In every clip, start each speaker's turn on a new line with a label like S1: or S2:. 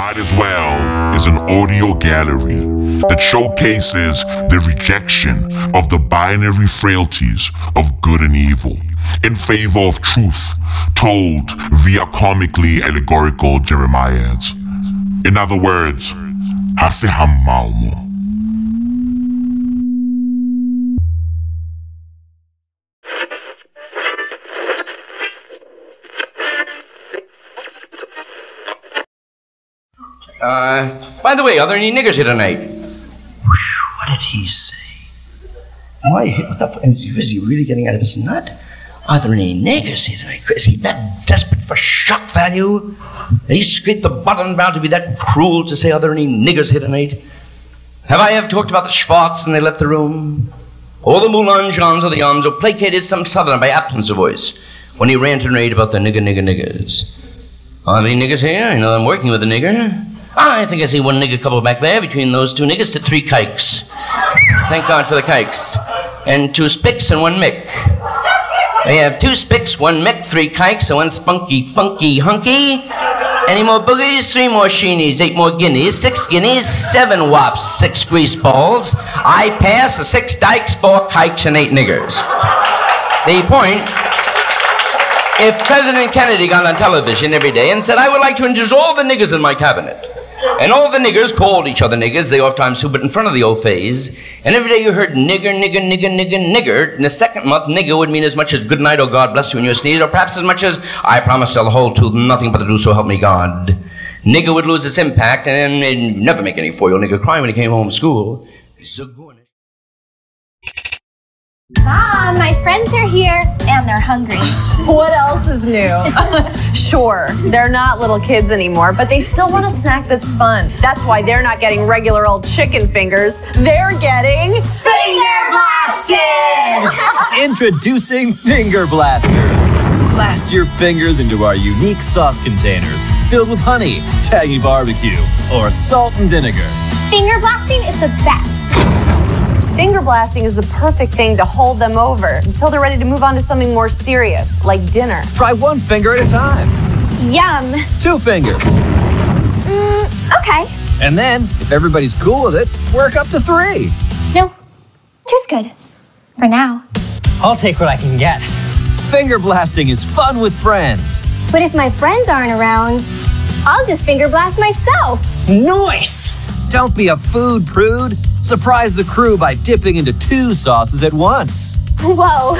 S1: Might As Well is an audio gallery that showcases the rejection of the binary frailties of good and evil in favor of truth told via comically allegorical Jeremiads. In other words, Hasihamaumo.
S2: Uh, by the way, are there any niggers here tonight?
S3: What did he say? Why, what the, is he really getting out of his nut? Are there any niggers here tonight? Is he that desperate for shock value? Did he scrape the bottom bound to be that cruel to say, are there any niggers here tonight? Have I ever talked about the Schwartz and they left the room? Or the Moulin Johns or the Arms who placated some southerner by absence of voice when he ranted and raved about the nigger, nigger, niggers? Are there any niggers here? I know I'm working with a nigger. I think I see one nigger couple back there. Between those two niggers, to three kikes. Thank God for the kikes. And two spicks and one mick. They have two spicks, one mick, three kikes, and one spunky, funky, hunky. Any more boogies? Three more sheenies, eight more guineas, six guineas, seven wops, six grease balls. I pass the six dykes, four kikes, and eight niggers. The point if President Kennedy got on television every day and said, I would like to introduce all the niggers in my cabinet, and all the niggers called each other niggers, they oftentimes stood in front of the old phase, and every day you heard nigger, nigger, nigger, nigger, nigger, in the second month, nigger would mean as much as good night or God bless you when you sneeze, or perhaps as much as I promise I'll hold to nothing but to do so help me God. Nigger would lose its impact and it'd never make any four-year-old nigger cry when he came home from school. So good.
S4: Mom, my friends are here and they're hungry.
S5: What else is new? sure, they're not little kids anymore, but they still want a snack that's fun. That's why they're not getting regular old chicken fingers. They're getting
S4: Finger blasted!
S6: Introducing Finger Blasters. Blast your fingers into our unique sauce containers filled with honey, tangy barbecue, or salt and vinegar.
S4: Finger blasting is the best.
S5: Finger blasting is the perfect thing to hold them over until they're ready to move on to something more serious, like dinner.
S6: Try one finger at a time.
S4: Yum.
S6: Two fingers.
S4: Mm, okay.
S6: And then, if everybody's cool with it, work up to three.
S4: No, two's good. For now.
S7: I'll take what I can get.
S6: Finger blasting is fun with friends.
S4: But if my friends aren't around, I'll just finger blast myself.
S7: Nice!
S6: Don't be a food prude. Surprise the crew by dipping into two sauces at once.
S4: Whoa,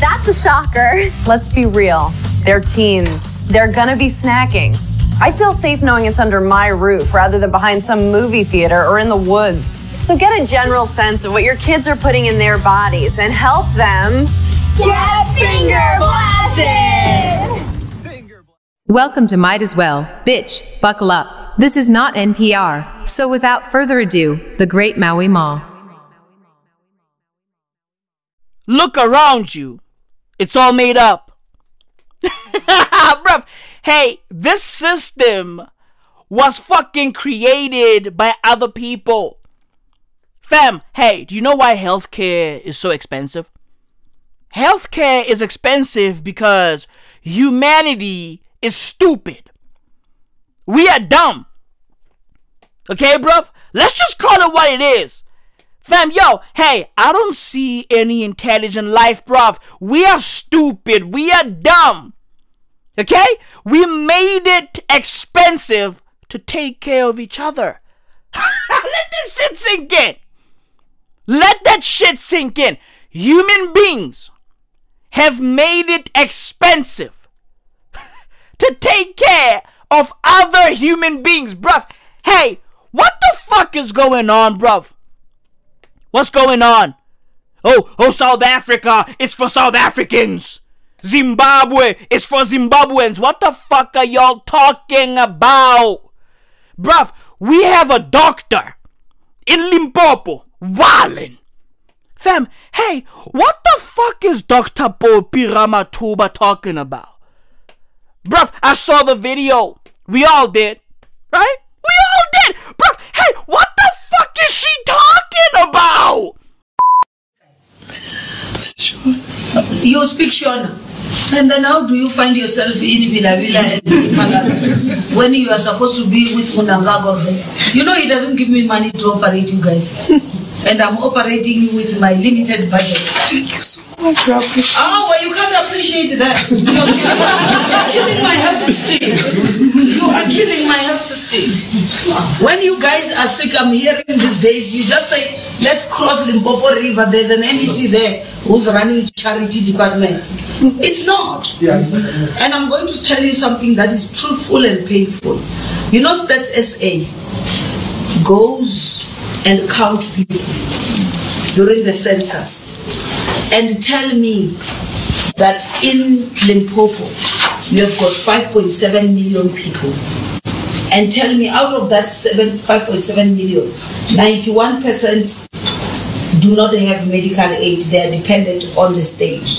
S4: that's a shocker.
S5: Let's be real. They're teens. They're gonna be snacking. I feel safe knowing it's under my roof rather than behind some movie theater or in the woods. So get a general sense of what your kids are putting in their bodies and help them
S4: Get a finger blasted!
S8: Welcome to Might As Well. Bitch, buckle up. This is not NPR. So without further ado, the great Maui Ma.
S9: Look around you. It's all made up. Bruv, hey, this system was fucking created by other people. Fam, hey, do you know why healthcare is so expensive? Healthcare is expensive because humanity is stupid. We are dumb. Okay, bruv? Let's just call it what it is. Fam, yo, hey, I don't see any intelligent life, bruv. We are stupid. We are dumb. Okay? We made it expensive to take care of each other. Let this shit sink in. Let that shit sink in. Human beings have made it expensive to take care of other human beings, bruv. Hey, what the fuck is going on, bruv? What's going on? Oh, oh, South Africa is for South Africans. Zimbabwe is for Zimbabweans. What the fuck are y'all talking about? Bruv, we have a doctor in Limpopo, Wallen. Fam, hey, what the fuck is Dr. Popi Ramathuba talking about? Bruv, I saw the video. We all did. Right? We all did. Bruv, hey, what the fuck is she talking about?
S10: You speak Shona. And then how do you find yourself in Bela-Bela and when you are supposed to be with there? You know he doesn't give me money to operate you guys. And I'm operating with my limited budget. Thank you so. Oh, well, you can't appreciate that. You're killing my health system. You are killing my health system. When you guys are sick, I'm hearing these days, you just say, let's cross Limpopo River. There's an MEC there who's running charity department. It's not. And I'm going to tell you something that is truthful and painful. You know, Stats SA goes and count people during the census and tell me that in Limpopo you have got 5.7 million people. And tell me out of that 7, 5.7 million 91% do not have medical aid. They are dependent on the state.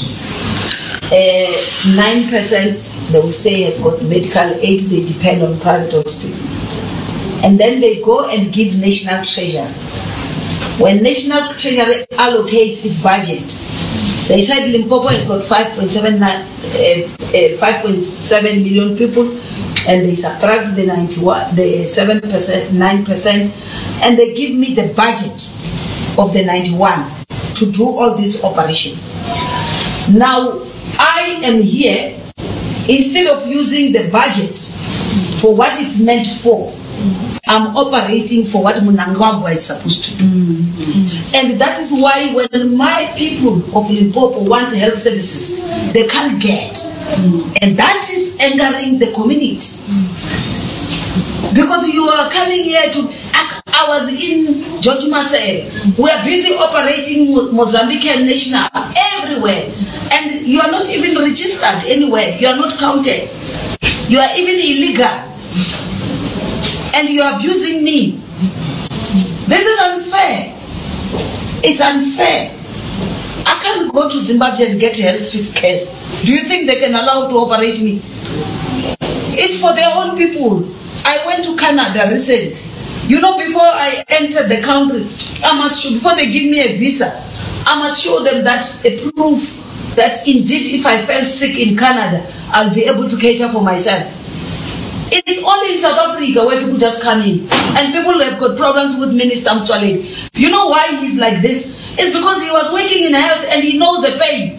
S10: Uh, 9% they will say has got medical aid. They depend on private hospitals and then they go and give national treasury. When national treasury allocates its budget, they said Limpopo has got 5.7 uh, uh, 5.7 million people, and they subtract the 91, the 7 percent, 9 percent, and they give me the budget of the 91 to do all these operations. Now I am here instead of using the budget for what it's meant for. I'm operating for what Mnangagwa is supposed to do. Mm-hmm. And that is why when my people of Limpopo want health services, they can't get. Mm-hmm. And that is angering the community. Mm-hmm. Because you are coming here to. I, was in George Masebe. We are busy operating Mo- Mozambican National everywhere. And you are not even registered anywhere. You are not counted. You are even illegal and you're abusing me. This is unfair. It's unfair. I can't go to Zimbabwe and get health care. Do you think they can allow to operate me? It's for their own people. I went to Canada recently. You know, before I entered the country, I must show, before they give me a visa, I must show them that a proof that indeed if I fell sick in Canada, I'll be able to cater for myself. It's only in South Africa where people just come in. And people have got problems with Minister Motsoaledi. You know why he's like this? It's because he was working in health and he knows the pain.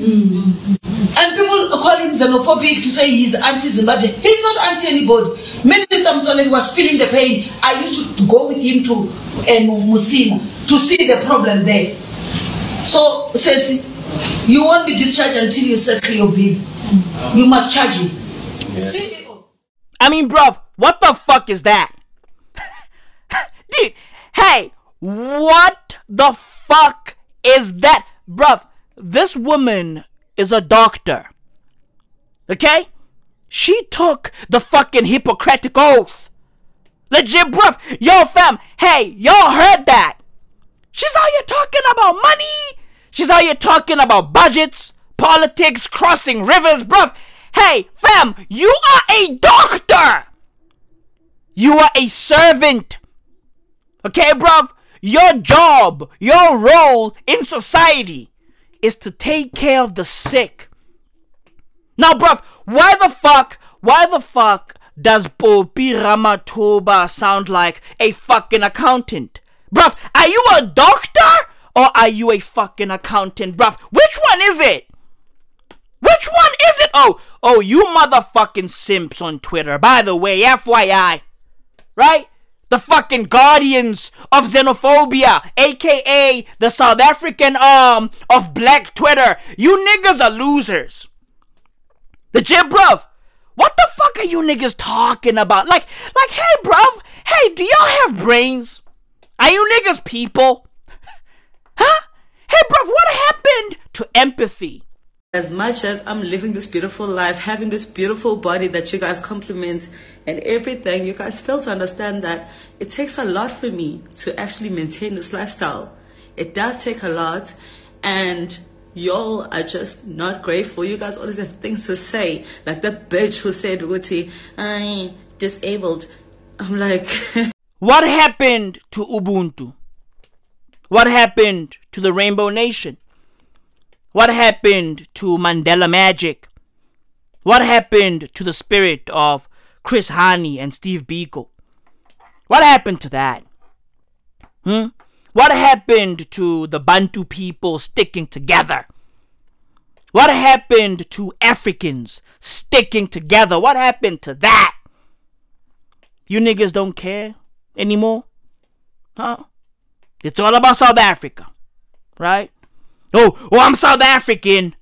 S10: And people call him xenophobic to say he's anti-Zimbabwe. He's not anti-anybody. Minister Motsoaledi was feeling the pain. I used to go with him to um, Musina to see the problem there. So, says you won't be discharged until you settle your bill. You must charge him.
S9: I mean, bruv, what the fuck is that? Dude, hey, what the fuck is that? Bruv, this woman is a doctor. Okay? She took the fucking Hippocratic Oath. Legit, bruv. Yo, fam, hey, y'all heard that. She's out here talking about money. She's out here talking about budgets, politics, crossing rivers, bruv. Hey, fam, you are a doctor. You are a servant. Okay, bruv? Your job, your role in society is to take care of the sick. Now, bruv, why the fuck, why the fuck does Popi Ramathuba sound like a fucking accountant? Bruv, are you a doctor or are you a fucking accountant, bruv? Which one is it? Which one is it? Oh, oh, you motherfucking simps on Twitter. By the way, FYI, right? The fucking guardians of xenophobia, aka the South African arm of black Twitter. You niggas are losers. The jib, bruv. What the fuck are you niggas talking about? Like, like, hey, bruv. Hey, do y'all have brains? Are you niggas people? Huh? Hey, bruv, what happened to empathy?
S11: As much as I'm living this beautiful life, having this beautiful body that you guys compliment and everything, you guys fail to understand that it takes a lot for me to actually maintain this lifestyle. It does take a lot, and y'all are just not grateful. You guys always have things to say, like the bitch who said, Uti, I disabled. I'm like,
S9: What happened to Ubuntu? What happened to the Rainbow Nation? What happened to Mandela Magic? What happened to the spirit of Chris Hani and Steve Biko? What happened to that? Hmm? What happened to the Bantu people sticking together? What happened to Africans sticking together? What happened to that? You niggas don't care anymore? Huh? It's all about South Africa, right? Oh, oh, I'm South African.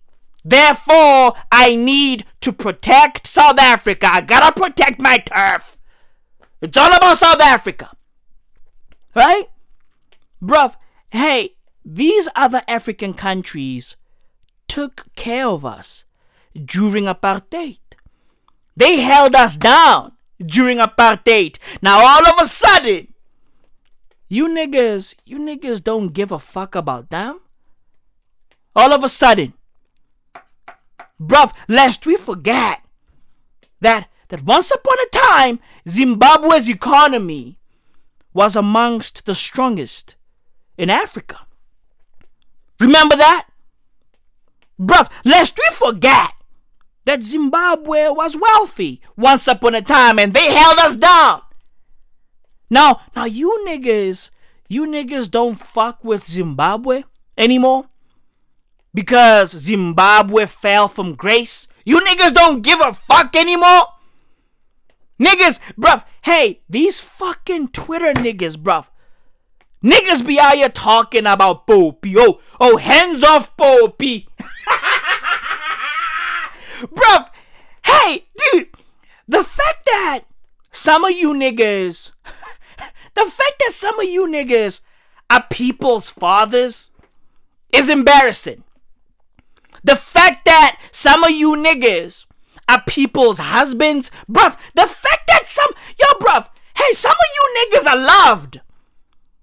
S9: Therefore, I need to protect South Africa. I gotta protect my turf. It's all about South Africa. Right? Bruv, hey, these other African countries took care of us during apartheid. They held us down during apartheid. Now all of a sudden, you niggas, you niggas don't give a fuck about them. All of a sudden, bruv, lest we forget that that once upon a time, Zimbabwe's economy was amongst the strongest in Africa. Remember that? Bruv, lest we forget that Zimbabwe was wealthy once upon a time and they held us down. Now, now you niggas, you niggas don't fuck with Zimbabwe anymore because Zimbabwe fell from grace. You niggas don't give a fuck anymore. Niggas, bruv, hey, these fucking Twitter niggas, bruv. Niggas be out here talking about Popey. Oh, oh, hands off Popey. bruv, hey, dude, the fact that some of you niggas, the fact that some of you niggas are people's fathers is embarrassing. The fact that some of you niggas are people's husbands, bruv. The fact that some, yo, bruv, hey, some of you niggas are loved.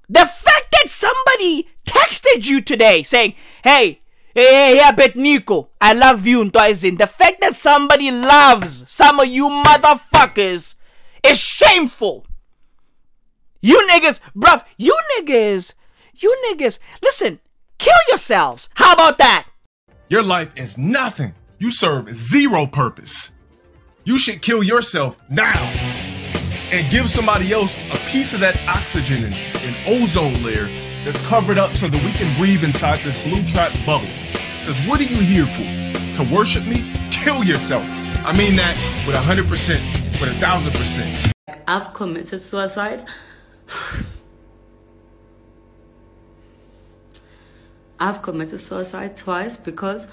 S9: The fact that somebody texted you today saying, hey, hey, hey, bet Nico, I love you, Ntoizin. The fact that somebody loves some of you motherfuckers is shameful. You niggas, bruv, you niggas, you niggas, listen, kill yourselves. How about that?
S12: Your life is nothing. You serve zero purpose. You should kill yourself now and give somebody else a piece of that oxygen and, and ozone layer that's covered up so that we can breathe inside this blue trap bubble. Because what are you here for? To worship me? Kill yourself. I mean that with a hundred percent, with a thousand percent.
S11: I've committed suicide. I've committed suicide twice because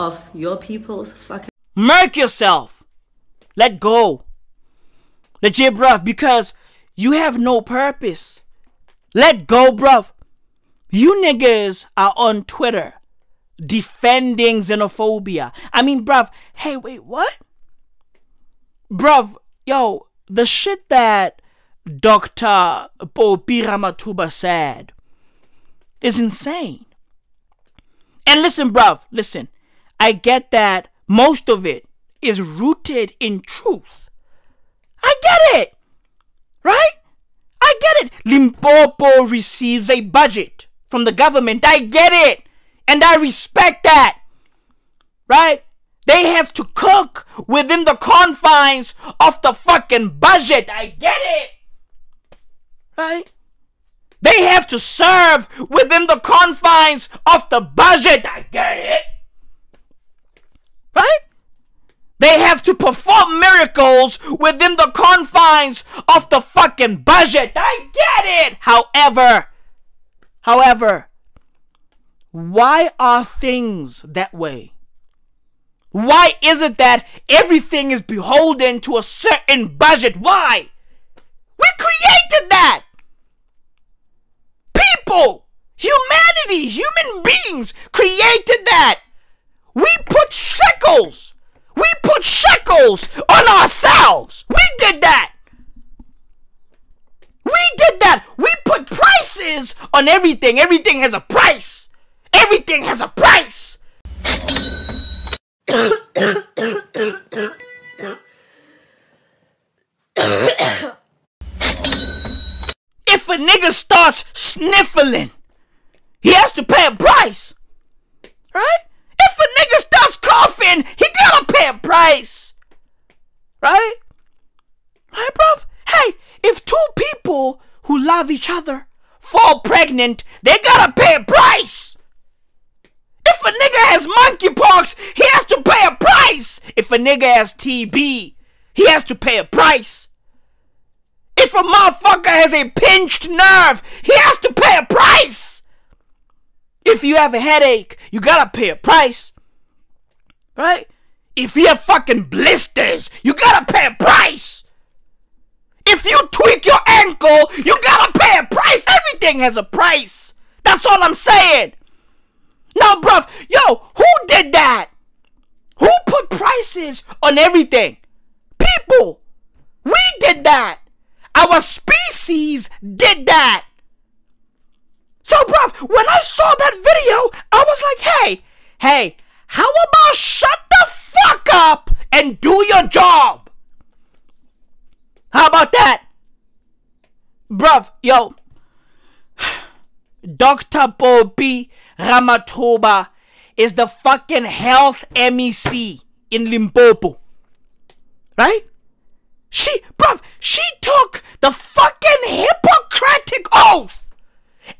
S11: of your people's fucking.
S9: Murk yourself. Let go. Legit, bruv, because you have no purpose. Let go, bruv. You niggas are on Twitter defending xenophobia. I mean, bruv, hey, wait, what? Bruv, yo, the shit that Dr. Popey Ramathuba said is insane. And listen, bruv, listen. I get that most of it is rooted in truth. I get it. Right? I get it. Limpopo receives a budget from the government. I get it. And I respect that. Right? They have to cook within the confines of the fucking budget. I get it. Right? They have to serve within the confines of the budget. I get it. Right? They have to perform miracles within the confines of the fucking budget. I get it. However, however, why are things that way? Why is it that everything is beholden to a certain budget? Why? We created that. People, humanity, human beings created that. We put shekels. We put shekels on ourselves. We did that. We did that. We put prices on everything. Everything has a price. Everything has a price. If a nigga starts sniffling, he has to pay a price. Right? If a nigga starts coughing, he gotta pay a price. Right? Right, bruv? Hey, if two people who love each other fall pregnant, they gotta pay a price. If a nigga has monkeypox, he has to pay a price. If a nigga has TB, he has to pay a price. If a motherfucker has a pinched nerve, he has to pay a price. If you have a headache, you gotta pay a price. Right? If you have fucking blisters, you gotta pay a price. If you tweak your ankle, you gotta pay a price. Everything has a price. That's all I'm saying. Now, bruv, yo, who did that? Who put prices on everything? People. We did that. Our species did that. So, bruv, when I saw that video, I was like, hey, hey, how about shut the fuck up and do your job? How about that? Bruv, yo, Dr. Bobby Ramathuba is the fucking health MEC in Limpopo. Right? She, bruv, she took the fucking Hippocratic oath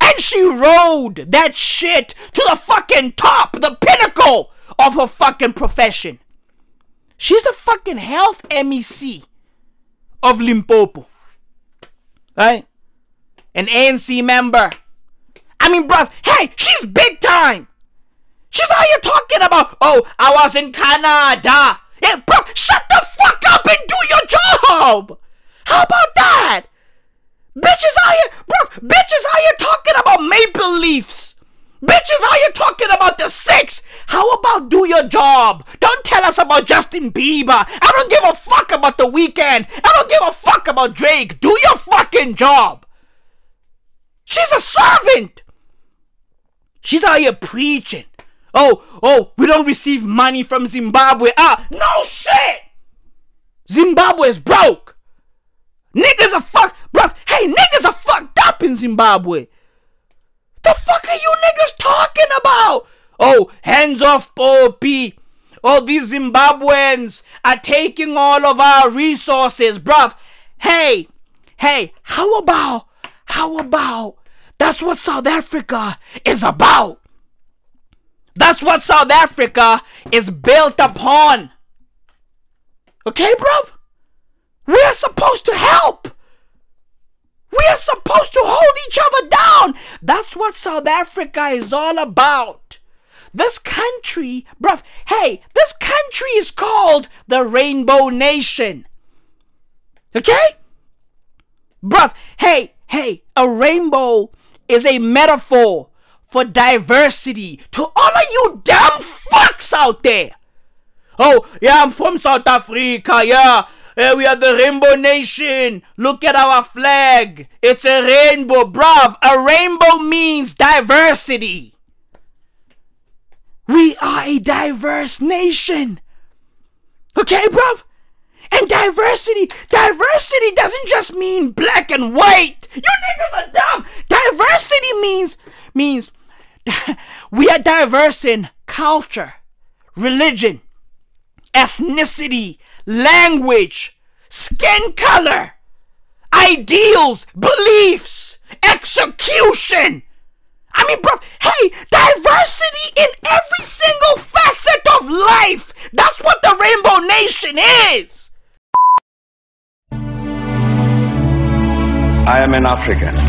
S9: and she rode that shit to the fucking top, the pinnacle of her fucking profession. She's the fucking health MEC of Limpopo. Right? An ANC member. I mean, bruv, hey, she's big time. She's out here talking about, oh, I was in Canada. Yeah, bruv, shut the fuck up and do your job. How about that? Bitches out here, bruv, bitches out here talking about maple leafs. Bitches out here talking about the six. How about do your job? Don't tell us about Justin Bieber. I don't give a fuck about the Weeknd. I don't give a fuck about Drake. Do your fucking job. She's a servant. She's out here preaching. Oh, oh, we don't receive money from Zimbabwe. Ah, no shit. Zimbabwe is broke. Niggas are fuck, bruv. Hey, niggas are fucked up in Zimbabwe. The fuck are you niggas talking about? Oh, hands off Poppy. Oh, these Zimbabweans are taking all of our resources, bruv. Hey, hey, how about, how about, that's what South Africa is about. That's what South Africa is built upon. Okay, bruv? We're supposed to help. We're supposed to hold each other down. That's what South Africa is all about. This country, bruv, hey, this country is called the Rainbow Nation. Okay? Bruv, hey, hey, a rainbow is a metaphor for diversity to all of you damn fucks out there. Oh, yeah, I'm from South Africa, yeah. Hey, we are the Rainbow Nation. Look at our flag. It's a rainbow, bruv. A rainbow means diversity. We are a diverse nation. Okay, bruv? And diversity, diversity doesn't just mean black and white. You niggas are dumb. Diversity means means we are diverse in culture, religion, ethnicity, language, skin color, ideals, beliefs, execution. I mean, bro, hey, diversity in every single facet of life. That's what the Rainbow Nation is.
S13: I am an African.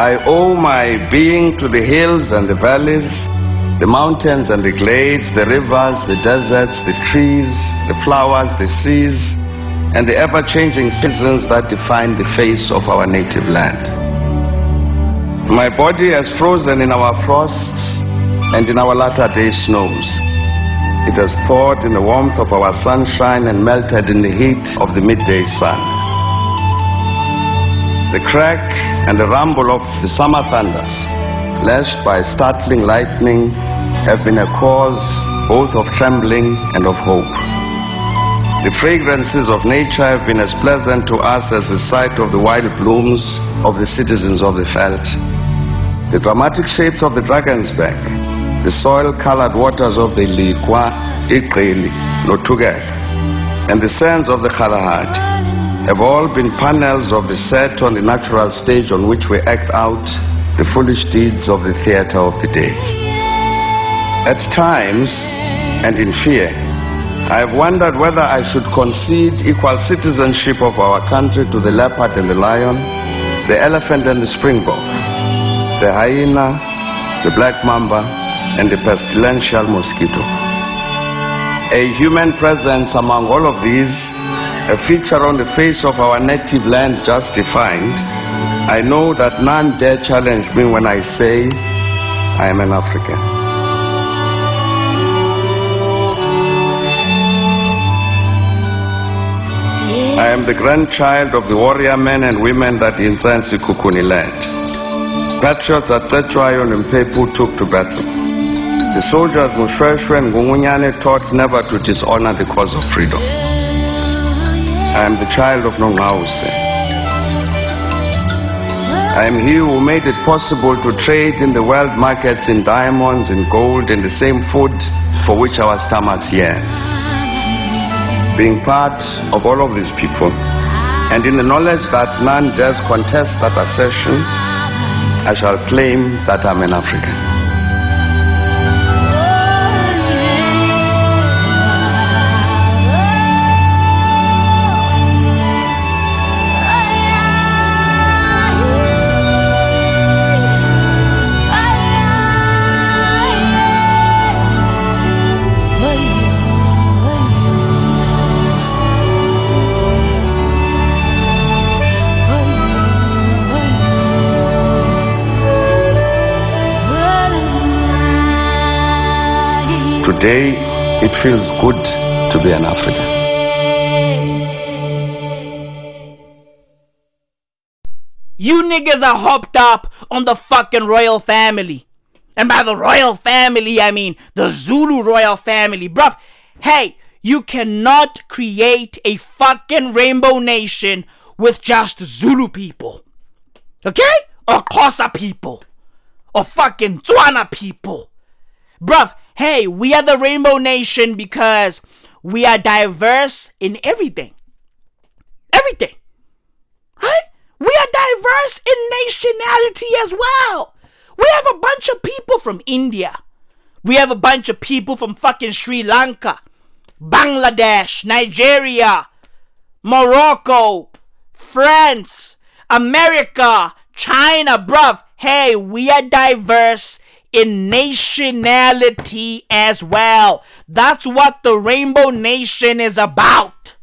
S13: I owe my being to the hills and the valleys, the mountains and the glades, the rivers, the deserts, the trees, the flowers, the seas, and the ever changing seasons that define the face of our native land. My body has frozen in our frosts and in our latter day snows. It has thawed in the warmth of our sunshine and melted in the heat of the midday sun. The crack and the rumble of the summer thunders, lashed by startling lightning, have been a cause both of trembling and of hope. The fragrances of nature have been as pleasant to us as the sight of the wild blooms of the citizens of the veldt. The dramatic shapes of the dragon's back the soil-colored waters of the Lekoa, Iqili, Notuget, and the sands of the Kalahari have all been panels of the set on the natural stage on which we act out the foolish deeds of the theater of the day. At times, and in fear, I have wondered whether I should concede equal citizenship of our country to the leopard and the lion, the elephant and the springbok, the hyena, the black mamba, and the pestilential mosquito. A human presence among all of these, a feature on the face of our native land just defined, I know that none dare challenge me when I say I am an African. I am the grandchild of the warrior men and women that incense Kukuni land. Patriots at Cetshwayo and Mphephu took to battle. The soldiers Moshoeshoe and Ngungunyane taught never to dishonor the cause of freedom. I am the child of Nonqawuse. I am he who made it possible to trade in the world markets in diamonds and gold and the same food for which our stomachs yearn. Being part of all of these people, and in the knowledge that none dares contest that assertion, I shall claim that I'm an African. Today, it feels good to be an African.
S9: You niggas are hopped up on the fucking royal family. And by the royal family, I mean the Zulu royal family. Bruv, hey, you cannot create a fucking rainbow nation with just Zulu people. Okay? Or Xhosa people. Or fucking Tswana people. Bruv, hey, we are the rainbow nation because we are diverse in everything. Everything. Right? We are diverse in nationality as well. We have a bunch of people from India. We have a bunch of people from fucking Sri Lanka, Bangladesh, Nigeria, Morocco, France, America, China, bruv. Hey, we are diverse in nationality as well. That's what the Rainbow Nation is about.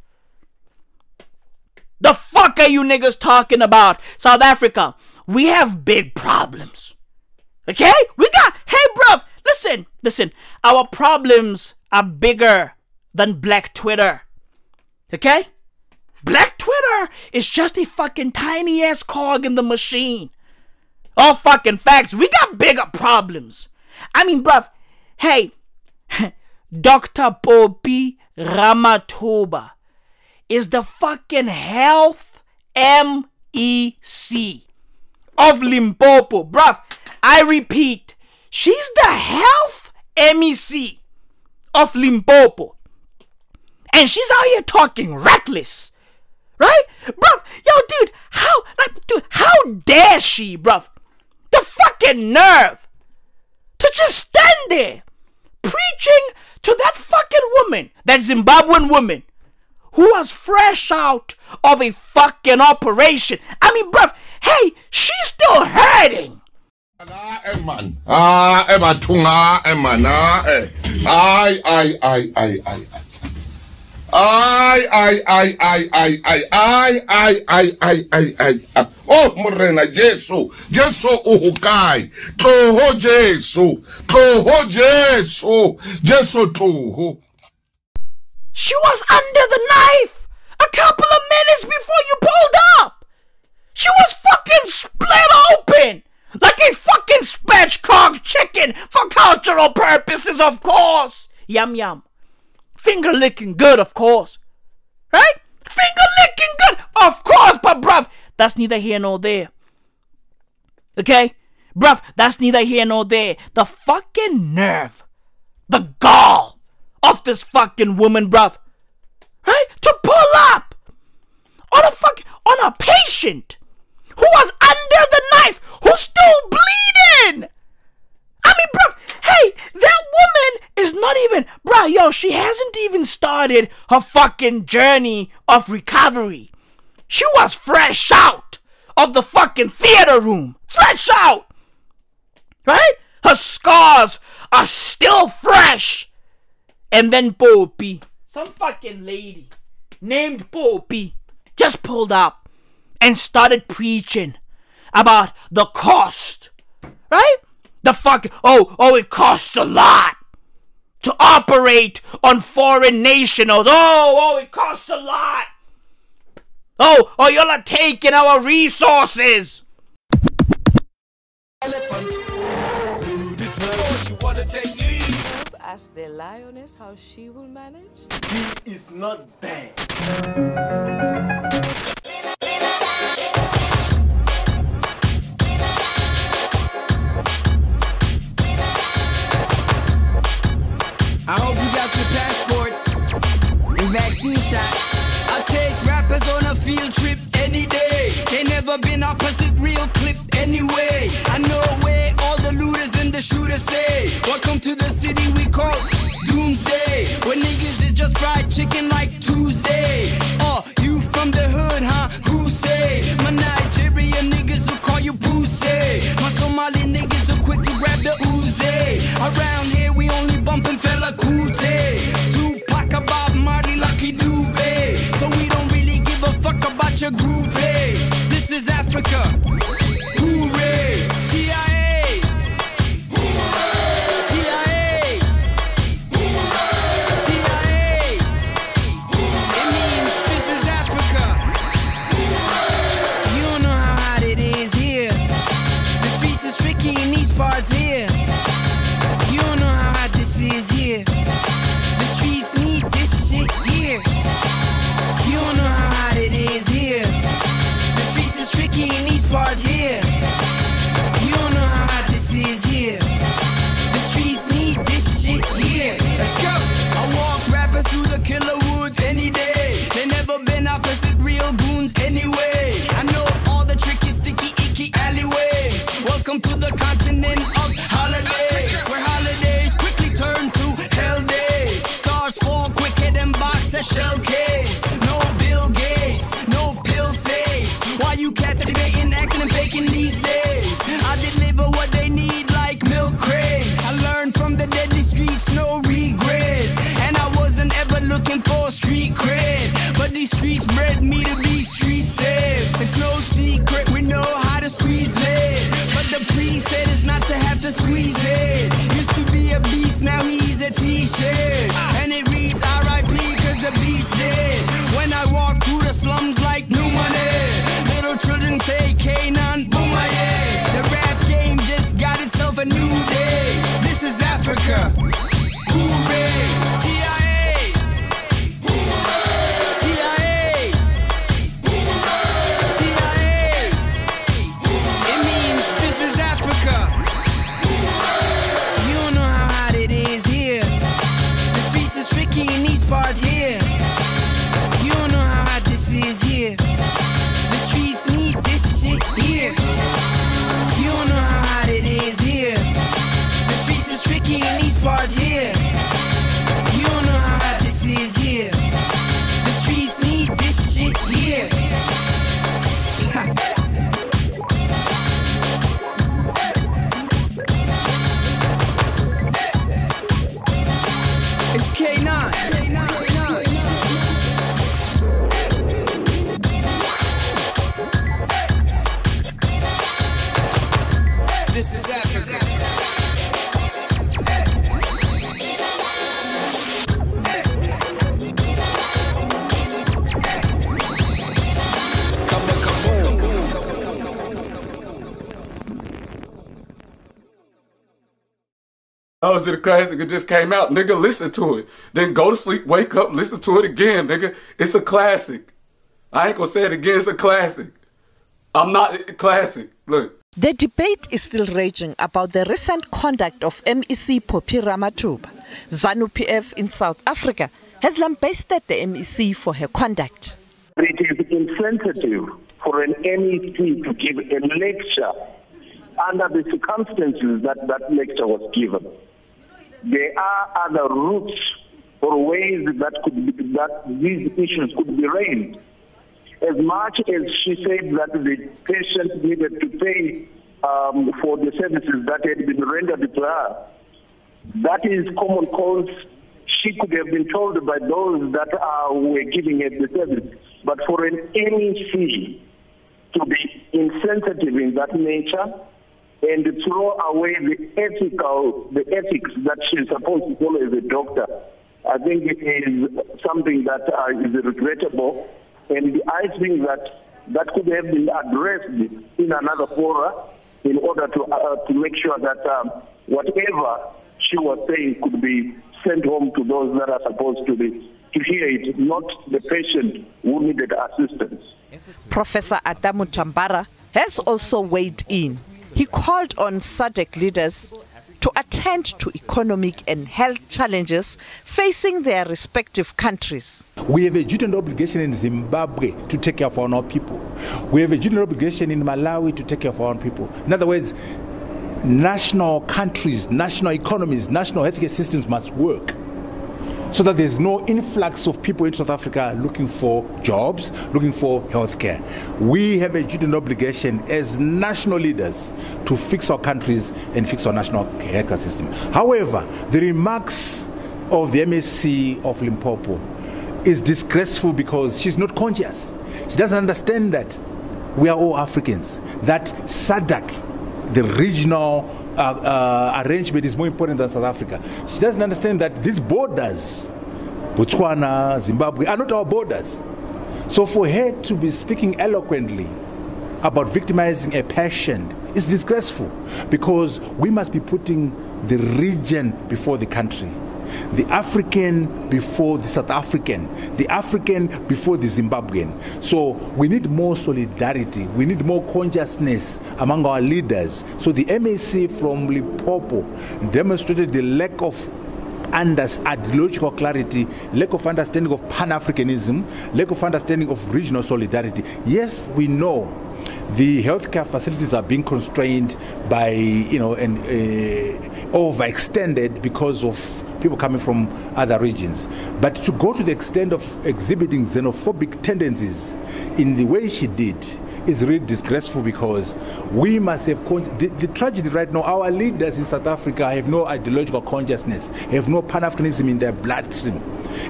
S9: The fuck are you niggas talking about? South Africa, we have big problems. Okay? We got, hey, bruv, listen, listen. Our problems are bigger than Black Twitter. Okay? Black Twitter is just a fucking tiny ass cog in the machine. All fucking facts. We got bigger problems. I mean, bruv, hey, Dr. Poppy Ramathuba is the fucking health MEC of Limpopo. Bruv, I repeat, she's the health MEC of Limpopo. And she's out here talking reckless. Right? Bruv, yo, dude, how, like, dude, how dare she, bruv? The fucking nerve to just stand there preaching to that fucking woman, that Zimbabwean woman, who was fresh out of a fucking operation. I mean, bruv, hey, she's still hurting.
S14: man. Ay ay ay ay ay ay ay ay ay ay ay ay. Oh morena Jesu, Jesu o hokae? Tloho Jesu, tloho Jesu, Jesu tloho.
S9: She was under the knife a couple of minutes before you pulled up. She was fucking split open like a fucking spatchcock chicken for cultural purposes, of course. Yum yum. Finger licking good, of course. Right? Finger licking good, of course, but bruv, that's neither here nor there. Okay? Bruv, that's neither here nor there. The fucking nerve, the gall of this fucking woman, bruv. Right? To pull up on a fuck on a patient who was under the knife, who's still bleeding. I mean, bruv, hey, that woman is not even, bruh, yo, she hasn't even started her fucking journey of recovery. She was fresh out of the fucking theater room. Fresh out. Right? Her scars are still fresh. And then Poppy, some fucking lady named Poppy, just pulled up and started preaching about the cost. Right? The fuck, oh, oh, it costs a lot to operate on foreign nationals. Oh, oh, it costs a lot. Oh, oh, y'all are taking our resources.
S15: Ask the lioness how she will manage.
S16: He is not bad.
S17: And shots. I'll take rappers on a field trip any day. They never been opposite real clip anyway. I know where all the looters and the shooters stay. Welcome to the city we call Doomsday. Where niggas is just fried chicken like Tuesday. Oh, you from the hood, huh? Who say? My Nigerian niggas will call you Boosie. My Somali niggas are quick to grab the Uzi. Around I
S18: was in the classic, it just came out. Nigga, listen to it. Then go to sleep, wake up, listen to it again, nigga. It's a classic. I ain't gonna say it again, it's a classic. I'm not a classic. Look.
S19: The debate is still raging about the recent conduct of MEC Poppy Ramathuba. ZANU PF in South Africa has lambasted the MEC for her conduct.
S20: It is insensitive for an MEC to give a lecture under the circumstances that that lecture was given. There are other routes or ways that could be, that these issues could be raised. As much as she said that the patient needed to pay um, for the services that had been rendered to her, that is common cause. She could have been told by those that were giving her the service. But for an MEC to be insensitive in that nature and throw away the ethical, the ethics that she's supposed to follow as a doctor, I think it is something that uh, is regrettable. And I think that that could have been addressed in another fora in order to uh, to make sure that um, whatever she was saying could be sent home to those that are supposed to be to hear it, not the patient who needed assistance.
S19: Professor Arthur Mutambara has also weighed in. He called on SADC leaders to attend to economic and health challenges facing their respective countries.
S21: We have a duty and obligation in Zimbabwe to take care of our own people. We have a duty and obligation in Malawi to take care of our own people. In other words, national countries, national economies, national healthcare systems must work so that there's no influx of people in South Africa looking for jobs, looking for healthcare. We have a duty and obligation as national leaders to fix our countries and fix our national healthcare system. However, the remarks of the MEC of Limpopo is disgraceful because she's not conscious. She doesn't understand that we are all Africans, that SADC, the regional uh, uh, arrangement is more important than South Africa. She doesn't understand that these borders, Botswana, Zimbabwe, are not our borders. So for her to be speaking eloquently about victimizing a patient is disgraceful because we must be putting the region before the country. The African before the South African, the African before the Zimbabwean. So we need more solidarity, we need more consciousness among our leaders. So the MEC from Limpopo demonstrated the lack of under ideological clarity, lack of understanding of Pan Africanism, lack of understanding of regional solidarity. Yes, we know the healthcare facilities are being constrained by, you know, and uh, overextended because of people coming from other regions. But to go to the extent of exhibiting xenophobic tendencies in the way she did is really disgraceful because we must have con- the, the, tragedy right now our leaders in south africa have no ideological consciousness have no pan-africanism in their bloodstream.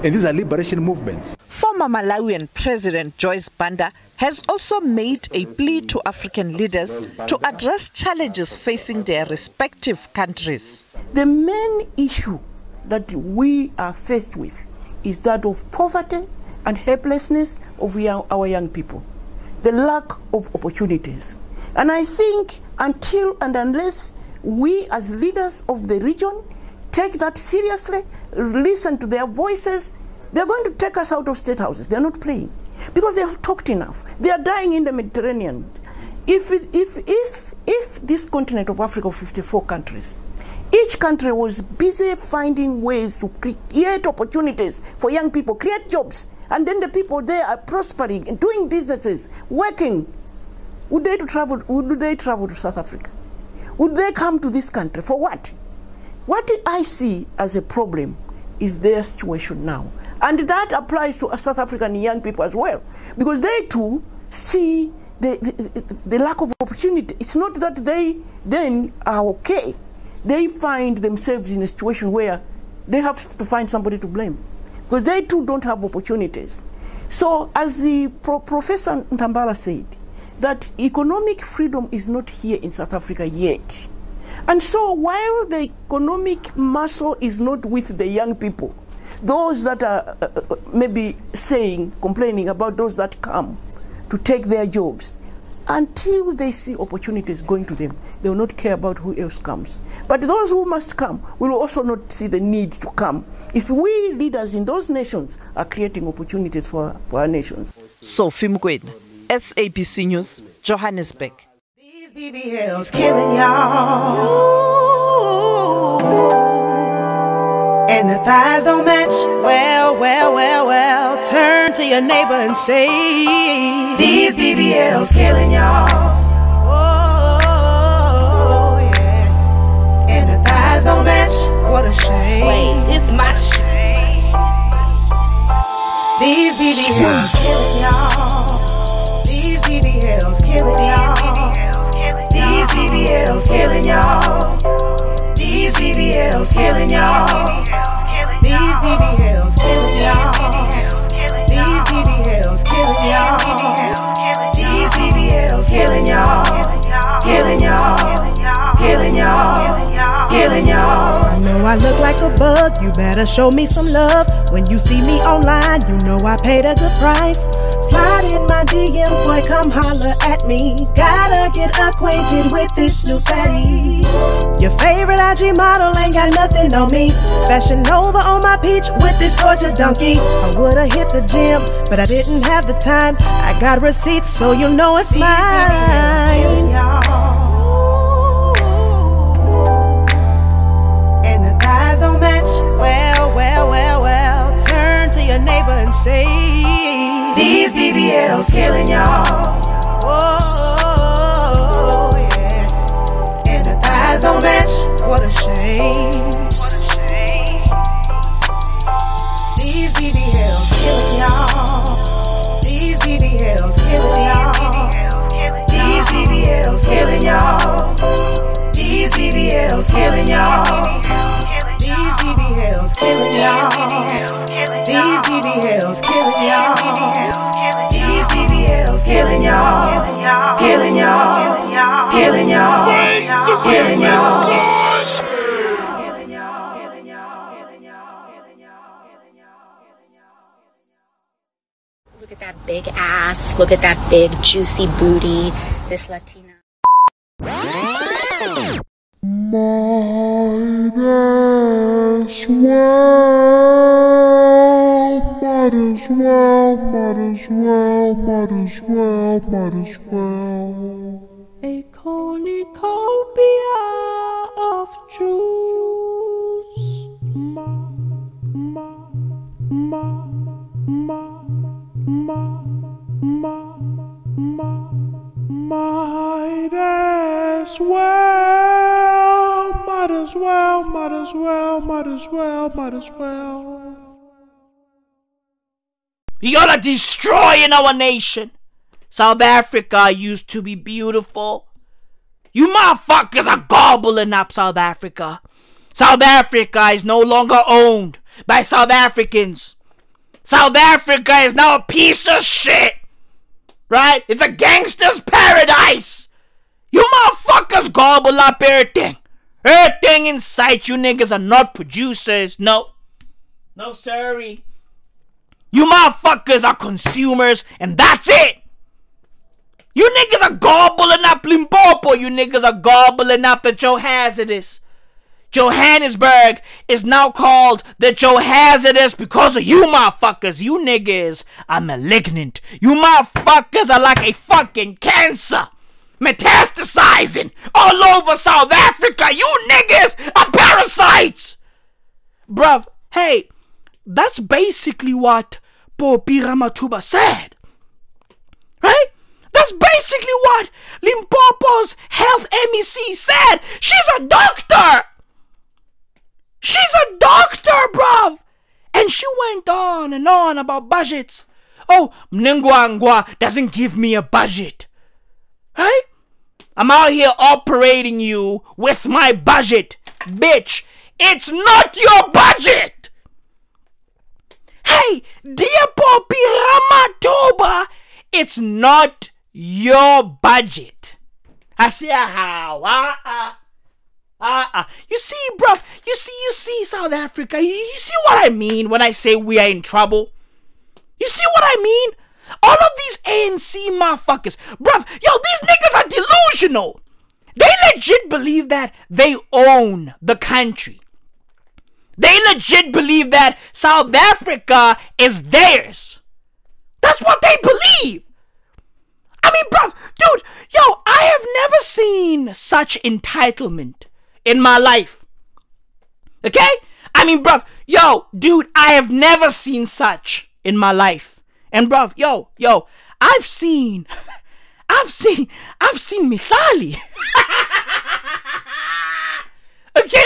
S21: And these are liberation movements.
S19: Former malawian president joyce banda has also made a plea to african leaders to address challenges facing their respective countries.
S22: The main issue that we are faced with is that of poverty and helplessness of our young people the lack of opportunities. And I think until and unless we as leaders of the region take that seriously, listen to their voices, they're going to take us out of state houses. They're not playing because they have talked enough. They are dying in the Mediterranean. If, if, if, if this continent of Africa of 54 countries, each country was busy finding ways to create opportunities for young people, create jobs, and then the people there are prospering and doing businesses, working. Would they travel? Would they travel to South Africa? Would they come to this country for what? What I see as a problem is their situation now, and that applies to South African young people as well, because they too see the, the, the lack of opportunity. It's not that they then are okay; they find themselves in a situation where they have to find somebody to blame because they too don't have opportunities. So, as the Pro Professor Ntambala said, that economic freedom is not here in South Africa yet. And so, while the economic muscle is not with the young people, those that are uh, uh, maybe saying, complaining about those that come to take their jobs, until they see opportunities going to them, they will not care about who else comes. But those who must come will also not see the need to come if we leaders in those nations are creating opportunities for, for our nations.
S19: Sophie Mkwena, SABC News, Johannesburg.
S23: These BBLs killing y'all. And the thighs don't match. Well, well, well, well. Turn to your neighbor and say, These BBLs killing y'all. Oh, yeah. And the thighs don't match. What a shame.
S24: Sway, this my shit.
S23: These BBLs killing y'all. These BBLs killing y'all. These BBLs killing y'all. BBLs killing y'all. These BBLs killing y'all. These BBLs killing y'all. These BBLs killing y'all. Killing y'all. Killing y'all. Killing y'all.
S22: I know I look like a bug, you better show me some love. When you see me online, you know I paid a good price. Slide in my DMs, boy, come holler at me. Gotta get acquainted with this new fatty. Your favorite IG model ain't got nothing on me. Fashion Nova on my peach with this Georgia donkey. I would've hit the gym, but I didn't have the time. I got receipts, so you know it's mine. Your neighbor and say,
S23: These BBLs killing y'all.
S22: Oh, yeah.
S23: And the thighs don't match.
S22: What a shame.
S23: These BBLs killing y'all. These BBLs killing y'all. These BBLs killing y'all. These BBLs killing y'all. These BBLs killing y'all. These BBLs killing y'all. These BBLs killing y'all. Killing y'all. Killing y'all. Killing y'all.
S24: Look at that big ass. Look at that big juicy booty. This Latina.
S25: Might as well, might as well, might as well, might as well.
S22: A cornucopia of juice.
S25: Ma, ma, ma, ma, ma, ma, ma, might as well, might as well, might as well, might as well, might as well.
S9: You're destroying our nation. South Africa used to be beautiful. You motherfuckers are gobbling up South Africa. South Africa is no longer owned by South Africans. South Africa is now a piece of shit. Right? It's a gangster's paradise. You motherfuckers gobble up everything. Everything in sight. You niggas are not producers. No. No, sorry. You motherfuckers are consumers, and that's it. You niggas are gobbling up Limpopo. You niggas are gobbling up the Johannesburg. Johannesburg is now called the Johannesburg because of you motherfuckers. You niggas are malignant. You motherfuckers are like a fucking cancer. Metastasizing all over South Africa. You niggas are parasites. Bruv, hey, that's basically what Popi Ramathuba said. Right? That's basically what Limpopo's health MEC said. She's a doctor. She's a doctor, bruv. And she went on and on about budgets. Oh, Mnangagwa doesn't give me a budget. Right? I'm out here operating you with my budget. Bitch, it's not your budget. Hey, dear Poppy Ramathuba, it's not your budget. I say how? Ah, ah. Ah, ah. You see, bruv, you see, you see, South Africa, you, you see what I mean when I say we are in trouble? You see what I mean? All of these ANC motherfuckers, bruv, yo, these niggas are delusional. They legit believe that they own the country. They legit believe that South Africa is theirs. That's what they believe. I mean, bruv, dude, yo, I have never seen such entitlement in my life. Okay? I mean, bruv, yo, dude, I have never seen such in my life. And bruv, yo, yo, I've seen, I've seen, I've seen Mihlali. okay,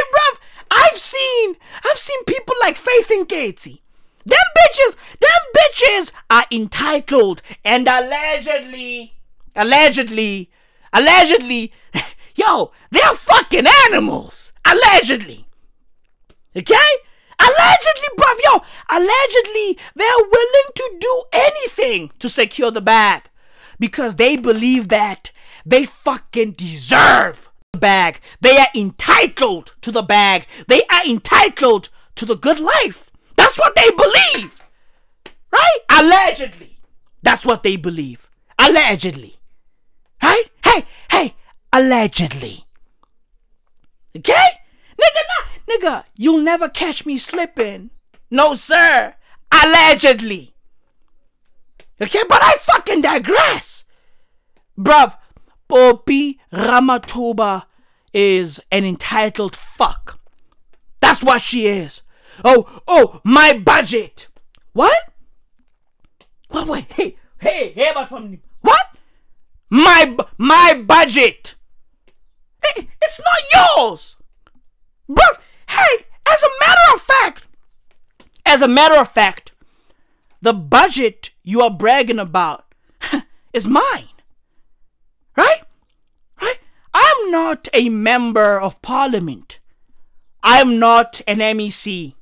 S9: I've seen, I've seen people like Faith Nketsi. Them bitches, them bitches are entitled and allegedly, allegedly, allegedly, yo, they're fucking animals. Allegedly. Okay? Allegedly, bruv, yo, allegedly, they're willing to do anything to secure the bag because they believe that they fucking deserve bag. They are entitled to the bag. They are entitled to the good life. That's what they believe. Right? Allegedly. That's what they believe. Allegedly. Right? Hey, hey, allegedly. Okay? Nigga, nah, nigga, you'll never catch me slipping. No, sir. Allegedly. Okay, but I fucking digress. Bruv, Poppy Ramathuba is an entitled fuck. That's what she is. Oh, oh, my budget. What? What? Wait, hey, hey, hey, but from what? My my budget. Hey, it's not yours. Hey, as a matter of fact, as a matter of fact, the budget you are bragging about is mine. Right? Right? I'm not a member of parliament. I'm not an MEC.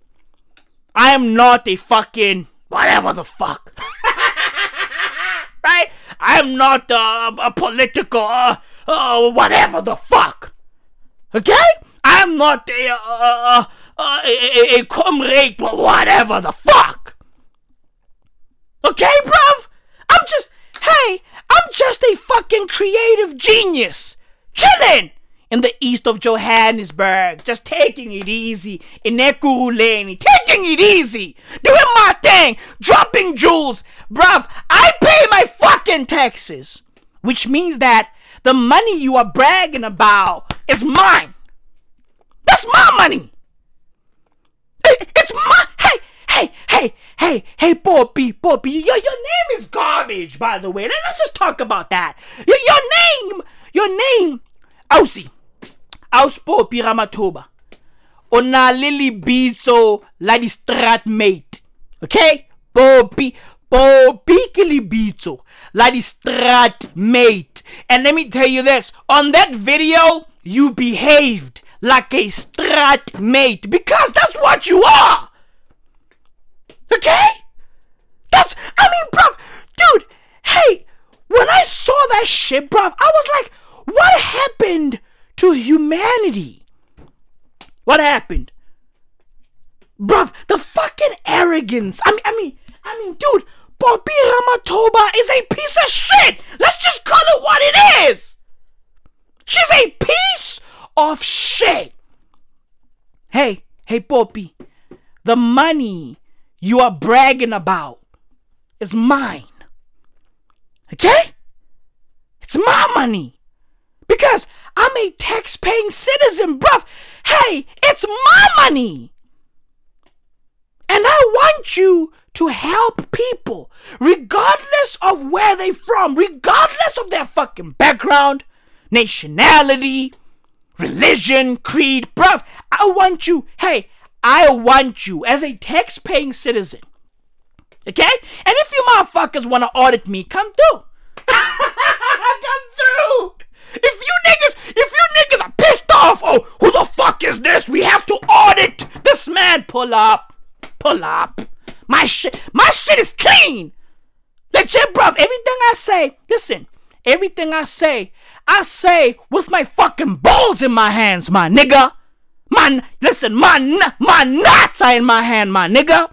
S9: I am not a fucking whatever the fuck. right? I am not uh, a political uh, uh, whatever the fuck. Okay? I am not a, uh, uh, a, a, a comrade whatever the fuck. Okay, bruv? I'm just, hey, I'm just a fucking creative genius. chilling in the east of Johannesburg, just taking it easy in Ekurhuleni, taking it easy, doing my thing, dropping jewels. Bruv, I pay my fucking taxes, which means that the money you are bragging about is mine. That's my money. It's my, hey, hey, hey, hey, Poppy, Poppy, your, your name is garbage, by the way. Let's just talk about that. Your, your name, your name, Ausi. Auspopi Ramathuba. O na le lebitso la strat mate. Okay? Popi Popi ke lebitso la strat mate. And let me tell you this, on that video you behaved like a strat mate because that's what you are. Okay? That's I mean, bruv, dude, hey, when I saw that shit, bruv, I was like, what happened to humanity. What happened? Bruv, the fucking arrogance. I mean, I mean, I mean, dude, Bobby Ramathuba is a piece of shit. Let's just call it what it is. She's a piece of shit. Hey, hey, Poppy, the money you are bragging about is mine. Okay? It's my money. Because I'm a tax paying citizen, bruv. Hey, it's my money. And I want you to help people, regardless of where they're from, regardless of their fucking background, nationality, religion, creed, bruv. I want you, hey, I want you as a tax paying citizen. Okay? And if you motherfuckers want to audit me, come through. come through. If you niggas, if you niggas are pissed off, oh, who the fuck is this? We have to audit this man. Pull up, pull up. My shit, my shit is clean. Legit, bruv. Everything I say, listen. Everything I say, I say with my fucking balls in my hands, my nigga. My listen, nuts are in my hand, my nigga.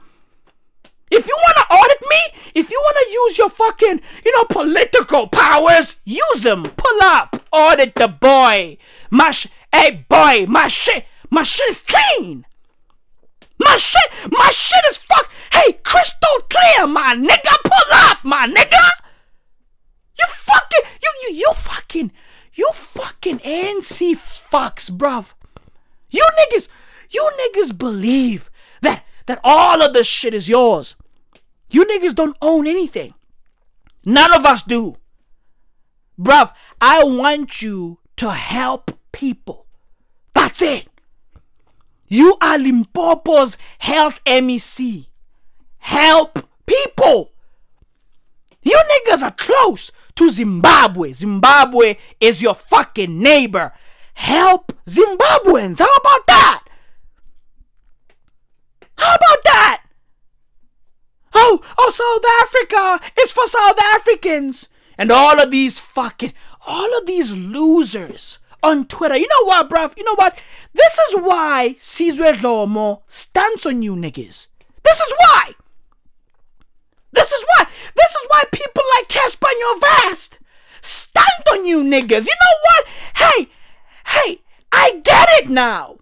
S9: If you want to audit me, if you want to use your fucking, you know, political powers, use them. Pull up. Audit the boy. My sh- hey, boy, my shit, my shit is clean. My shit, my shit is fuck. Hey, crystal clear, my nigga. Pull up, my nigga. You fucking, you, you, you fucking you fucking ANC fucks, bruv. You niggas, you niggas believe that that all of this shit is yours. You niggas don't own anything. None of us do. Bruv, I want you to help people. That's it. You are Limpopo's health MEC. Help people. You niggas are close to Zimbabwe. Zimbabwe is your fucking neighbor. Help Zimbabweans. How about that? How about that? Oh, oh, South Africa is for South Africans. And all of these fucking, all of these losers on Twitter. You know what, bruv? You know what? This is why Sizwe Dlomo stands on you niggas. This is why. This is why. This is why people like your vast stand on you niggas. You know what? Hey, hey, I get it now.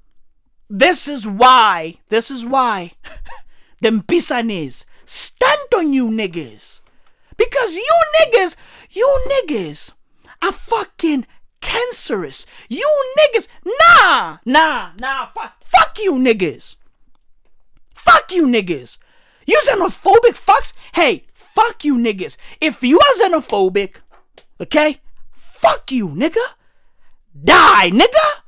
S9: This is why. This is why. Them pisanes stand on you niggas. Because you niggas, you niggas are fucking cancerous. You niggas, nah, nah, nah, fuck, fuck you niggas. Fuck you niggas. You xenophobic fucks? Hey, fuck you niggas. If you are xenophobic, okay, fuck you, nigga. Die, nigga.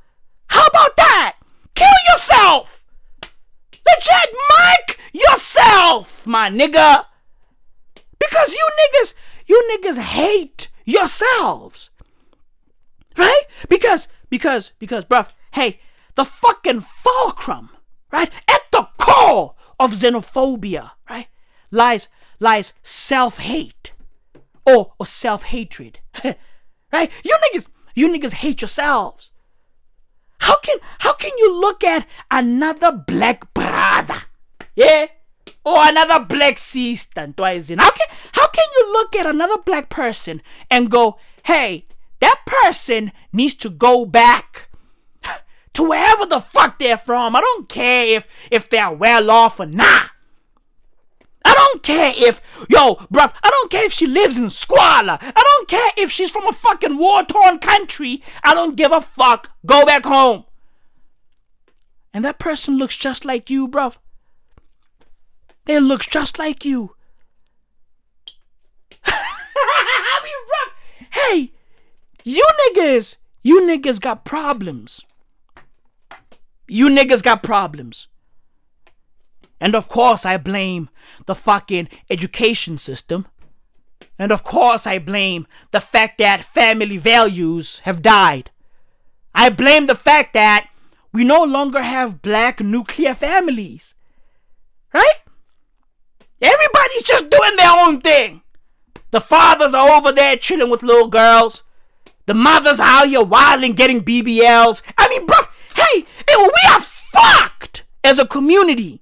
S9: How about that? Kill yourself. Legit, Mike yourself, my nigga. Because you niggas, you niggas hate yourselves. Right? Because, because, because, bruv, hey, the fucking fulcrum, right? At the core of xenophobia, right? Lies, lies self-hate. Or, or self-hatred. right? You niggas, you niggas hate yourselves. How can, how can you look at another black brother? Yeah? or another black sister twice in. How can how can you look at another black person and go, hey, that person needs to go back to wherever the fuck they're from. I don't care if if they're well off or not. I don't care if, yo, bruv, I don't care if she lives in squalor. I don't care if she's from a fucking war torn country. I don't give a fuck. Go back home. And that person looks just like you, bruv. They look just like you. I mean, bruv, hey, you niggas, you niggas got problems. You niggas got problems. And of course, I blame the fucking education system. And of course, I blame the fact that family values have died. I blame the fact that we no longer have black nuclear families. Right? Everybody's just doing their own thing. The fathers are over there chilling with little girls. The mothers are out here wilding, getting BBLs. I mean, bro, hey, we are fucked as a community.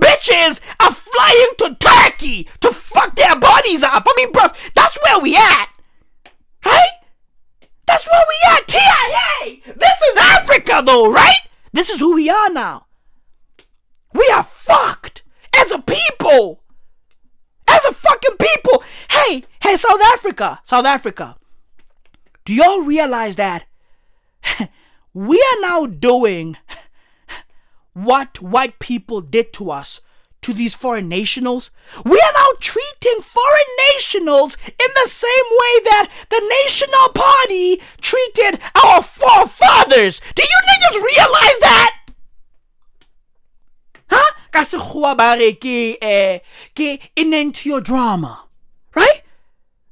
S9: Bitches are flying to Turkey to fuck their bodies up. I mean, bro, that's where we at. Right? That's where we at. TIA! This is Africa, though, right? This is who we are now. We are fucked as a people. As a fucking people. Hey, hey, South Africa. South Africa. Do y'all realize that we are now doing what white people did to us to these foreign nationals. We are now treating foreign nationals in the same way that the National Party treated our forefathers. Do you niggas realize that? Huh? Ka sekgowa eh ke enantiodromia. Right?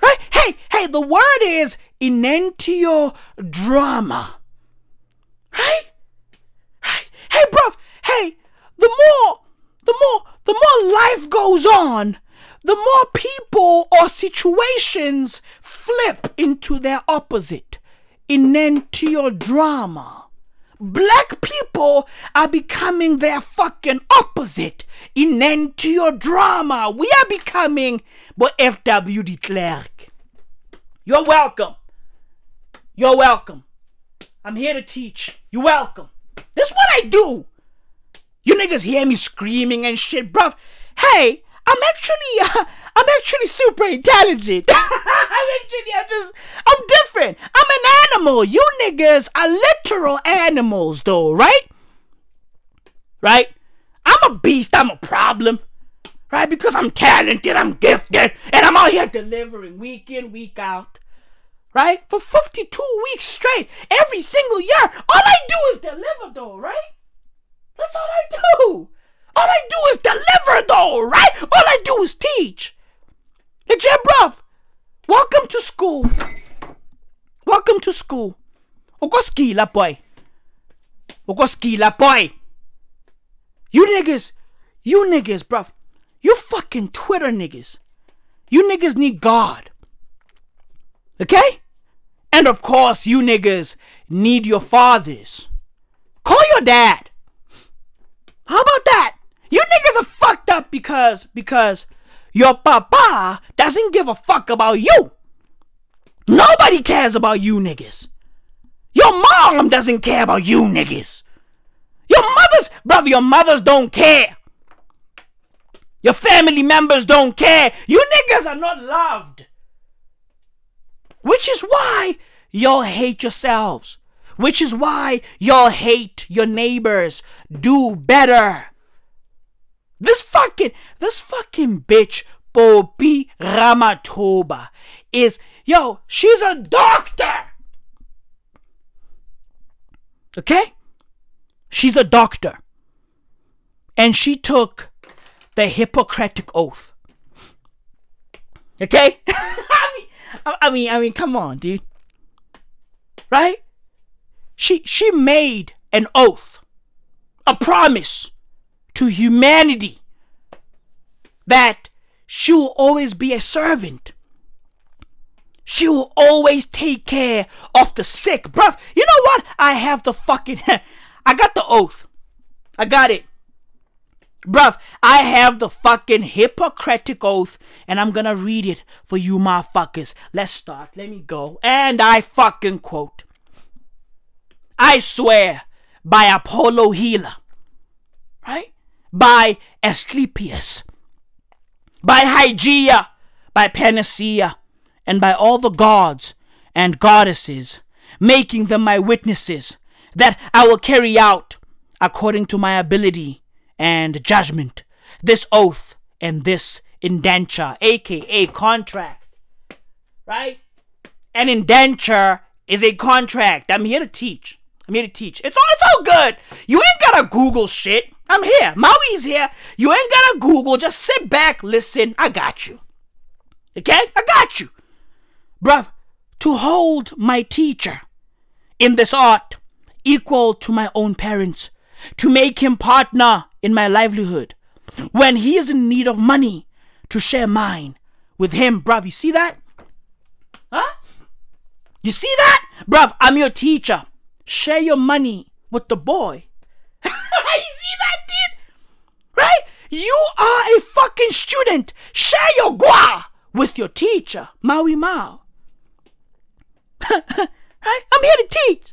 S9: Right? Hey, hey, the word is enantiodromia. Right? Right? Hey, bruv, the more, the more, the more life goes on, the more people or situations flip into their opposite. Enantiodromia. Black people are becoming their fucking opposite. Enantiodromia. We are becoming but F.W. de Klerk. You're welcome. You're welcome. I'm here to teach. You're welcome. This is what I do. You niggas hear me screaming and shit, bruv. Hey, I'm actually, uh, I'm actually super intelligent. I'm actually, I'm just, I'm different. I'm an animal. You niggas are literal animals, though, right? Right? I'm a beast. I'm a problem. Right? Because I'm talented, I'm gifted, and I'm out here delivering week in, week out. Right? For 52 weeks straight, every single year. All I do is deliver, though, right? That's all I do. All I do is deliver, though, right? All I do is teach. Legit, bruv. Welcome to school. Welcome to school. Ukoskila, boy. Ukoskila, boy. You niggas, you niggas, bruv. You fucking Twitter niggas. You niggas need God. Okay? And of course, you niggas need your fathers. Call your dad. How about that? You niggas are fucked up because because your papa doesn't give a fuck about you. Nobody cares about you niggas. Your mom doesn't care about you niggas. Your mothers, brother, your mothers don't care. Your family members don't care. You niggas are not loved. Which is why y'all hate yourselves. Which is why y'all hate your neighbors. Do better. This fucking, this fucking bitch, Popi Ramathuba, is, yo, she's a doctor. Okay? She's a doctor. And she took the Hippocratic Oath. Okay? I mean, I mean, I mean, come on, dude. Right? She she made an oath, a promise to humanity that she will always be a servant. She will always take care of the sick. Bruv, you know what? I have the fucking I got the oath. I got it. Bruv, I have the fucking Hippocratic Oath and I'm gonna read it for you motherfuckers. Let's start. Let me go. And I fucking quote I swear by Apollo Healer, right? By Asclepius, by Hygieia, by Panacea, and by all the gods and goddesses, making them my witnesses, that I will carry out, according to my ability and judgment, this oath and this indenture, aka contract. Right? An indenture is a contract. I'm here to teach. I'm here to teach. It's all it's all good. You ain't gotta Google shit. I'm here. Maui's here. You ain't gotta Google. Just sit back, listen. I got you. Okay? I got you. Bruv, to hold my teacher in this art equal to my own parents, to make him partner in my livelihood, when he is in need of money, to share mine with him, bruv. You see that? Huh? You see that? Bruv, I'm your teacher. Share your money with the boy. you see that, dude? Right? You are a fucking student. Share your gua with your teacher, Maui Mao. right? I'm here to teach.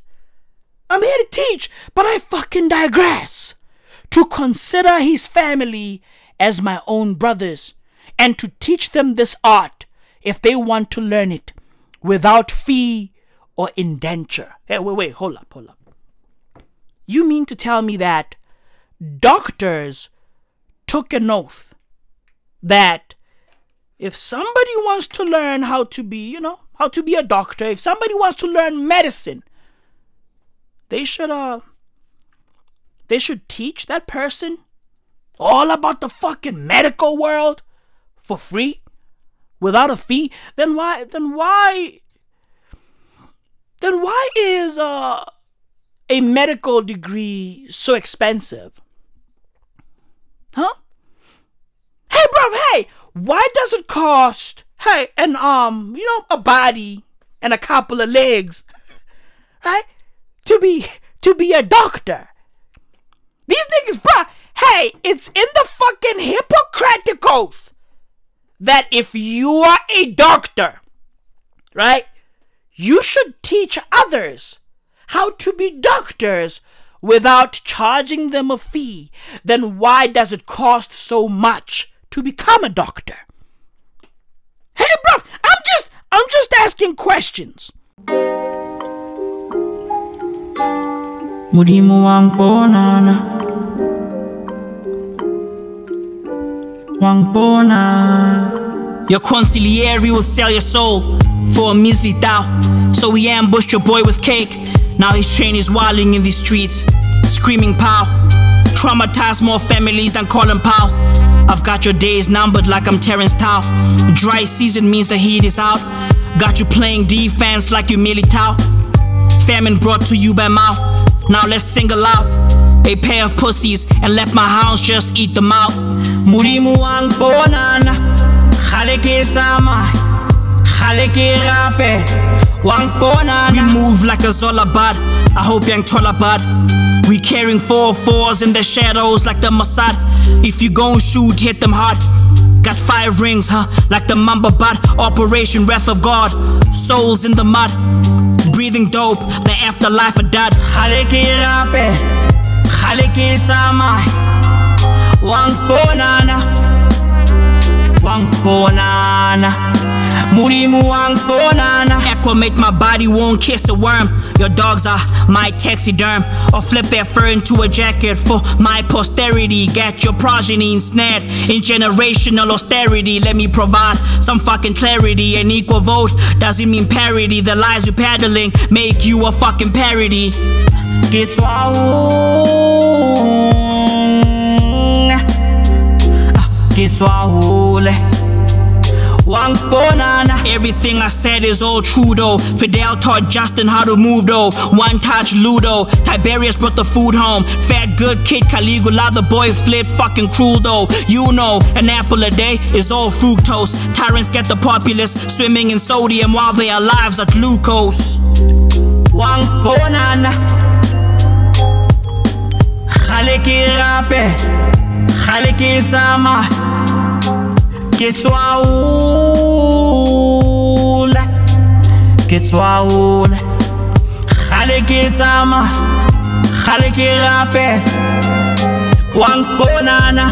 S9: I'm here to teach, but I fucking digress. To consider his family as my own brothers and to teach them this art if they want to learn it without fee or indenture. Hey, wait, wait, hold up, hold up. You mean to tell me that doctors took an oath that if somebody wants to learn how to be, you know, how to be a doctor, if somebody wants to learn medicine, they should uh they should teach that person all about the fucking medical world for free without a fee then why then why then why is uh, a medical degree so expensive? Huh? Hey, bro, hey, why does it cost, hey, an um, you know, a body and a couple of legs, right? To be to be a doctor. These niggas, bro, hey, it's in the fucking Hippocratic oath that if you are a doctor, right, you should teach others how to be doctors without charging them a fee, then why does it cost so much to become a doctor? Hey, bruv, I'm just, I'm just asking questions.
S26: Wang Wang
S27: your consigliere will sell your soul for a measly thou. So he ambushed your boy with cake. Now his chain is wilding in these streets, screaming pow. Traumatized more families than Colin Powell. I've got your days numbered like I'm Terence Tao. Dry season means the heat is out. Got you playing defense like you Militao. Famine brought to you by Mao. Now let's single out a pair of pussies and let my hounds just eat them out. Bonana, khaleke tsama, khaleke rape, wang bonana. We move like a Zolabad. I hope yang Tolabad. We carrying four fours in the shadows like the Mossad. If you gon' shoot, hit them hard. Got five rings, huh? Like the Mamba Bat. Operation Wrath of God. Souls in the mud. Breathing dope, the afterlife of dad. Khaleke rape, khaleke tsama, wang bonana, wang bonana. Murimu wang bonana. Acclimate my body, won't kiss a worm. Your dogs are my taxiderm. Or flip their fur into a jacket for my posterity. Get your progeny ensnared in generational austerity. Let me provide some fucking clarity. An equal vote doesn't mean parity. The lies you're peddling make you a fucking parody. Get Get Wang Bonana. Everything I said is all true though. Fidel taught Justin how to move though. One touch Ludo. Tiberius brought the food home. Fat good kid Caligula, the boy flip fucking cruel though. You know, an apple a day is all fructose. Tyrants get the populace swimming in sodium while their lives are glucose. Wang Bonana. Khaleke rape. Khaleke tsama. Ke tswaole Ke tswaole Gale ke tsama Gale ke rape. Wang bonana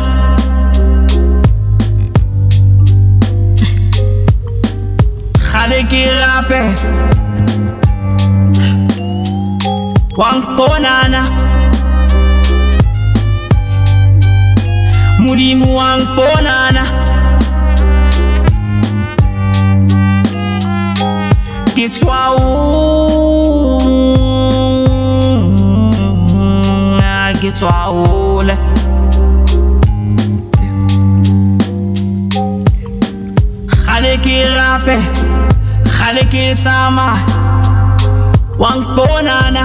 S27: Gale ke rape. Wang bonana Mudimu wang bonana Get Get twaole Gale ke rape Gale ke tsama Wang bonana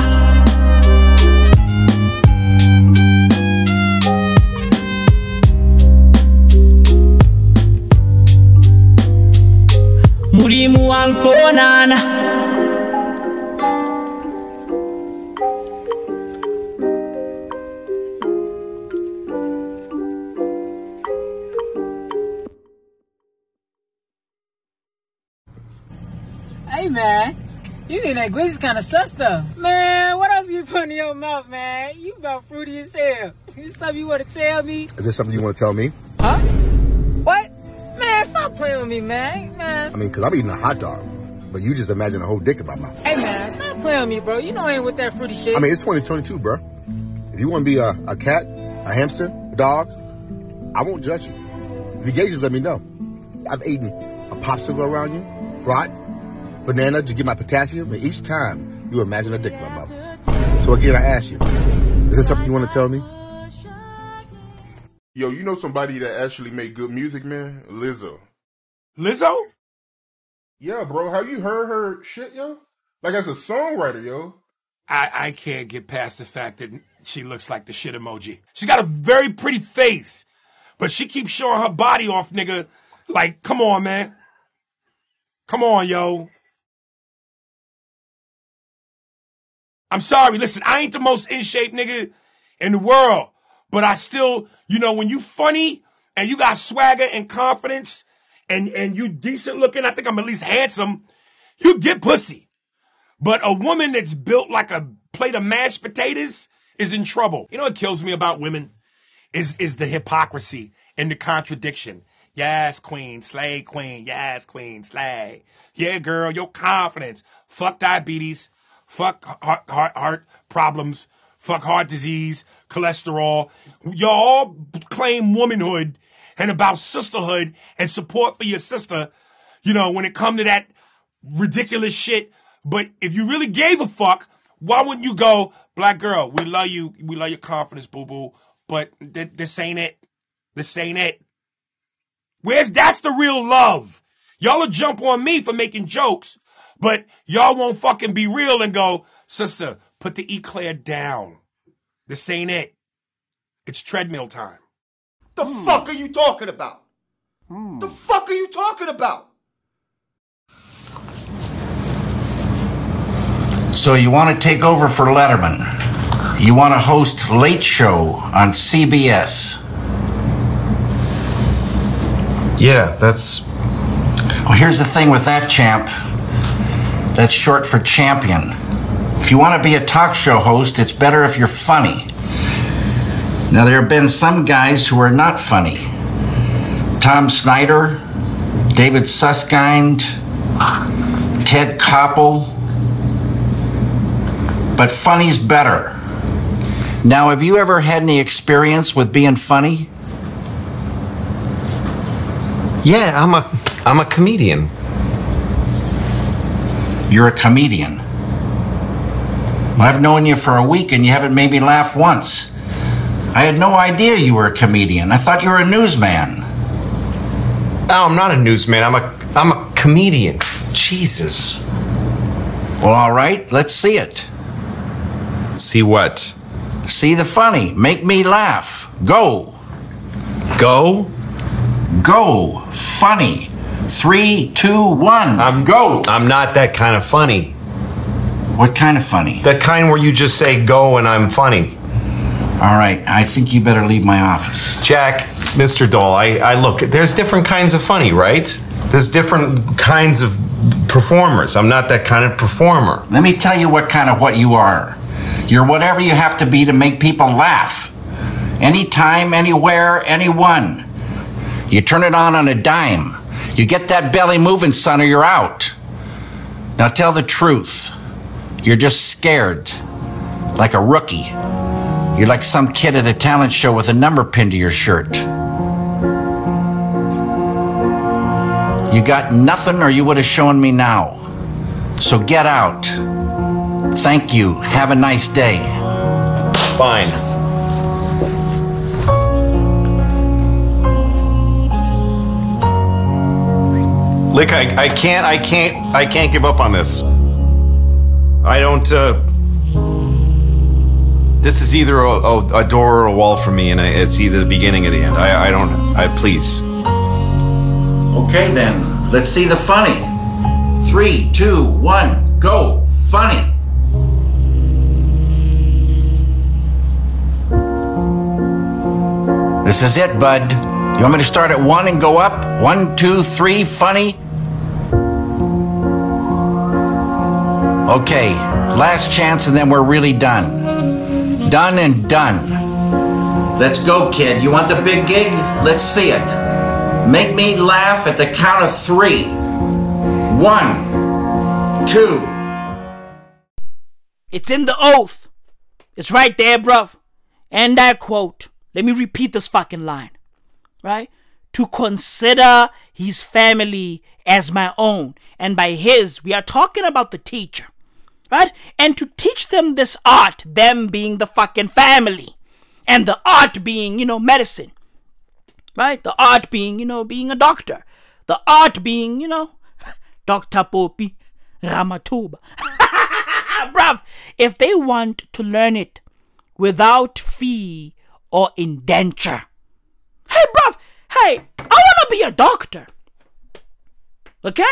S27: Murimu angponana
S28: Hey man, you think that glizzy's kind of sus though. Man, what else you putting in your mouth, man? You about fruity as hell. This something you want to tell me?
S29: Is this something you want to tell me?
S28: Huh? What? Man, stop playing with me, man. Man,
S29: I mean, because I'm eating a hot dog, but you just imagine a whole dick in my mouth.
S28: hey man, stop playing with me, bro. You know I ain't with that fruity shit.
S29: I mean, it's 2022, bro. If you want to be a, a cat, a hamster, a dog, I won't judge you. If you gay, just let me know. I've eaten a popsicle around you, brought banana to get my potassium, and each time you imagine a dick in my mouth. So again, I ask you, is this something you want to tell me?
S30: Yo, you know somebody that actually make good music, man? Lizzo.
S31: Lizzo?
S30: Yeah, bro. Have you heard her shit, yo? Like as a songwriter, yo.
S31: I, I can't get past the fact that she looks like the shit emoji. She's got a very pretty face, but she keeps showing her body off, nigga. Like, come on, man. Come on, yo. I'm sorry. Listen, I ain't the most in shape nigga in the world, but I still, you know, when you funny and you got swagger and confidence and, and you decent looking, I think I'm at least handsome, you get pussy. But a woman that's built like a plate of mashed potatoes is in trouble. You know what kills me about women is, is the hypocrisy and the contradiction. Yes, queen, slay queen. Yes, queen, slay. Yeah, girl, your confidence. Fuck diabetes. Fuck heart, heart, heart problems. fuck heart disease, cholesterol. Y'all all claim womanhood and about sisterhood and support for your sister, you know, when it come to that ridiculous shit. But if you really gave a fuck, why wouldn't you go, black girl, we love you, we love your confidence, boo boo, but th- this ain't it. This ain't it. Where's that's the real love? Y'all will jump on me for making jokes, but y'all won't fucking be real and go, sister, put the eclair down. This ain't it. It's treadmill time.
S32: The hmm. fuck are you talking about? Hmm. The fuck are you talking about?
S33: So you want to take over for Letterman? You want to host Late Show on CBS?
S34: Yeah, that's.
S33: Well, here's the thing with that, champ. That's short for champion. If you want to be a talk show host, it's better if you're funny. Now, there have been some guys who are not funny. Tom Snyder, David Susskind, Ted Koppel. But funny's better. Now, have you ever had any experience with being funny?
S34: Yeah, I'm a I'm a comedian.
S33: You're a comedian. I've known you for a week and you haven't made me laugh once. I had no idea you were a comedian. I thought you were a newsman.
S34: No, I'm not a newsman. I'm a I'm a comedian. Jesus.
S33: Well, all right, let's see it.
S34: See what?
S33: See the funny. Make me laugh. Go.
S34: Go?
S33: Go. Funny. Three, two, one.
S34: I'm
S33: go.
S34: I'm not that kind of funny.
S33: What kind of funny?
S34: The kind where you just say go and I'm funny.
S33: All right, I think you better leave my office.
S34: Jack, Mr. Doll, I, I look, there's different kinds of funny, right? There's different kinds of performers. I'm not that kind of performer.
S33: Let me tell you what kind of what you are. You're whatever you have to be to make people laugh. Anytime, anywhere, anyone. You turn it on on a dime. You get that belly moving, son, or you're out. Now tell the truth. You're just scared. Like a rookie. You're like some kid at a talent show with a number pinned to your shirt. You got nothing, or you would have shown me now. So get out. Thank you. Have a nice day.
S34: Fine. Lick, I, I can't, I can't, I can't give up on this. I don't, uh. This is either a, a, a door or a wall for me, and I, it's either the beginning or the end. I, I don't, I, please.
S33: Okay then, let's see the funny. Three, two, one, go. Funny. This is it, bud. You want me to start at one and go up? One, two, three, funny? Okay, last chance and then we're really done. Done and done. Let's go, kid. You want the big gig? Let's see it. Make me laugh at the count of three. One, two.
S9: It's in the oath. It's right there, bruv. And I quote, let me repeat this fucking line, right? To consider his family as my own. And by his, we are talking about the teacher, right? And to teach them this art, them being the fucking family, and the art being, you know, medicine, right? The art being, you know, being a doctor, the art being, you know, Dr. Phophi Ramathuba. Bruv, if they want to learn it without fee or indenture. Hey, bruv, hey, I want to be a doctor. Okay?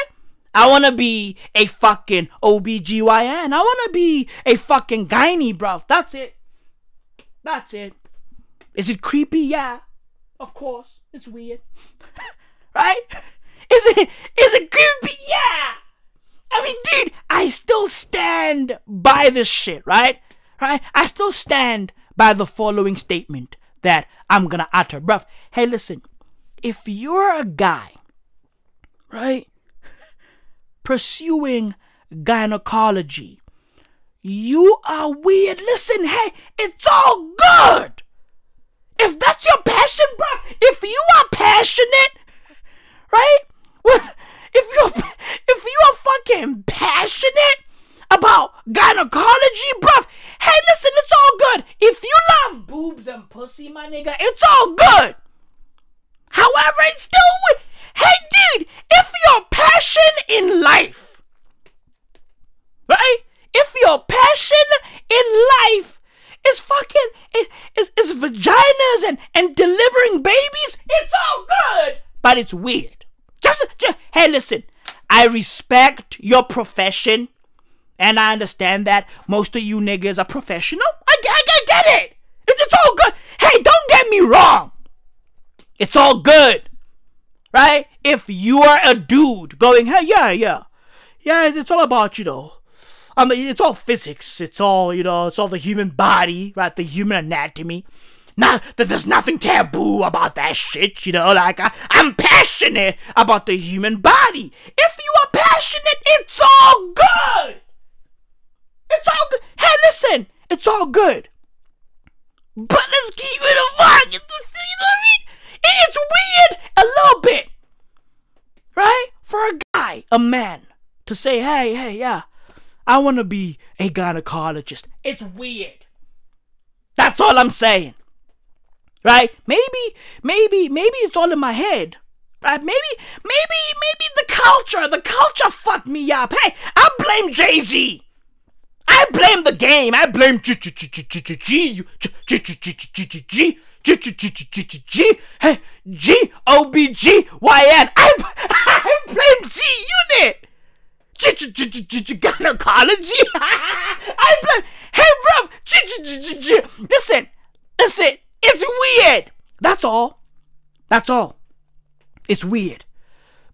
S9: I want to be a fucking OBGYN. I want to be a fucking gynae, bruv. That's it. That's it. Is it creepy? Yeah. Of course. It's weird. right? Is it is it creepy? Yeah. I mean, dude, I still stand by this shit, right? Right? I still stand by the following statement that I'm gonna utter. Bruv, hey, listen, if you're a guy, right, pursuing gynecology, You are weird. Listen, hey, it's all good. If that's your passion, bro, if you are passionate, right? With if you're if you are fucking passionate about gynecology, bruv, hey, listen, it's all good. If you love boobs and pussy, my nigga, it's all good. However, it's still hey, dude, if your passion in life, right? If your passion in life is fucking is, is, vaginas and, and delivering babies, it's all good. But it's weird. Just, just hey, listen. I respect your profession, and I understand that most of you niggas are professional. I, I, I get it. It's, it's all good. Hey, don't get me wrong. It's all good, right? If you are a dude going, hey, yeah, yeah, yeah, it's all about you know. I mean, it's all physics. It's all you know. It's all the human body, right? The human anatomy. Not that there's nothing taboo about that shit, you know. Like I, I'm passionate about the human body. If you are passionate, it's all good. It's all good. Hey, listen, it's all good. But let's keep it a fuck. You know what I mean? It's weird a little bit, right? For a guy, a man, to say, hey, hey, yeah, I want to be a gynecologist. It's weird. That's all I'm saying. Right? Maybe, maybe, maybe it's all in my head. Right? Maybe, maybe, maybe the culture, the culture fucked me up. Hey, I blame Jay Z. I blame the game. I blame G G G G G G G G G G G G G G G G G G hey G O B G Y N. I I blame G Unit. G G G G G G gynecology. I blame. Hey, bro. G G G G G. Listen, listen. It's weird. That's all. That's all. It's weird.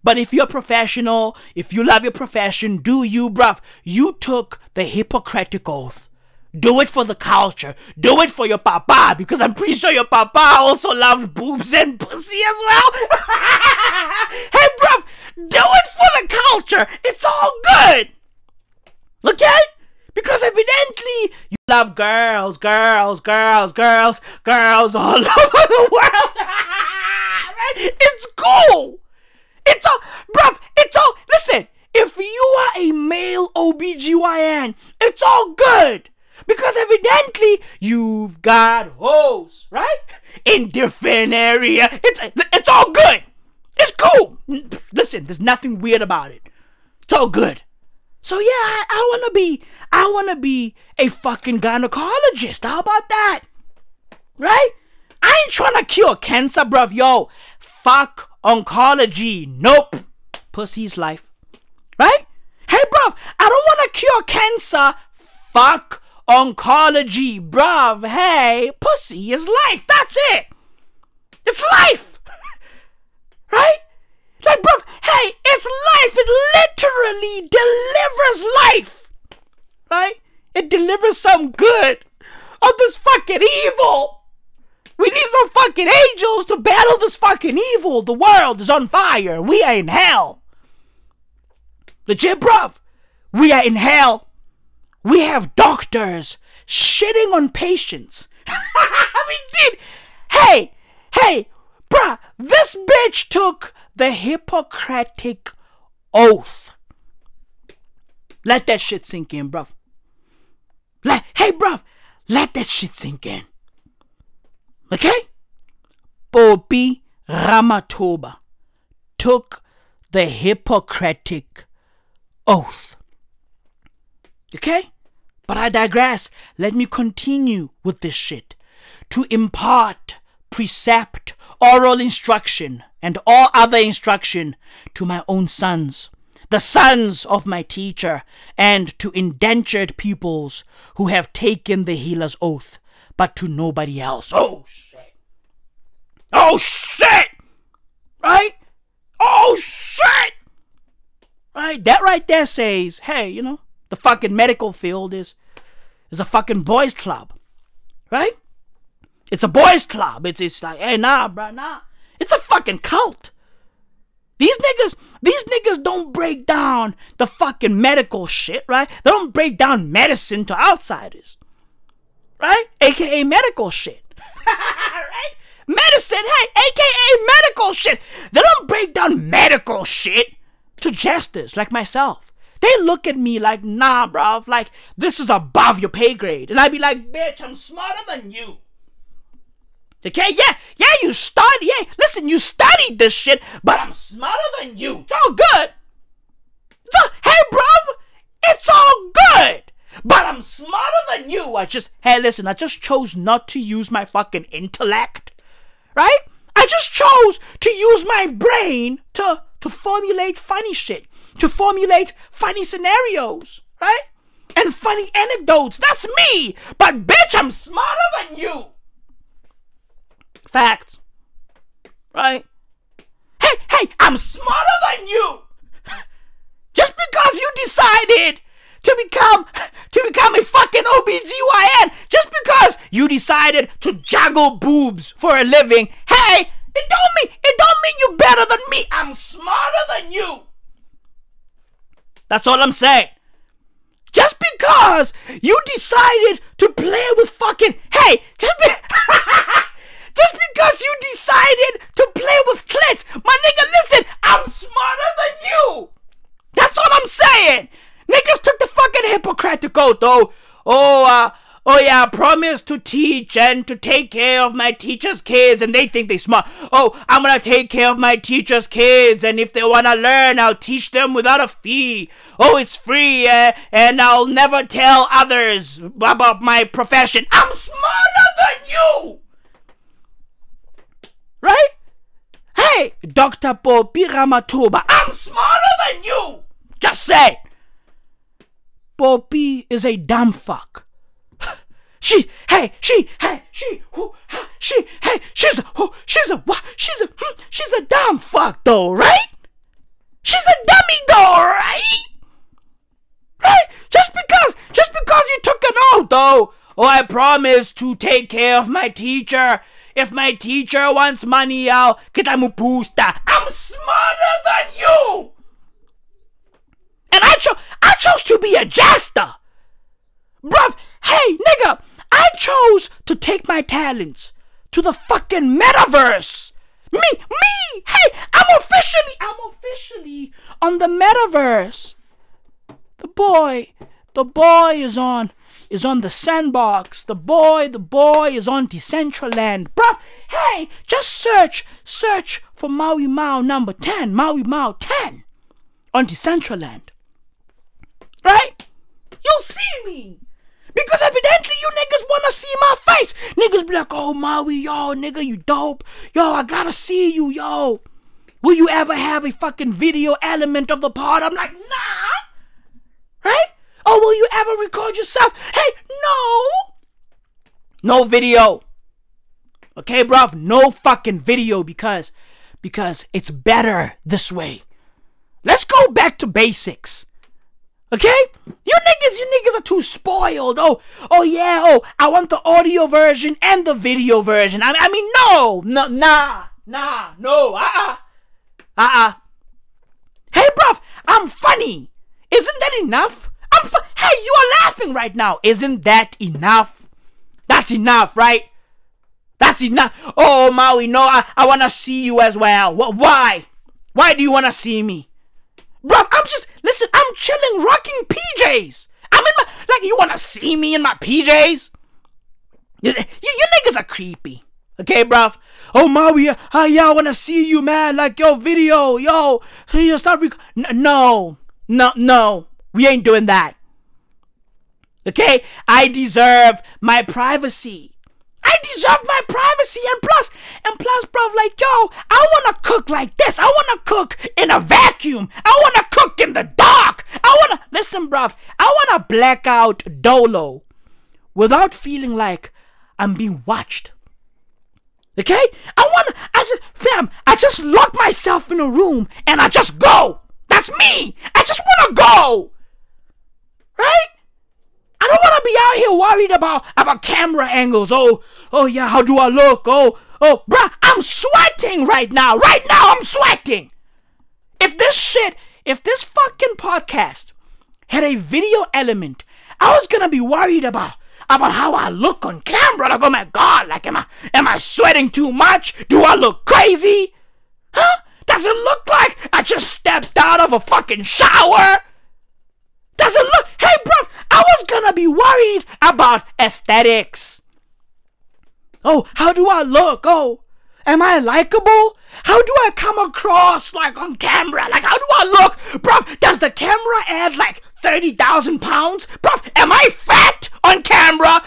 S9: But if you're professional, if you love your profession, do you, bruv? You took the Hippocratic Oath. Do it for the culture. Do it for your papa, because I'm pretty sure your papa also loves boobs and pussy as well. hey, bruv, do it for the culture. It's all good. Okay? Because evidently you love girls, girls, girls, girls, girls all over the world. right? It's cool. It's all, bruv, it's all, listen, if you are a male OBGYN, it's all good. Because evidently you've got hoes, right? In different area. It's, it's all good. It's cool. Listen, there's nothing weird about it. It's all good. So yeah, I, I wanna be, I wanna be a fucking gynecologist. How about that? Right? I ain't trying to cure cancer, bruv. Yo, fuck oncology. Nope. Pussy's life. Right? Hey, bruv, I don't wanna cure cancer. Fuck oncology, bruv. Hey, pussy is life. That's it. It's life. right? Like, bruv, hey, it's life. It literally delivers life. Right? It delivers some good of this fucking evil. We need some fucking angels to battle this fucking evil. The world is on fire. We are in hell. Legit, bruv. We are in hell. We have doctors shitting on patients. Mean, dude, hey, hey, bruh, this bitch took the Hippocratic Oath. Let that shit sink in, bruv. Let, hey, bruv, let that shit sink in. Okay? Bobby Ramathuba took the Hippocratic Oath. Okay? But I digress. Let me continue with this shit. To impart precept, oral instruction, and all other instruction to my own sons, the sons of my teacher, and to indentured pupils who have taken the healer's oath, but to nobody else. Oh, shit. Oh, shit! Right? Oh, shit! Right? That right there says, hey, you know, the fucking medical field is is a fucking boys club. Right? It's a boys club. It's it's like, hey, nah, bro, nah. It's a fucking cult. These niggas, these niggas don't break down the fucking medical shit, right? They don't break down medicine to outsiders, right? AKA medical shit, right? Medicine, hey, AKA medical shit. They don't break down medical shit to jesters like myself. They look at me like, nah, bruv, like, this is above your pay grade. And I'd be like, bitch, I'm smarter than you. Okay, yeah, yeah, you studied, yeah, listen, you studied this shit, but I'm smarter than you. It's all good. It's all, hey, bruv, it's all good. But I'm smarter than you. I just, hey, listen, I just chose not to use my fucking intellect, right? I just chose to use my brain to, to formulate funny shit, to formulate funny scenarios, right? And funny anecdotes. That's me. But bitch, I'm smarter than you. Facts. Right? Hey, hey, I'm smarter than you. Just because you decided to become to become a fucking OBGYN, just because you decided to juggle boobs for a living, hey, it don't mean it don't mean you're better than me. I'm smarter than you. That's all I'm saying. Just because you decided to play with fucking hey, just be Just because you decided to play with clits, my nigga, listen, I'm smarter than you. That's all I'm saying. Niggas took the fucking Hippocratic oath, though. Oh, uh, oh yeah, I promise to teach and to take care of my teacher's kids, and they think they smart. Oh, I'm gonna take care of my teacher's kids, and if they wanna learn, I'll teach them without a fee. Oh, it's free, uh, and I'll never tell others about my profession. I'm smarter than you. Right? Hey, Dr. Phophi Ramathuba, I'm smarter than you! Just say! Phophi is a dumb fuck. She, hey, she, hey, she, who, ha, she, hey, she's a, who, she's a, what, she's a, hmm, she's a dumb fuck though, right? She's a dummy though, right? Right? Just because, just because you took an oath though. Oh, I promise to take care of my teacher. If my teacher wants money, I'll kita a booster. I'm smarter than you. And I chose, I chose to be a jester. Bruv, hey, nigga, I chose to take my talents to the fucking metaverse. Me, me, hey, I'm officially, I'm officially on the metaverse. The boy, the boy is on, is on the sandbox. The boy, the boy is on Decentraland. Bruv, hey, just search, search for Maui Mao number 10, Maui Mao 10 on Decentraland. Right? You'll see me. Because evidently you niggas wanna see my face. Niggas be like, oh Maui, yo, nigga, you dope. Yo, I gotta see you, yo. Will you ever have a fucking video element of the part? I'm like, nah. Right? Oh, will you ever record yourself? Hey, no. No video. Okay, bruv, no fucking video because because it's better this way. Let's go back to basics. Okay? You niggas, you niggas are too spoiled. Oh, oh yeah, oh, I want the audio version and the video version. I, I mean, no, no, nah, nah, no, uh-uh, uh-uh. Hey, bruv, I'm funny. Isn't that enough? I'm fu- Hey, you are laughing right now. Isn't that enough? That's enough, right? That's enough. Oh, Maui, no, I, I want to see you as well. Wh- why? Why do you want to see me? Bruv, I'm just, listen, I'm chilling, rocking PJs. I'm in my, like, you want to see me in my PJs? You, you, niggas are creepy. Okay, bruv? Oh, Maui, uh, yeah, I want to see you, man. Like, yo, video, yo. You start rec- No, no, no. We ain't doing that. Okay? I deserve my privacy. I deserve my privacy and plus, and plus, bruv, like, yo, I wanna cook like this. I wanna cook in a vacuum. I wanna cook in the dark. I wanna, listen, bruv, I wanna black out dolo without feeling like I'm being watched. Okay? I wanna, I just, fam, I just lock myself in a room and I just go. That's me. I just wanna go. Right? I don't want to be out here worried about about camera angles. Oh, oh yeah, how do I look? Oh, oh, bruh, I'm sweating right now. Right now, I'm sweating. If this shit, if this fucking podcast had a video element, I was gonna be worried about about how I look on camera. Like, oh my god, like am I am I sweating too much? Do I look crazy? Huh? Does it look like I just stepped out of a fucking shower? Does it look hey bruv, I was gonna be worried about aesthetics. Oh, how do I look? Oh, am I likable? How do I come across like on camera? Like how do I look? Bruv, does the camera add like 30,000 pounds? Bruv, am I fat on camera?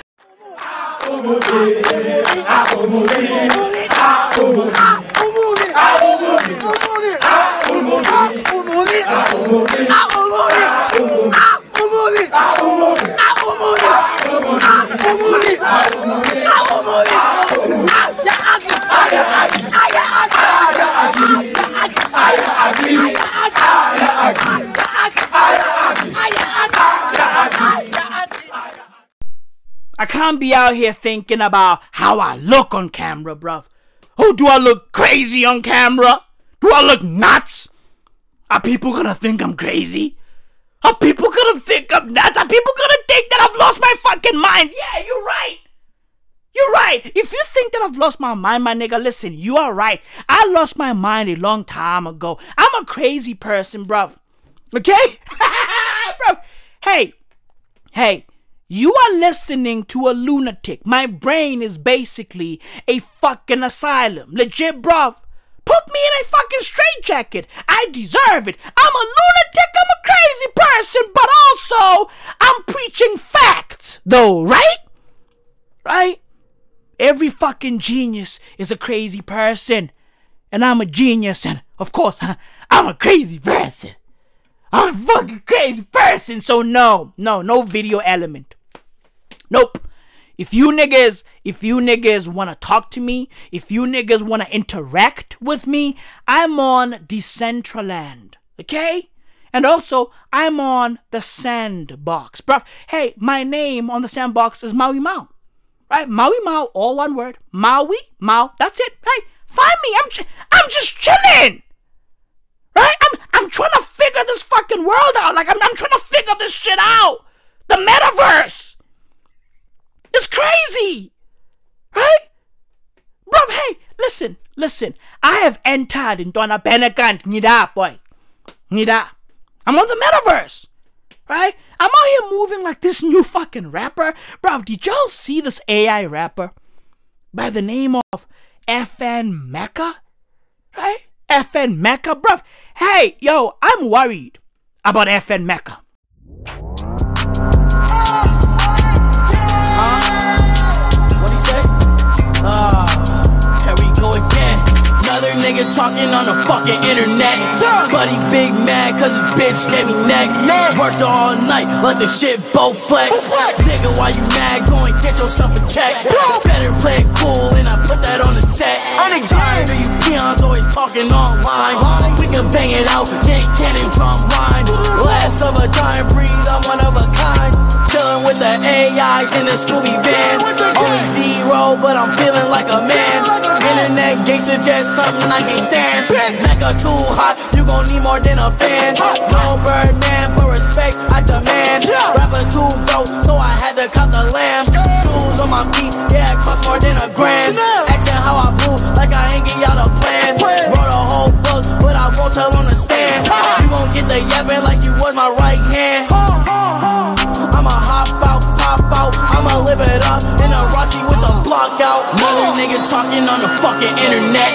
S9: Be out here thinking about how I look on camera, bruv. Oh, do I look crazy on camera? Do I look nuts? Are people gonna think I'm crazy? Are people gonna think I'm nuts? Are people gonna think that I've lost my fucking mind? Yeah, you're right. You're right. If you think that I've lost my mind, my nigga, listen, you are right. I lost my mind a long time ago. I'm a crazy person, bruv. Okay? bruv. Hey, hey, you are listening to a lunatic. My brain is basically a fucking asylum. Legit, bruv. Put me in a fucking straitjacket. I deserve it. I'm a lunatic. I'm a crazy person, but also I'm preaching facts, though, right? Right? Every fucking genius is a crazy person. And I'm a genius, and of course, I'm a crazy person. I'm a fucking crazy person, so no, no, no video element. Nope. If you niggas, if you niggas wanna talk to me, if you niggas wanna interact with me, I'm on Decentraland, okay? And also, I'm on the Sandbox, bruv. Hey, my name on the Sandbox is Maui Mao, right? Maui Mao, all one word. Maui Mao. That's it. Hey, find me. I'm, ch- I'm just chilling, right? I'm, I'm trying to figure this fucking world out. Like I'm, I'm trying to figure this shit out. The metaverse. It's crazy. Right? Bruv, hey, listen, listen. I have entered into an Benegant Nida, boy. Nida. I'm on the metaverse. Right? I'm out here moving like this new fucking rapper. Bro, did y'all see this AI rapper? By the name of FN Meka? Right? FN Meka, bruv. Hey, yo, I'm worried about FN
S35: Meka. Talking on the fucking internet. He big mad cause his bitch gave me neck. Worked all night like the shit both flex. Nigga, why you mad? Go and get yourself a check. Better play it cool and I put that on the set. I'm tired of you peons always talking online. We can bang it out, Nick Cannon drum line. Last of a dying breed, I'm one of a kind. Chilling with the AIs in the Scooby van. Only zero, but I'm feeling like a man. Internet gates are just something I can't stand. Meka too hot, you gon' need more than a fan. No Birdman, for respect I demand. Rappers too broke, so I had to cut the lamb. Shoes on my feet, yeah, it cost more than a grand. Asking how I blew, like I ain't give y'all a plan. Wrote a whole book, but I won't tell on the stand. You gon' get the yapping like you was my right hand. Talking on the fucking internet.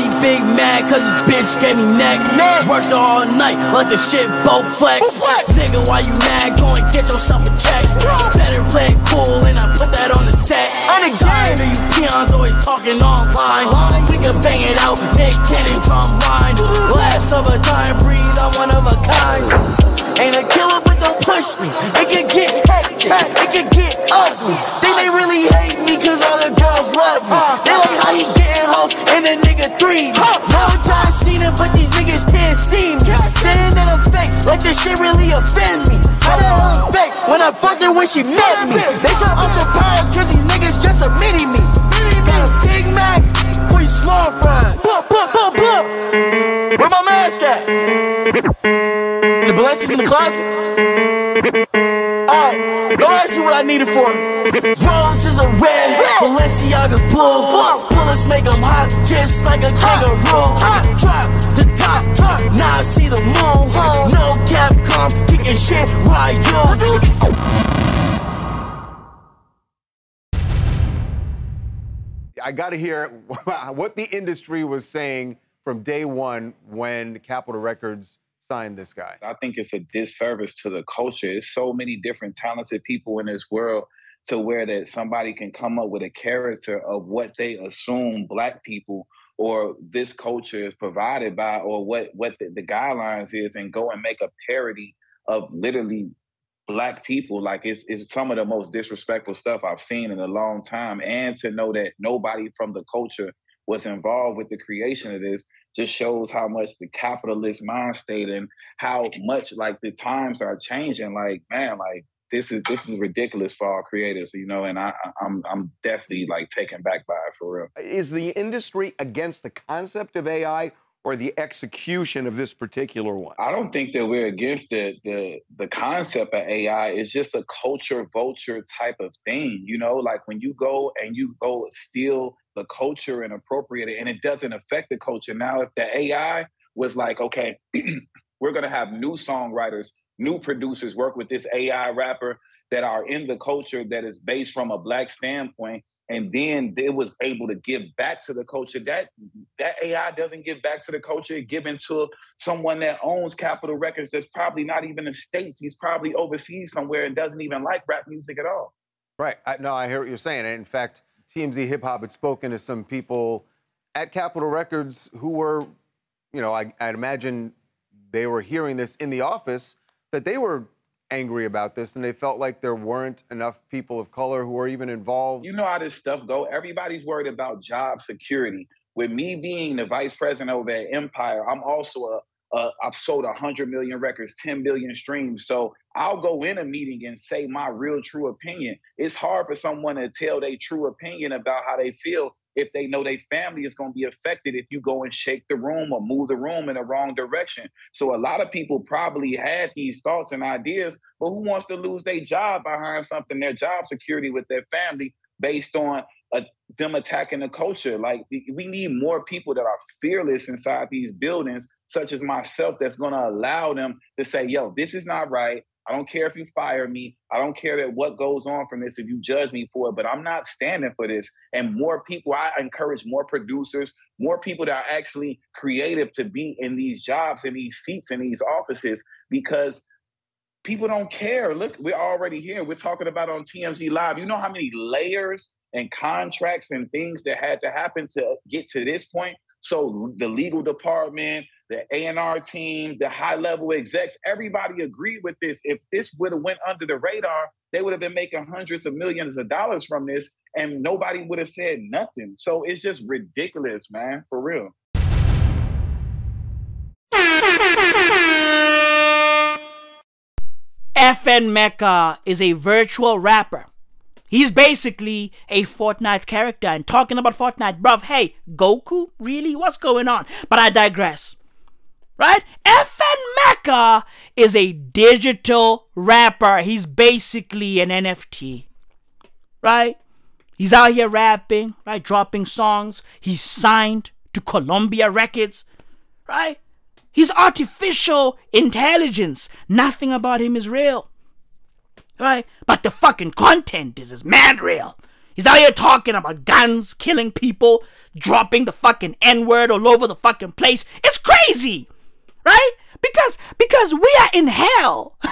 S35: He big mad cause his bitch gave me neck. Worked all night like the shit both flex. Nigga, why you mad? Go and get yourself a check. Better play cool and I put that on the set. I'm Tired of you peons always talking online. We can bang it out, Nick Cannon drum line. Last of a dying breed, I'm one of a kind. Ain't a killer, but don't push me. It can get hectic, it can get ugly. Think they really hate me cause all the girls love me. They like how he getting hoes and the nigga three. No John Cena, but these niggas can't see me. Saying that I'm fake, like this shit really offend me. How the hell I'm fake when I fucked her when she met me? They said I'm surprised cause these niggas just a mini me. Got a Big Mac for you small fries. Blah, blah, blah, blah. Where my mask at? The Balenci's in the closet? Alright, don't ask me what I need it for. Roses are red, Balenciaga blue. Bullets make them hot, just like a kangaroo. Drop the top, now I see the moon. No Capcom, kicking shit, why you?
S36: I got to hear what the industry was saying from day one when Capitol Records signed this guy.
S37: I think it's a disservice to the culture. There's so many different talented people in this world to where that somebody can come up with a character of what they assume black people or this culture is provided by or what what the, the guidelines is and go and make a parody of literally black people like it's, it's some of the most disrespectful stuff i've seen in a long time and to know that nobody from the culture was involved with the creation of this just shows how much the capitalist mind state and how much like the times are changing. Like man like this is this is ridiculous for all creators you know and i i'm i'm definitely like taken back by it for real.
S36: Is the industry against the concept of AI or the execution of this particular one?
S37: I don't think that we're against the the the concept of AI. It's just a culture vulture type of thing, you know. Like when you go and you go steal the culture and appropriate it, and it doesn't affect the culture. Now, if the AI was like, okay, we're gonna have new songwriters, new producers work with this AI rapper that are in the culture that is based from a black standpoint, and then it was able to give back to the culture. That that AI doesn't give back to the culture, given to someone that owns Capitol Records that's probably not even in States. He's probably overseas somewhere and doesn't even like rap music at all.
S36: Right. I, no, I hear what you're saying. And in fact, TMZ Hip Hop had spoken to some people at Capitol Records who were, you know, I, I'd imagine they were hearing this in the office that they were angry about this and they felt like there weren't enough people of color who were even involved.
S37: You know how this stuff go. Everybody's worried about job security. With me being the vice president over at Empire, I'm also a, a I've sold 100 million records, 10 billion streams. So I'll go in a meeting and say my real true opinion. It's hard for someone to tell their true opinion about how they feel if they know their family is going to be affected if you go and shake the room or move the room in the wrong direction. So a lot of people probably had these thoughts and ideas, but who wants to lose their job behind something, their job security with their family based on uh, them attacking the culture? Like we need more people that are fearless inside these buildings, such as myself, that's going to allow them to say, yo, this is not right. I don't care if you fire me. I don't care that what goes on from this if you judge me for it, but I'm not standing for this. And more people, I encourage more producers, more people that are actually creative to be in these jobs, in these seats, in these offices, because people don't care. Look, we're already here. We're talking about on TMZ Live. You know how many layers and contracts and things that had to happen to get to this point? So the legal department, the A&R team, the high level execs, everybody agreed with this. If this would have went under the radar, they would have been making hundreds of millions of dollars from this and nobody would have said nothing. So it's just ridiculous, man, for real.
S9: FN Meka is a virtual rapper. He's basically a Fortnite character. And talking about Fortnite, bruv, hey, Goku? Really? What's going on? But I digress. Right? FN Meka is a digital rapper. He's basically an NFT. Right? He's out here rapping, right? Dropping songs. He's signed to Columbia Records. Right? He's artificial intelligence. Nothing about him is real. Right? But the fucking content is, is mad real. He's out here talking about guns, killing people, dropping the fucking N-word all over the fucking place. It's crazy. Right? Because because we are in hell.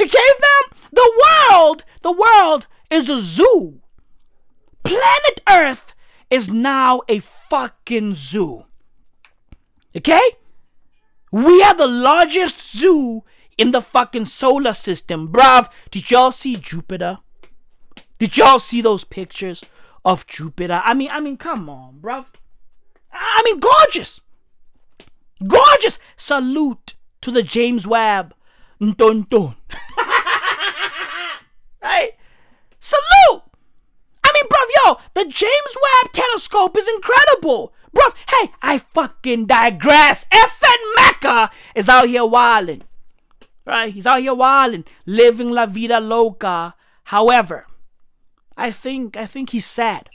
S9: okay, fam? The world, the world is a zoo. Planet Earth is now a fucking zoo. Okay? We are the largest zoo in the fucking solar system. Bruv, did y'all see Jupiter? Did y'all see those pictures of Jupiter? I mean, I mean, come on, bruv. I mean, gorgeous. Gorgeous. Salute to the James Webb. Dun. right? Salute. I mean, bruv, yo, the James Webb telescope is incredible. Bruv, hey, I fucking digress. FN Meka is out here wilding. Right? He's out here wilding, living la vida loca. However, I think I think he's sad.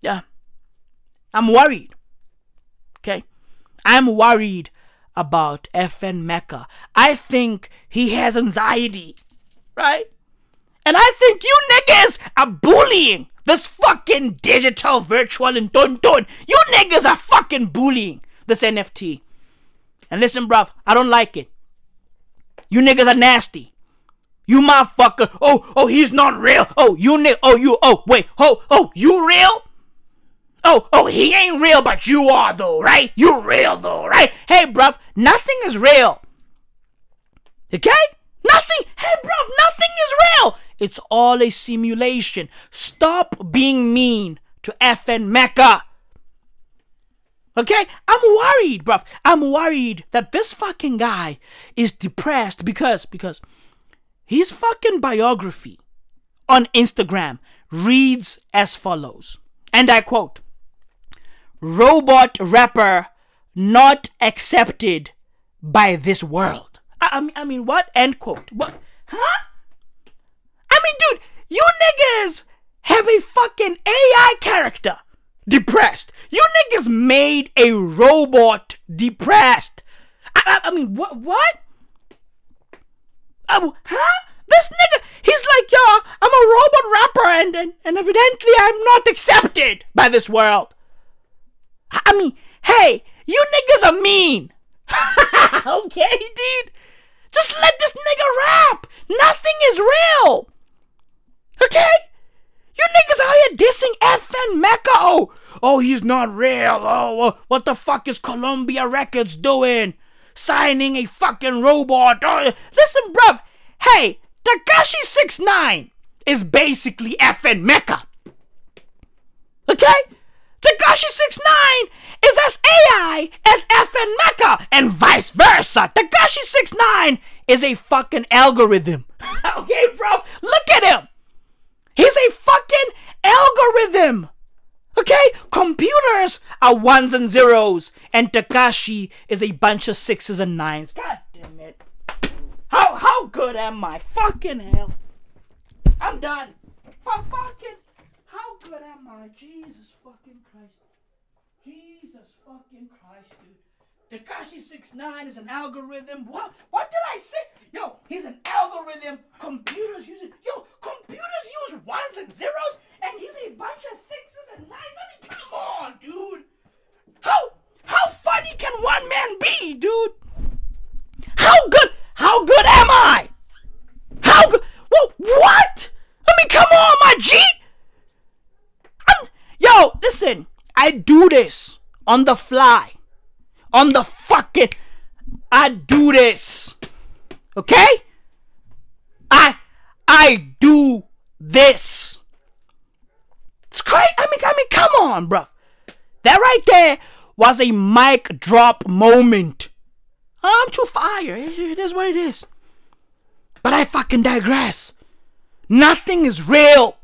S9: Yeah. I'm worried. I'm worried about FN Meka. I think he has anxiety. Right? And I think you niggas are bullying this fucking digital virtual and dun dun. You niggas are fucking bullying this NFT. And listen, bruv, I don't like it. You niggas are nasty. You motherfucker. Oh, oh, he's not real. Oh, you nigga. Oh, you. Oh, wait. Oh, oh, you real? Oh, oh, he ain't real, but you are though, right? You real though, right? Hey, bruv, nothing is real. Okay? Nothing. Hey, bruv, nothing is real. It's all a simulation. Stop being mean to FN Meka. Okay? I'm worried, bruv. I'm worried that this fucking guy is depressed because because his fucking biography on Instagram reads as follows. And I quote Robot rapper not accepted by this world. I, I mean, I mean, what? End quote. What? Huh? I mean, dude, you niggas have a fucking AI character depressed. You niggas made a robot depressed. I, I, I mean, what? What? Um, huh? This nigga, he's like, yo, I'm a robot rapper, and, and, and evidently I'm not accepted by this world. I mean, hey, you niggas are mean. okay, dude. Just let this nigga rap. Nothing is real. Okay? You niggas out here dissing FN Meka. Oh, oh, he's not real. Oh, what the fuck is Columbia Records doing? Signing a fucking robot. Oh, listen, bruv. Hey, Tekashi 69 is basically FN Meka. Okay? Tekashi 69 is as AI as FN Meka and vice versa. Tekashi 69 is a fucking algorithm. okay, bro? Look at him. He's a fucking algorithm. Okay? Computers are ones and zeros, and Tekashi is a bunch of sixes and nines. God damn it. How how good am I? Fucking hell. I'm done. But fucking how good am I? Jesus fucking Christ, dude. Tekashi 69 is an algorithm. What? What did I say? Yo, he's an algorithm. Computers use it. Yo, computers use ones and zeros, and he's a bunch of sixes and nines. I mean, come on, dude. How how funny can one man be, dude? How good? How good am I? How good? What? I mean, come on, my G. I'm, yo, listen. I do this on the fly on the fucking. I do this. Okay? I I do this. It's great. I mean, I mean, come on, bruv. That right there was a mic drop moment. I'm too fire. It is what it is. But I fucking digress. Nothing is real.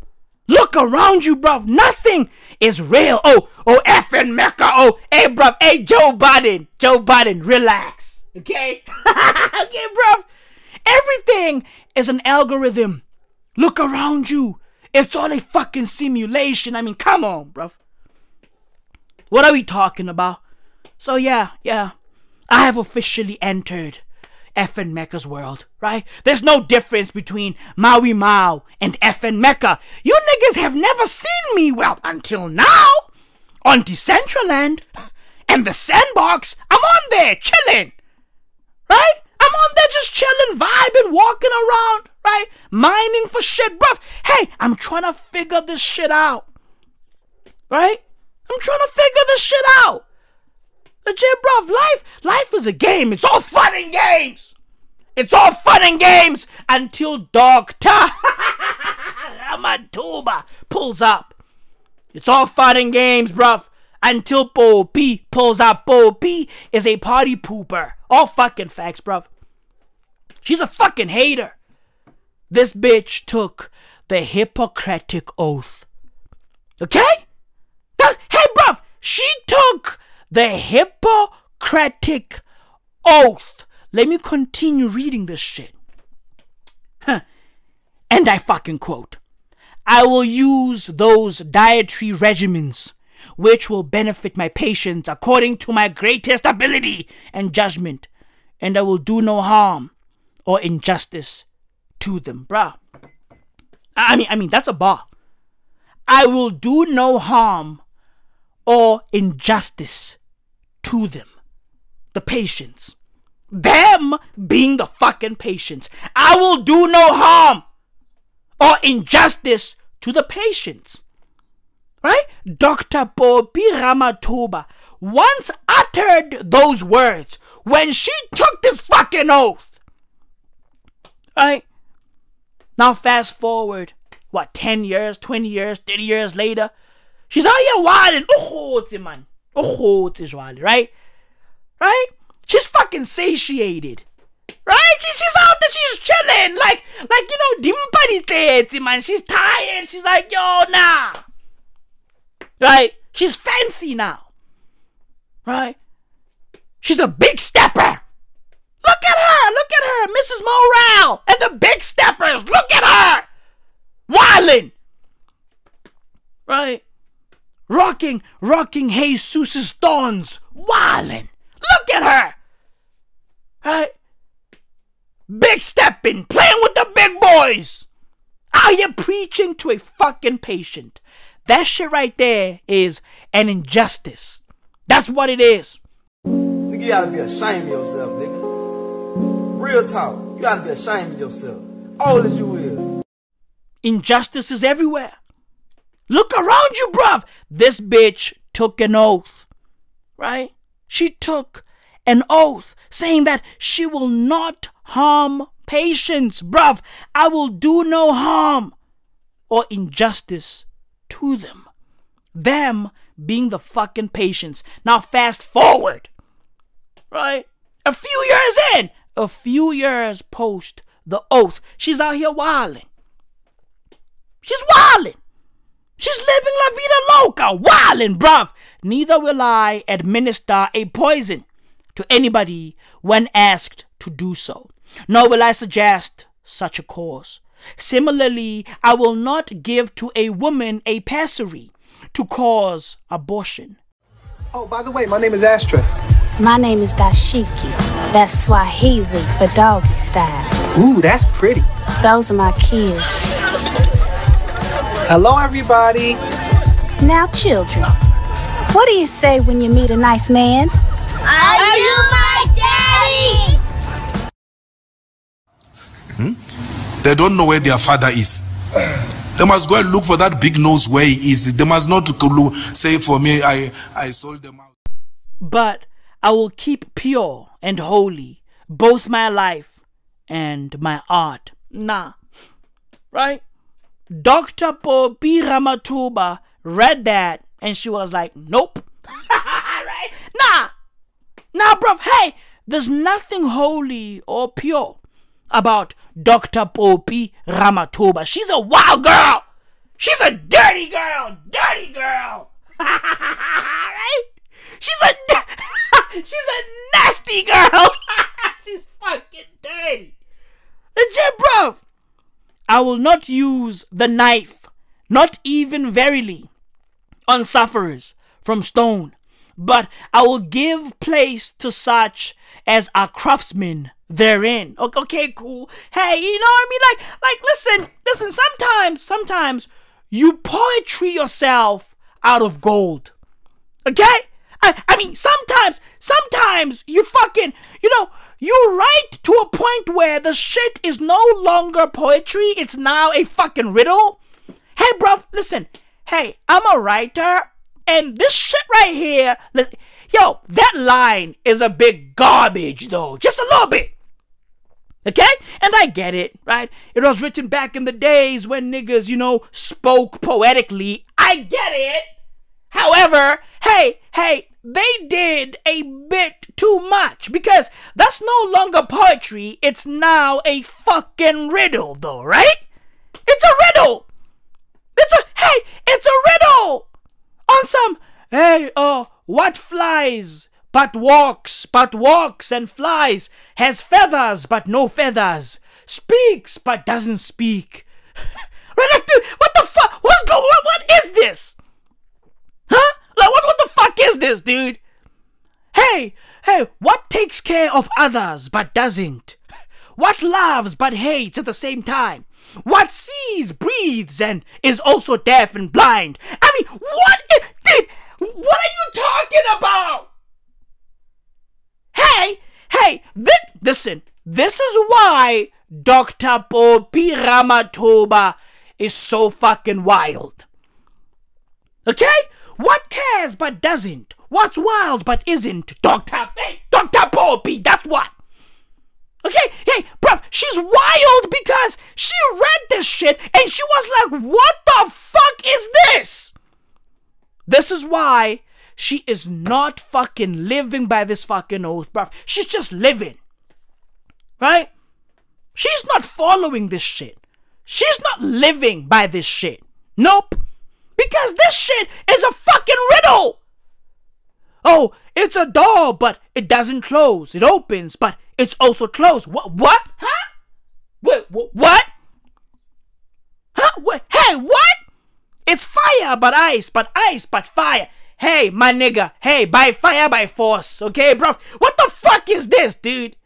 S9: Look around you, bruv. Nothing is real. Oh, oh, FN Meka. Oh, hey, bruv. Hey, Joe Biden. Joe Biden, relax. Okay? okay, bruv. Everything is an algorithm. Look around you. It's all a fucking simulation. I mean, come on, bruv. What are we talking about? So, yeah, yeah. I have officially entered FN Meka's world, right? There's no difference between Maui Mao and FN Meka. You niggas have never seen me, well, until now. On Decentraland and the sandbox, I'm on there chilling, right? I'm on there just chilling, vibing, walking around, right? Mining for shit, bruv. Hey, I'm trying to figure this shit out, right? I'm trying to figure this shit out. Legit, bruv, life, life is a game. It's all fun and games. It's all fun and games until Dr. Ramathuba pulls up. It's all fun and games, bruv. Until Bo P pulls up. Bo P is a party pooper. All fucking facts, bruv. She's a fucking hater. This bitch took the Hippocratic oath. Okay? Hey, bruv, she took the Hippocratic Oath. Let me continue reading this shit. Huh. And I fucking quote I will use those dietary regimens which will benefit my patients according to my greatest ability and judgment, and I will do no harm or injustice to them, bruh. I mean, I mean that's a bar. I will do no harm or injustice to them, the patients. Them being the fucking patients. I will do no harm or injustice to the patients. Right? Dr. Bobby Ramathuba once uttered those words when she took this fucking oath. Right? Now, fast forward, what, 10 years, 20 years, 30 years later, she's out here wilding. Oh, man. Oh, it's wild, right? Right? She's fucking satiated. Right? She, she's out there, she's chilling. Like, like you know, dimpa man. She's tired. She's like, yo, nah. Right? She's fancy now. Right? She's a big stepper. Look at her. Look at her. Mrs. Morale and the big steppers. Look at her. Wildin'. Right? Rocking, rocking Jesus thorns. Wildin'. Look at her. Right? Big stepping, playing with the big boys. Are you preaching to a fucking patient? That shit right there is an injustice. That's what it is.
S38: Nigga, you gotta be ashamed of yourself, nigga. Real talk. You gotta be ashamed of yourself. All as you is.
S9: Injustice is everywhere. Look around you, bruv. This bitch took an oath, right? She took an oath saying that she will not harm patients, bruv. I will do no harm or injustice to them. Them being the fucking patients. Now, fast forward, right? A few years in, a few years post the oath, she's out here wilding. She's wilding. She's living la vida loca, wilding, bruv. Neither will I administer a poison to anybody when asked to do so, nor will I suggest such a course. Similarly, I will not give to a woman a pessary to cause abortion.
S39: Oh, by the way, my name is Astra.
S40: My name is Dashiki. That's Swahili for doggy style.
S39: Ooh, that's pretty.
S40: Those are my kids.
S39: Hello, everybody.
S40: Now, children, what do you say when you meet a nice man?
S41: Are you my daddy?
S42: Hmm? They don't know where their father is. They must go and look for that big nose where he is. They must not look, say for me, I, I sold them out.
S9: But I will keep pure and holy both my life and my art. Nah. Right? Dr. Phophi Ramathuba read that and she was like, nope. right? Nah. Nah, bruv. Hey, there's nothing holy or pure about Dr. Phophi Ramathuba. She's a wild girl. She's a dirty girl. Dirty girl. right? She's a she's a nasty girl. she's fucking dirty. Legit, bruv. I will not use the knife, not even verily, on sufferers from stone, but I will give place to such as are craftsmen therein. Okay, cool. Hey, you know what I mean? Like, like, listen, listen. Sometimes, sometimes you poetry yourself out of gold. Okay? I, I mean, sometimes, sometimes you fucking, you know, you write to a point where the shit is no longer poetry, it's now a fucking riddle. Hey, bruv, listen. Hey, I'm a writer, and this shit right here, yo, that line is a big garbage, though. Just a little bit. Okay? And I get it, right? It was written back in the days when niggas, you know, spoke poetically. I get it. However, hey, hey, they did a bit too much because that's no longer poetry, it's now a fucking riddle, though, right? It's a riddle! It's a, hey, it's a riddle! On some, hey, uh, what flies but walks, but walks and flies, has feathers but no feathers, speaks but doesn't speak. right, dude, what the fuck? What's going? What, what is this? Huh? Like, what? What the fuck is this, dude? Hey, hey, what takes care of others but doesn't? What loves but hates at the same time? What sees, breathes, and is also deaf and blind? I mean, what? Dude, what are you talking about? Hey, hey, thi- listen, this is why Dr. Phophi Ramathuba is so fucking wild. Okay? What cares but doesn't? What's wild but isn't? Dr. Hey, Dr. Phophi, that's what. Okay, hey, bruv, she's wild because she read this shit and she was like, what the fuck is this? This is why she is not fucking living by this fucking oath, bruv. She's just living. Right? She's not following this shit. She's not living by this shit. Nope. Because this shit is a fucking riddle. Oh, it's a door, but it doesn't close. It opens, but it's also closed. What? What? Huh? Wait, wh- what? Huh? Wait, hey, what? It's fire, but ice, but ice, but fire. Hey, my nigga. Hey, by fire, by force. Okay, bro. What the fuck is this, dude?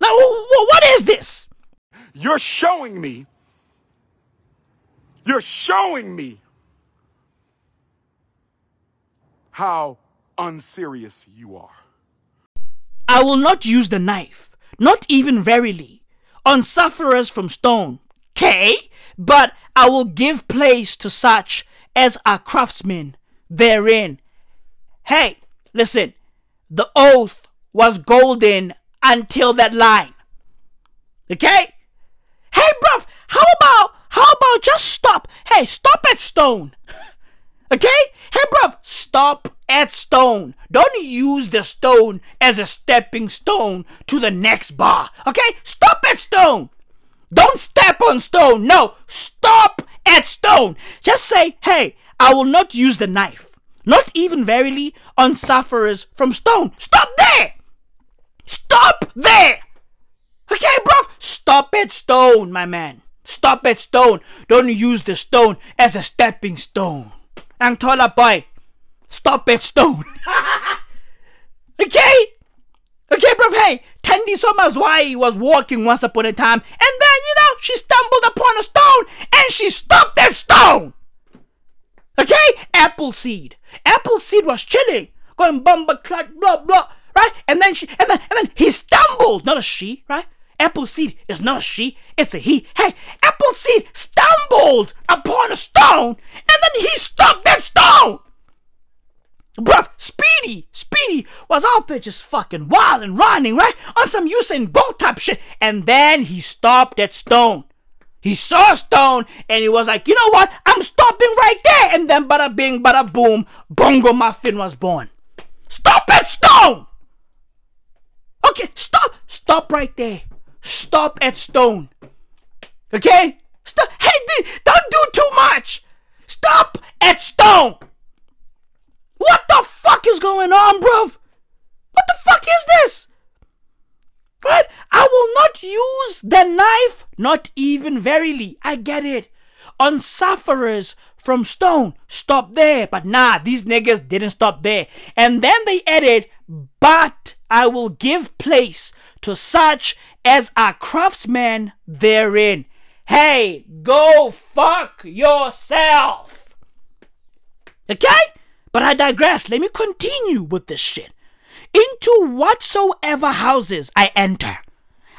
S9: Like, wh- wh- what is this?
S31: You're showing me. You're showing me how unserious you are.
S9: I will not use the knife, not even verily, on sufferers from stone. K, but I will give place to such as are craftsmen therein. Hey, listen, the oath was golden until that line. Okay? Hey, bruv, how about, how about just stop? Hey, stop at stone. Okay? Hey, bruv, stop at stone. Don't use the stone as a stepping stone to the next bar. Okay? Stop at stone. Don't step on stone. No, stop at stone. Just say, hey, I will not use the knife. Not even verily on sufferers from stone. Stop there. Stop there. Okay, bruv? Stop at stone, my man. Stop at stone. Don't use the stone as a stepping stone. Ang tola boy. Stop at stone. okay? Okay, bruv, hey, Tandy Somazwai was walking once upon a time, and then, you know, she stumbled upon a stone, and she stopped that stone! Okay? Appleseed. Appleseed was chilling, going bumba cluck, blah, blah, right? And then she, and then, and then he stumbled, not a she, right? Appleseed is not a she, it's a he. Hey, Appleseed stumbled upon a stone, and then he stopped that stone! Bruv, Speedy, Speedy was out there just fucking wild and running, right? On some Usain Bolt type shit. And then he stopped at Stone. He saw a Stone and he was like, you know what? I'm stopping right there. And then bada bing, bada boom, Bongo Muffin was born. Stop at Stone! Okay, stop, stop right there. Stop at Stone. Okay? Stop. Hey, dude, don't do too much. Stop at Stone. What the fuck is going on, bruv? What the fuck is this? Right? I will not use the knife, not even verily. I get it. On sufferers from stone. Stop there. But nah, these niggas didn't stop there. And then they added, but I will give place to such as are craftsmen therein. Hey, go fuck yourself. Okay? But I digress. Let me continue with this shit. Into whatsoever houses I enter,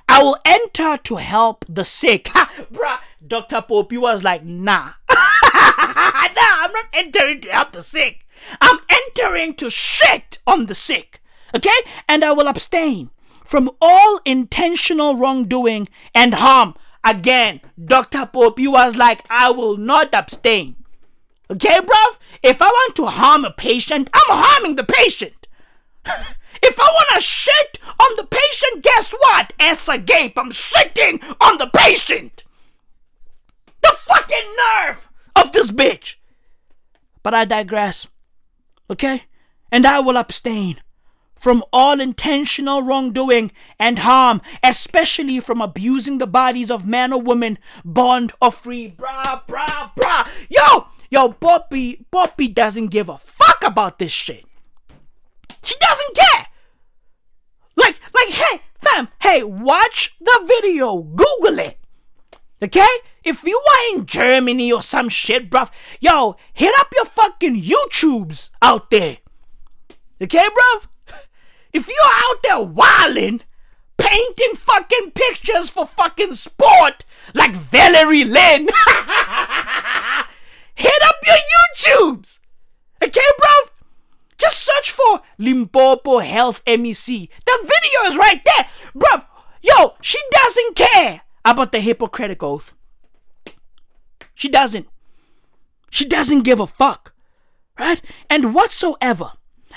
S9: I will enter to help the sick. Ha, bruh, Dr. Phophi was like, nah. nah, I'm not entering to help the sick. I'm entering to shit on the sick. Okay? And I will abstain from all intentional wrongdoing and harm. Again, Dr. Phophi was like, I will not abstain. Okay, bruv? If I want to harm a patient, I'm harming the patient. if I want to shit on the patient, guess what? Ass agape, I'm shitting on the patient. The fucking nerve of this bitch. But I digress. Okay? And I will abstain from all intentional wrongdoing and harm, especially from abusing the bodies of man or woman, bond or free. Brah, brah, brah. Yo, yo, Phophi, Phophi doesn't give a fuck about this shit. She doesn't care. Like, like, hey, fam, hey, watch the video, Google it. Okay? If you are in Germany or some shit, bruv, yo, hit up your fucking YouTubes out there. Okay, bruv? If you're out there wilding, painting fucking pictures for fucking sport like Valerie Lynn, hit up your YouTubes. Okay, bruv? Just search for Limpopo Health MEC. The video is right there. Bruv, yo, she doesn't care about the Hippocratic Oath. She doesn't. She doesn't give a fuck. Right? And whatsoever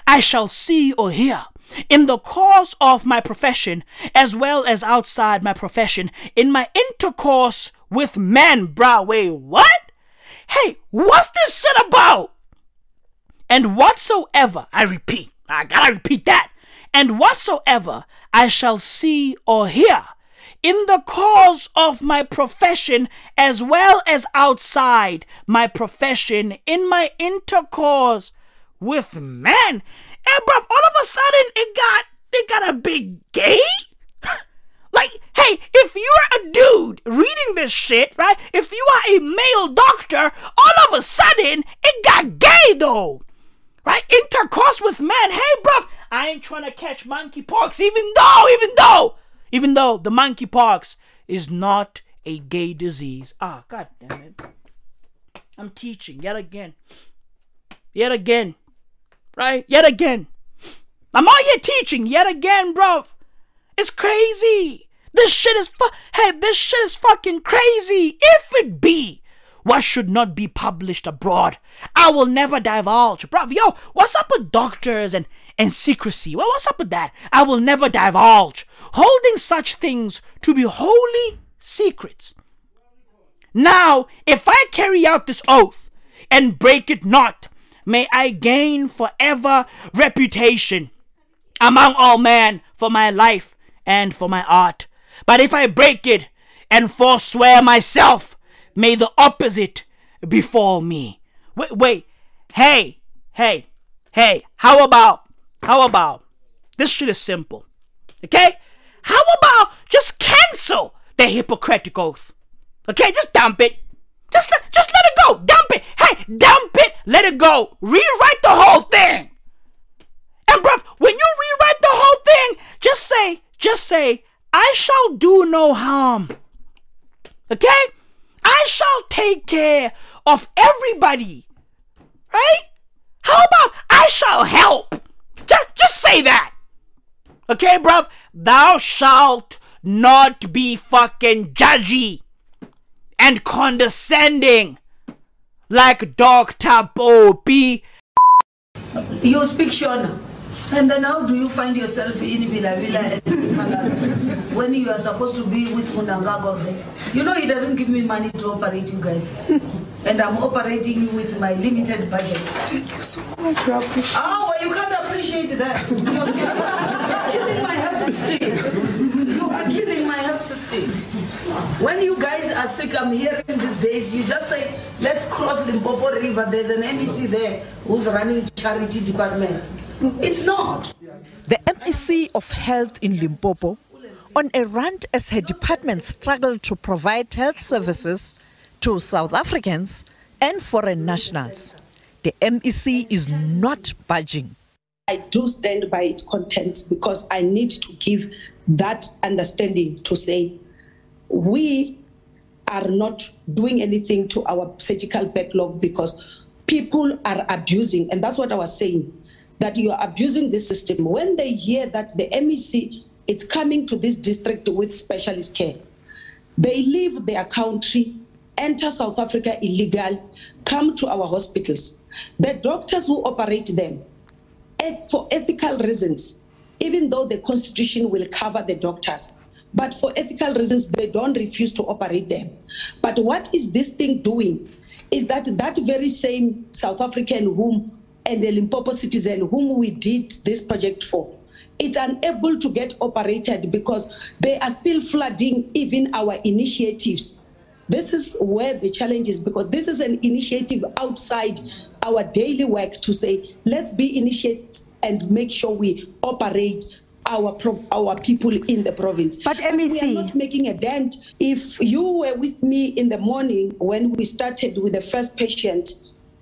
S9: I shall see or hear in the course of my profession, as well as outside my profession, in my intercourse with men, bruh, wait, what? Hey, what's this shit about? And whatsoever, I repeat, I gotta repeat that, and whatsoever I shall see or hear in the course of my profession as well as outside my profession in my intercourse with men. And bruv, all of a sudden it got it got a big gay? like, hey, if you're a dude reading this shit, right? If you are a male doctor, all of a sudden it got gay though. Right? Intercourse with men. Hey, bruv, I ain't trying to catch monkeypox, even though, even though even though the monkeypox is not a gay disease. Ah, god damn it. I'm teaching yet again. Yet again. Right? Yet again. I'm out here teaching yet again, bruv. It's crazy. This shit is fu- hey, this shit is fucking crazy. If it be what should not be published abroad, I will never divulge. Bruv, yo, what's up with doctors and and secrecy. Well, what's up with that? I will never divulge, holding such things to be holy secrets. Now, if I carry out this oath and break it not, may I gain forever reputation among all men for my life and for my art. But if I break it and forswear myself, may the opposite befall me. Wait, wait, hey, hey, hey, how about how about this shit is simple? Okay? How about just cancel the Hippocratic Oath? Okay, just dump it. Just let, just let it go. Dump it. Hey, dump it. Let it go. Rewrite the whole thing. And bruv, when you rewrite the whole thing, just say, just say, I shall do no harm. Okay? I shall take care of everybody. Right? How about I shall help? Just, just say that. Okay, bruv? Thou shalt not be fucking judgy and condescending like Dr. Bobby.
S43: You speak Shona. And then how do you find yourself in Bela-Bela when you are supposed to be with Mnangagwa there? You know he doesn't give me money to operate you guys. and I'm operating with my limited budget.
S25: Thank you so much. I
S43: Oh, ah, well, you can't appreciate that. You're killing my health system. You are killing my health system. When you guys are sick, I'm hearing these days, you just say, let's cross Limpopo River. There's an MEC there who's running charity department. It's not.
S44: The MEC of Health in Limpopo on a rant as her department struggled to provide health services to South Africans and foreign nationals. The MEC is not budging.
S45: I do stand by its content because I need to give that understanding to say we are not doing anything to our surgical backlog because people are abusing. And that's what I was saying that you are abusing the system. When they hear that the MEC is coming to this district with specialist care, they leave their country, enter South Africa illegal, come to our hospitals. The doctors who operate them, eh, for ethical reasons, even though the constitution will cover the doctors, but for ethical reasons, they don't refuse to operate them. But what is this thing doing? Is that that very same South African whom and a Limpopo citizen whom we did this project for. It's unable to get operated because they are still flooding even our initiatives. This is where the challenge is because this is an initiative outside our daily work to say, let's be initiate and make sure we operate our pro- our people in the province. But, MEC, we are not making a dent. If you were with me in the morning when we started with the first patient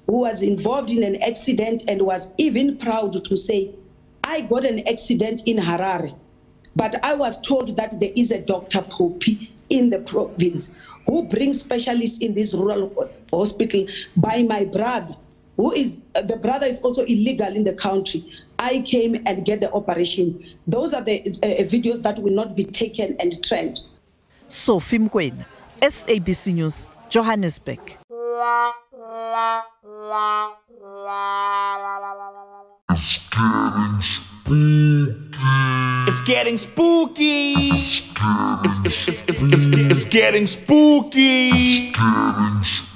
S45: who was involved in an accident and was even proud to say, I got an accident in Harare, but I was told that there is a Dr. Phophi in the province who brings specialists in this rural hospital by my brother, who is uh, the brother is also illegal in the country. I came and get the operation. Those are the uh, uh, videos that will not be taken and trend.
S44: Sophie Mokoena, SABC News, Johannesburg.
S9: It's getting spooky. It's getting spooky. It's, it's, it's, it's, it's, it's, it's getting spooky. It's getting spooky.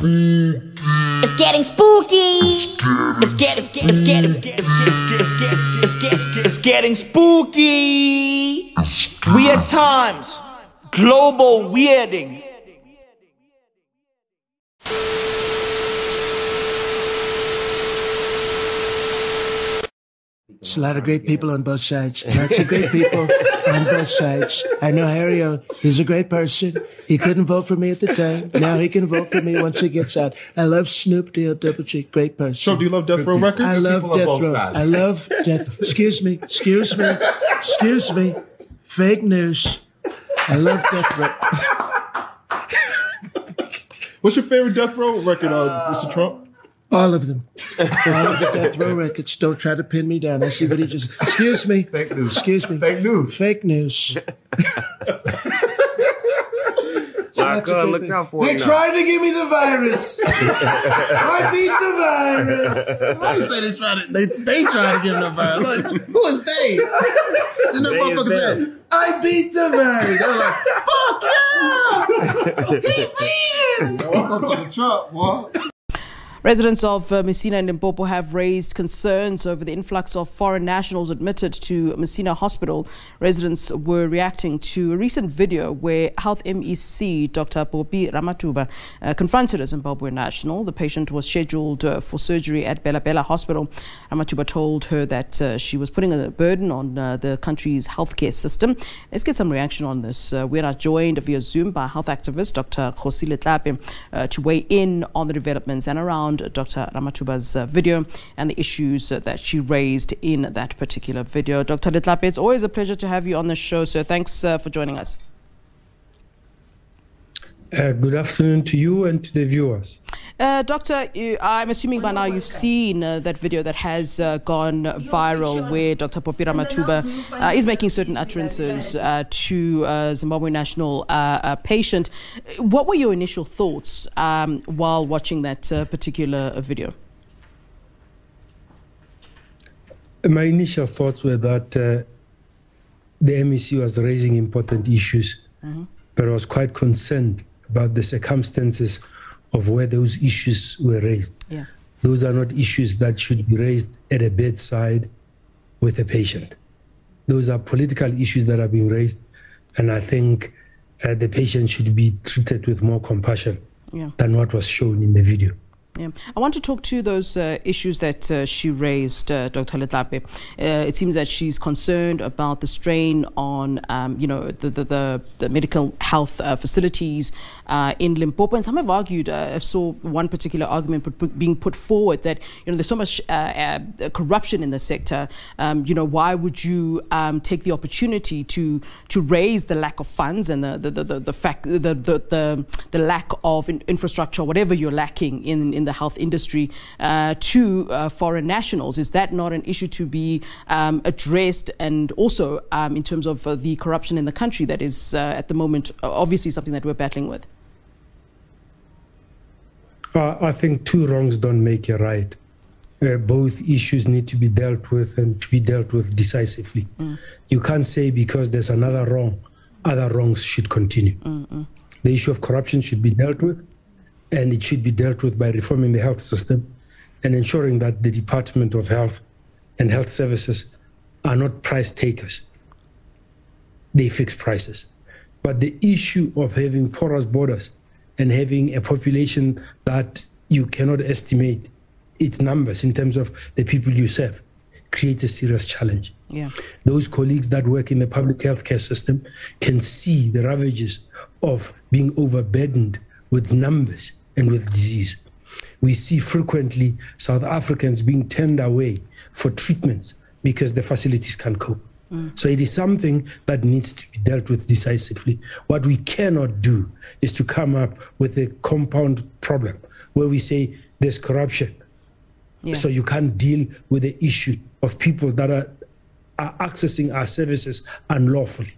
S41: It's getting spooky.
S9: It's get it's get it's get it's get it's get it's get it's get it's get it's get it's getting spooky. Weird times. Global weirding.
S46: It's a lot of great people on both sides. Lots of great people on both sides. I know Harry O. He's a great person. He couldn't vote for me at the time. Now he can vote for me once he gets out. I love Snoop D-O Double G. Great person.
S12: So do you love Death Row Records?
S46: I love
S12: People on
S46: Death Row. I love Death. Excuse me. Excuse me. Excuse me. Fake news. I love Death Row.
S12: What's your favorite Death Row record, uh, Mr. Trump?
S46: All of them. All of the Death Row records. Don't try to pin me down. I see what he just. Excuse me. Fake news. Excuse me. Fake news. Fake news. Lots of
S47: Marco,
S46: great
S47: look out for
S46: They
S47: it now.
S46: tried to give me the virus. I beat the virus. Why you say they tried to? They they tried to give me the virus. Like, who is they? And the
S47: They
S46: motherfucker said, "I beat the virus." They were like, "Fuck yeah!" he beat it. Motherfucking Trump, boy.
S48: Residents of uh, Messina and Limpopo have raised concerns over the influx of foreign nationals admitted to Messina Hospital. Residents were reacting to a recent video where Health MEC Dr. Phophi Ramathuba uh, confronted a Zimbabwean national. The patient was scheduled uh, for surgery at Bela-Bela Hospital. Ramathuba told her that uh, she was putting a burden on uh, the country's healthcare system. Let's get some reaction on this. Uh, we're joined via Zoom by health activist Dr. Kgosi Letlape uh, to weigh in on the developments and around Dr. Ramathuba's uh, video and the issues that she raised in that particular video. Dr. Letlape, it's always a pleasure to have you on the show, so thanks uh, for joining us.
S49: Uh, good afternoon to you and to the viewers.
S48: Uh, doctor, I'm assuming by now you've seen uh, that video that has uh, gone viral where Dr. Phophi Ramathuba uh, is making certain utterances uh, to a Zimbabwe national patient. What were your initial thoughts um, while watching that uh, particular video?
S49: My initial thoughts were that uh, the MEC was raising important issues, but I was quite concerned about the circumstances of where those issues were raised.
S48: Yeah.
S49: Those are not issues that should be raised at a bedside with a patient. Those are political issues that are being raised, and I think uh, the patient should be treated with more compassion
S48: Yeah.
S49: than what was shown in the video.
S48: Yeah. I want to talk to those uh, issues that uh, she raised, uh, Dr. Letlape. Uh, it seems that she's concerned about the strain on, um, you know, the, the, the, the medical health uh, facilities uh, in Limpopo. And some have argued, I saw one particular argument put, put- being put forward that, you know, there's so much corruption in the sector. Um, you know, why would you um, take the opportunity to to raise the lack of funds and the, the, the, the, the fact, the, the, the, the lack of in- infrastructure, whatever you're lacking in, in the health industry uh, to uh, foreign nationals. Is that not an issue to be um, addressed? And also um, in terms of uh, the corruption in the country that is uh, at the moment uh, obviously something that we're battling with?
S49: Uh, I think two wrongs don't make a right. Uh, both issues need to be dealt with and to be dealt with decisively.
S48: Mm.
S49: You can't say because there's another wrong, other wrongs should continue.
S48: Mm-mm.
S49: The issue of corruption should be dealt with, and it should be dealt with by reforming the health system and ensuring that the Department of Health and Health Services are not price takers. They fix prices. But the issue of having porous borders and having a population that you cannot estimate its numbers in terms of the people you serve creates a serious challenge.
S48: Yeah.
S49: Those colleagues that work in the public healthcare system can see the ravages of being overburdened with numbers and with disease. We see frequently South Africans being turned away for treatments because the facilities can't cope. Mm. So it is something that needs to be dealt with decisively. What we cannot do is to come up with a compound problem where we say there's corruption. So you can't deal with the issue of people that are, are accessing our services unlawfully.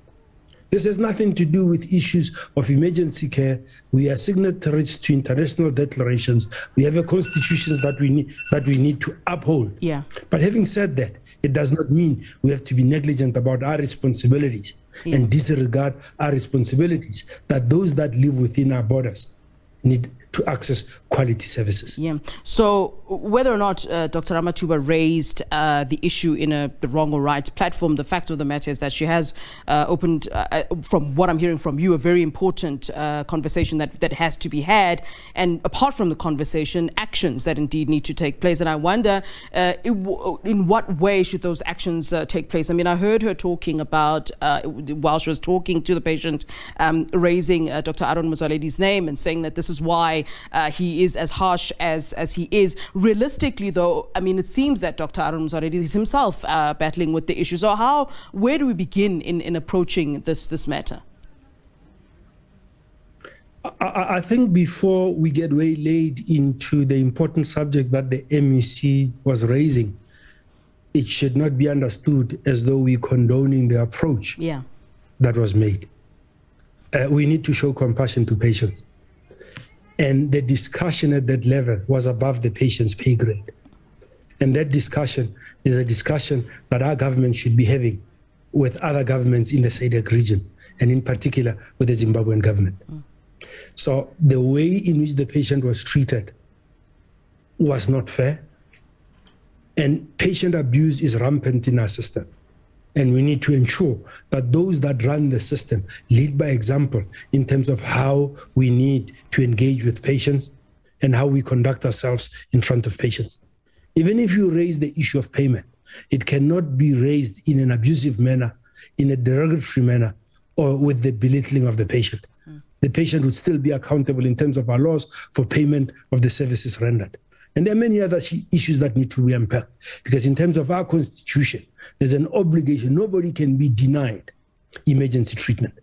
S49: This has nothing to do with issues of emergency care. We are signatories to international declarations. We have a constitution that we need that we need to uphold.
S48: Yeah.
S49: But having said that, it does not mean we have to be negligent about our responsibilities and disregard our responsibilities that those that live within our borders need to access quality services.
S48: Yeah. So whether or not uh, Dr. Ramathuba raised uh, the issue in a the wrong or right platform, the fact of the matter is that she has uh, opened, uh, uh, from what I'm hearing from you, a very important uh, conversation that, that has to be had. And apart from the conversation, actions that indeed need to take place. And I wonder in, what way should those actions take place? I mean, I heard her talking about, while she was talking to the patient, um, raising Dr. Aaron Motsoaledi's name and saying that this is why uh, he is as harsh as, as he is. Realistically, though, I mean, it seems that Dr. Aaron Motsoaledi is himself uh, battling with the issue. So how, where do we begin in, in approaching this, this matter?
S49: I, I think before we get waylaid into the important subjects that the MEC was raising, it should not be understood as though we're condoning the approach
S48: Yeah.
S49: that was made. Uh, we need to show compassion to patients. And the discussion at that level was above the patient's pay grade. And that discussion is a discussion that our government should be having with other governments in the SADC region, and in particular with the Zimbabwean government. Mm. So the way in which the patient was treated was not fair. And patient abuse is rampant in our system. And we need to ensure that those that run the system lead by example in terms of how we need to engage with patients and how we conduct ourselves in front of patients. Even if you raise the issue of payment, it cannot be raised in an abusive manner, in a derogatory manner, or with the belittling of the patient. The patient would still be accountable in terms of our laws for payment of the services rendered. And there are many other issues that need to be unpacked because, in terms of our constitution, there's an obligation. Nobody can be denied emergency treatment.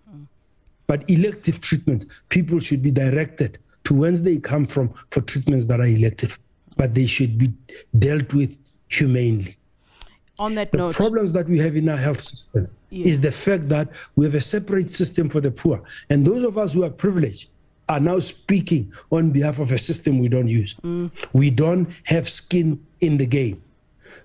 S49: But elective treatments, people should be directed to whence they come from for treatments that are elective, but they should be dealt with humanely.
S48: On that note.
S49: The
S48: note,
S49: problems that we have in our health system is the fact that we have a separate system for the poor. And those of us who are privileged are now speaking on behalf of a system we don't use. Mm. We don't have skin in the game.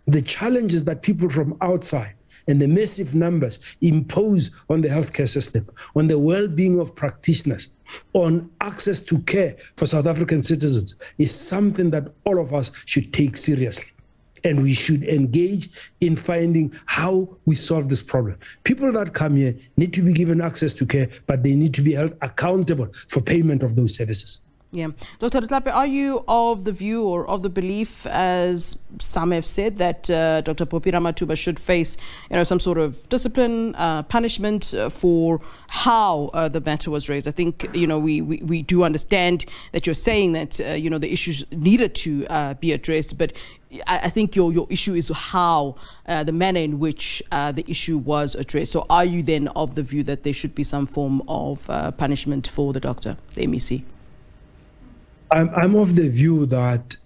S49: The challenges that people from outside and the massive numbers impose on the healthcare system, on the well being of practitioners, on access to care for South African citizens is something that all of us should take seriously. And we should engage in finding how we solve this problem. People that come here need to be given access to care, but they need to be held accountable for payment of those services.
S48: Yeah. Dr. Letlape, are you of the view or of the belief, as some have said, that uh, Dr. Phophi Ramathuba should face you know, some sort of discipline, uh, punishment uh, for how uh, the matter was raised? I think you know, we, we, we do understand that you're saying that uh, you know, the issues needed to uh, be addressed, but I, I think your, your issue is how, the manner in which the issue was addressed. So are you then of the view that there should be some form of punishment for the doctor, the MEC?
S49: I'm, I'm of the view that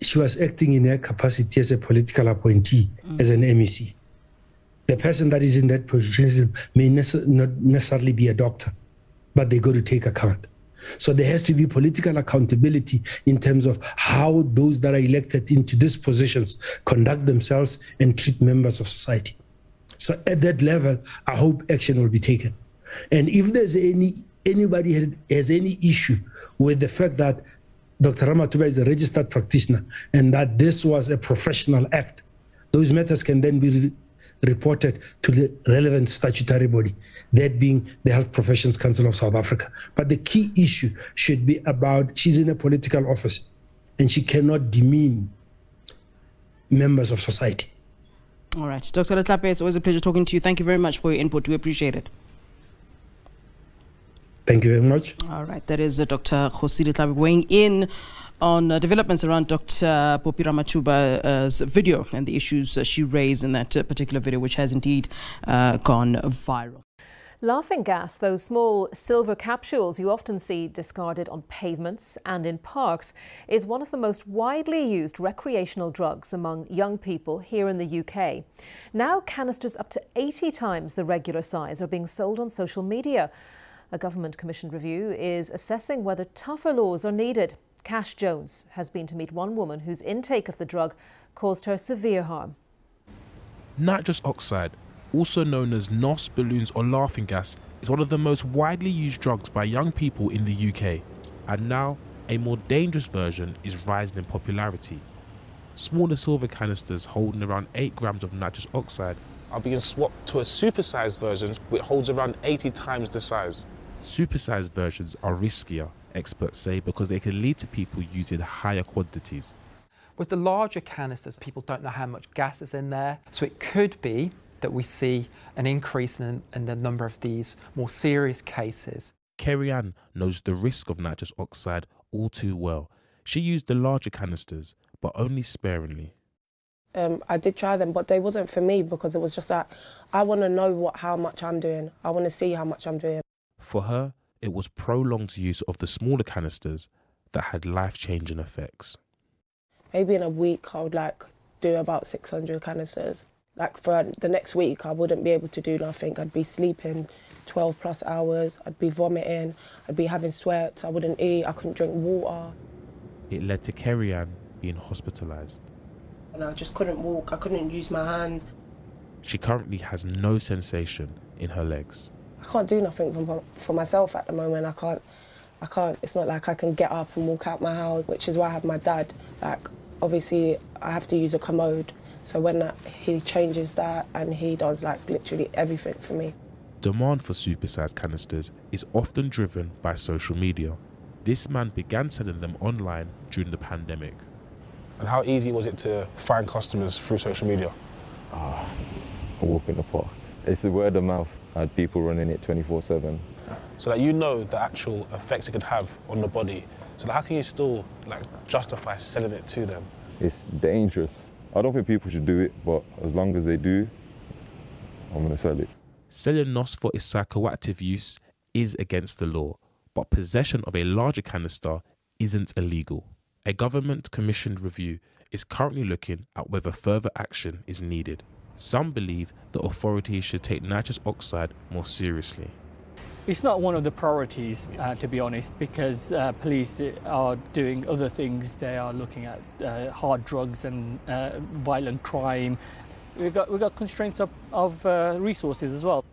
S49: she was acting in her capacity as a political appointee, mm. as an MEC. The person that is in that position may nece- not necessarily be a doctor, but they got to take account. So there has to be political accountability in terms of how those that are elected into these positions conduct themselves and treat members of society. So at that level, I hope action will be taken. And if there's any anybody has any issue with the fact that Dr. Ramathuba is a registered practitioner and that this was a professional act, those matters can then be re- reported to the relevant statutory body, that being the Health Professions Council of South Africa. But the key issue should be about she's in a political office and she cannot demean members of society.
S48: All right. Dr. Letlape, it's always a pleasure talking to you. Thank you very much for your input. We appreciate it.
S49: Thank you very much.
S48: All right. That is uh, Dr. Kgosi Letlape weighing in on uh, developments around Dr. Phophi Ramathuba's video and the issues uh, she raised in that uh, particular video, which has indeed uh, gone viral.
S47: Laughing gas, those small silver capsules you often see discarded on pavements and in parks, is one of the most widely used recreational drugs among young people here in the UK. Now, canisters up to 80 times the regular size are being sold on social media. A government commissioned review is assessing whether tougher laws are needed. Cash Jones has been to meet one woman whose intake of the drug caused her severe harm.
S50: Nitrous oxide, also known as NOS, balloons, or laughing gas, is one of the most widely used drugs by young people in the UK, and now a more dangerous version is rising in popularity. Smaller silver canisters holding around 8 grams of nitrous oxide
S51: are being swapped to a supersized version which holds around 80 times the size.
S50: Supersized versions are riskier, experts say, because they can lead to people using higher quantities.
S52: With the larger canisters, people don't know how much gas is in there, so it could be that we see an increase in, in the number of these more serious cases.
S50: Kerry Ann knows the risk of nitrous oxide all too well. She used the larger canisters, but only sparingly.
S53: Um, I did try them, but they wasn't for me because it was just that I want to know what how much I'm doing. I want to see how much I'm doing.
S50: For her, it was prolonged use of the smaller canisters that had life changing effects.
S53: Maybe in a week I would like do about 600 canisters. Like for the next week, I wouldn't be able to do nothing. I'd be sleeping 12 plus hours. I'd be vomiting. I'd be having sweats. I wouldn't eat. I couldn't drink water.
S50: It led to Kerry Ann being hospitalised.
S53: And I just couldn't walk. I couldn't use my hands.
S50: She currently has no sensation in her legs.
S53: I can't do nothing for, for myself at the moment. I can't. I can't. It's not like I can get up and walk out my house, which is why I have my dad. Like, obviously, I have to use a commode. So when that, he changes that and he does like literally everything for me.
S50: Demand for supersized canisters is often driven by social media. This man began selling them online during the pandemic.
S51: And how easy was it to find customers through social media?
S54: Ah, a walk in the park. It's the word of mouth. I had people running it 24 7.
S51: So that you know the actual effects it could have on the body. So that how can you still like justify selling it to them?
S54: It's dangerous. I don't think people should do it, but as long as they do, I'm going to sell it.
S50: Selling NOS for its psychoactive use is against the law, but possession of a larger canister isn't illegal. A government commissioned review is currently looking at whether further action is needed. Some believe the authorities should take nitrous oxide more seriously.
S55: It's not one of the priorities, uh, to be honest, because uh, police are doing other things. They are looking at uh, hard drugs and uh, violent crime. We've got, we've got constraints of, of uh, resources as well.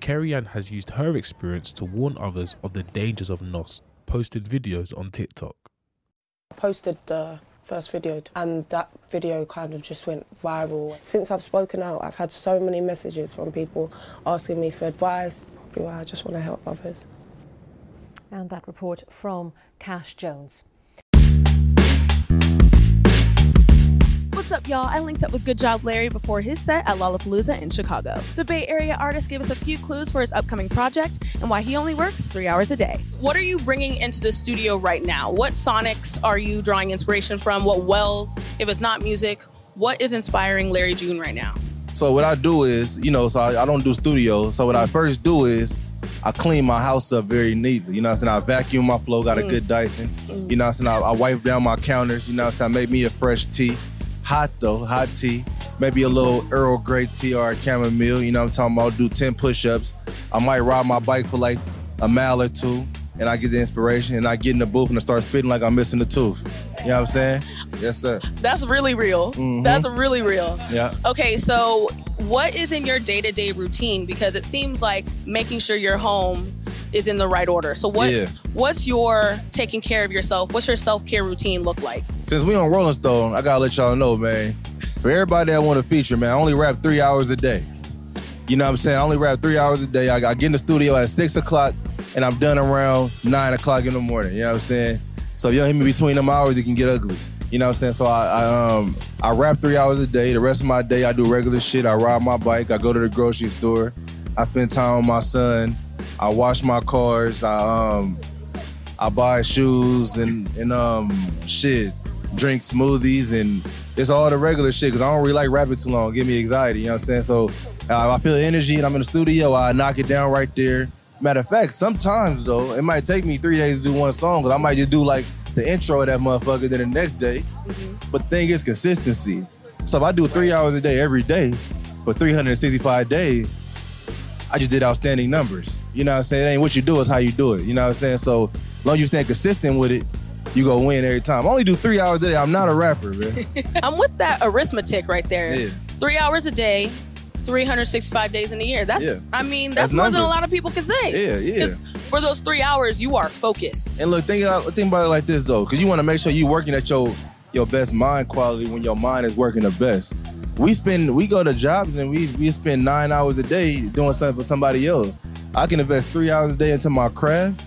S50: Kerry Ann has used her experience to warn others of the dangers of NOS, posted videos on TikTok.
S53: I posted the first video and that video kind of just went viral. Since I've spoken out, I've had so many messages from people asking me for advice. I just want to help others.
S47: And that report from Cash Jones.
S56: What's up, y'all? I linked up with Good Job Larry before his set at Lollapalooza in Chicago. The Bay Area artist gave us a few clues for his upcoming project and why he only works three hours a day.
S57: What are you bringing into the studio right now? What sonics are you drawing inspiration from? What wells? If it's not music, what is inspiring Larry June right now?
S58: So what I do is, you know, so I, I don't do studio. So what I first do is
S59: I clean my house up very neatly. You know what I'm saying? I vacuum my floor, got a
S60: Mm.
S59: good Dyson.
S60: Mm.
S59: You know what I'm saying? I, I wipe down my counters. You know what I'm saying? I make me a fresh tea. Hot though, hot tea. Maybe a little Earl Grey tea or a chamomile. You know what I'm talking about? Do 10 push ups. I might ride my bike for like a mile or two. And I get the inspiration and I get in the booth and I start spitting like I'm missing a tooth. You know what I'm saying? Yes, sir.
S57: That's really real.
S59: Mhm.
S57: That's really real.
S59: Yeah.
S57: Okay, so what is in your day to day routine? Because it seems like making sure your home is in the right order. So what's
S59: Yeah.
S57: what's your taking care of yourself? What's your self care routine look like?
S59: Since we on Rolling Stone, I gotta let y'all know, man. For everybody that want to feature, man, I only rap three hours a day. You know what I'm saying? I only rap three hours a day. I, I get in the studio at six o'clock and I'm done around nine o'clock in the morning. You know what I'm saying? So if you don't hit me between them hours, it can get ugly. You know what I'm saying? So I, I um I rap three hours a day. The rest of my day I do regular shit. I ride my bike. I go to the grocery store. I spend time with my son. I wash my cars. I um I buy shoes and and um shit, drink smoothies and it's all the regular shit because I don't really like rapping too long. Give me anxiety, you know what I'm saying? So uh, I feel the energy and I'm in the studio. I knock it down right there. Matter of fact, sometimes though it might take me three days to do one song because I might just do like the intro of that motherfucker. Then the next day, but the thing is consistency. So if I do three hours a day every day for 365 days, I just did outstanding numbers. You know what I'm saying? It ain't what you do, it's how you do it. You know what I'm saying? So as long as you stay consistent with it, you go win every time. I only do three hours a day. I'm not a rapper, man.
S57: I'm with that arithmetic right there.
S59: Yeah.
S57: Three hours a day, 365 days in a year. That's
S59: Yeah.
S57: I mean,
S59: That's
S57: that's, more than a lot of people can say.
S59: Yeah, yeah.
S57: 'Cause For those three hours, you are focused.
S59: And look, think about, think about it like this though, because you want to make sure you're working at your your best mind quality when your mind is working the best. We spend we go to jobs and we we spend nine hours a day doing something for somebody else. I can invest three hours a day into my craft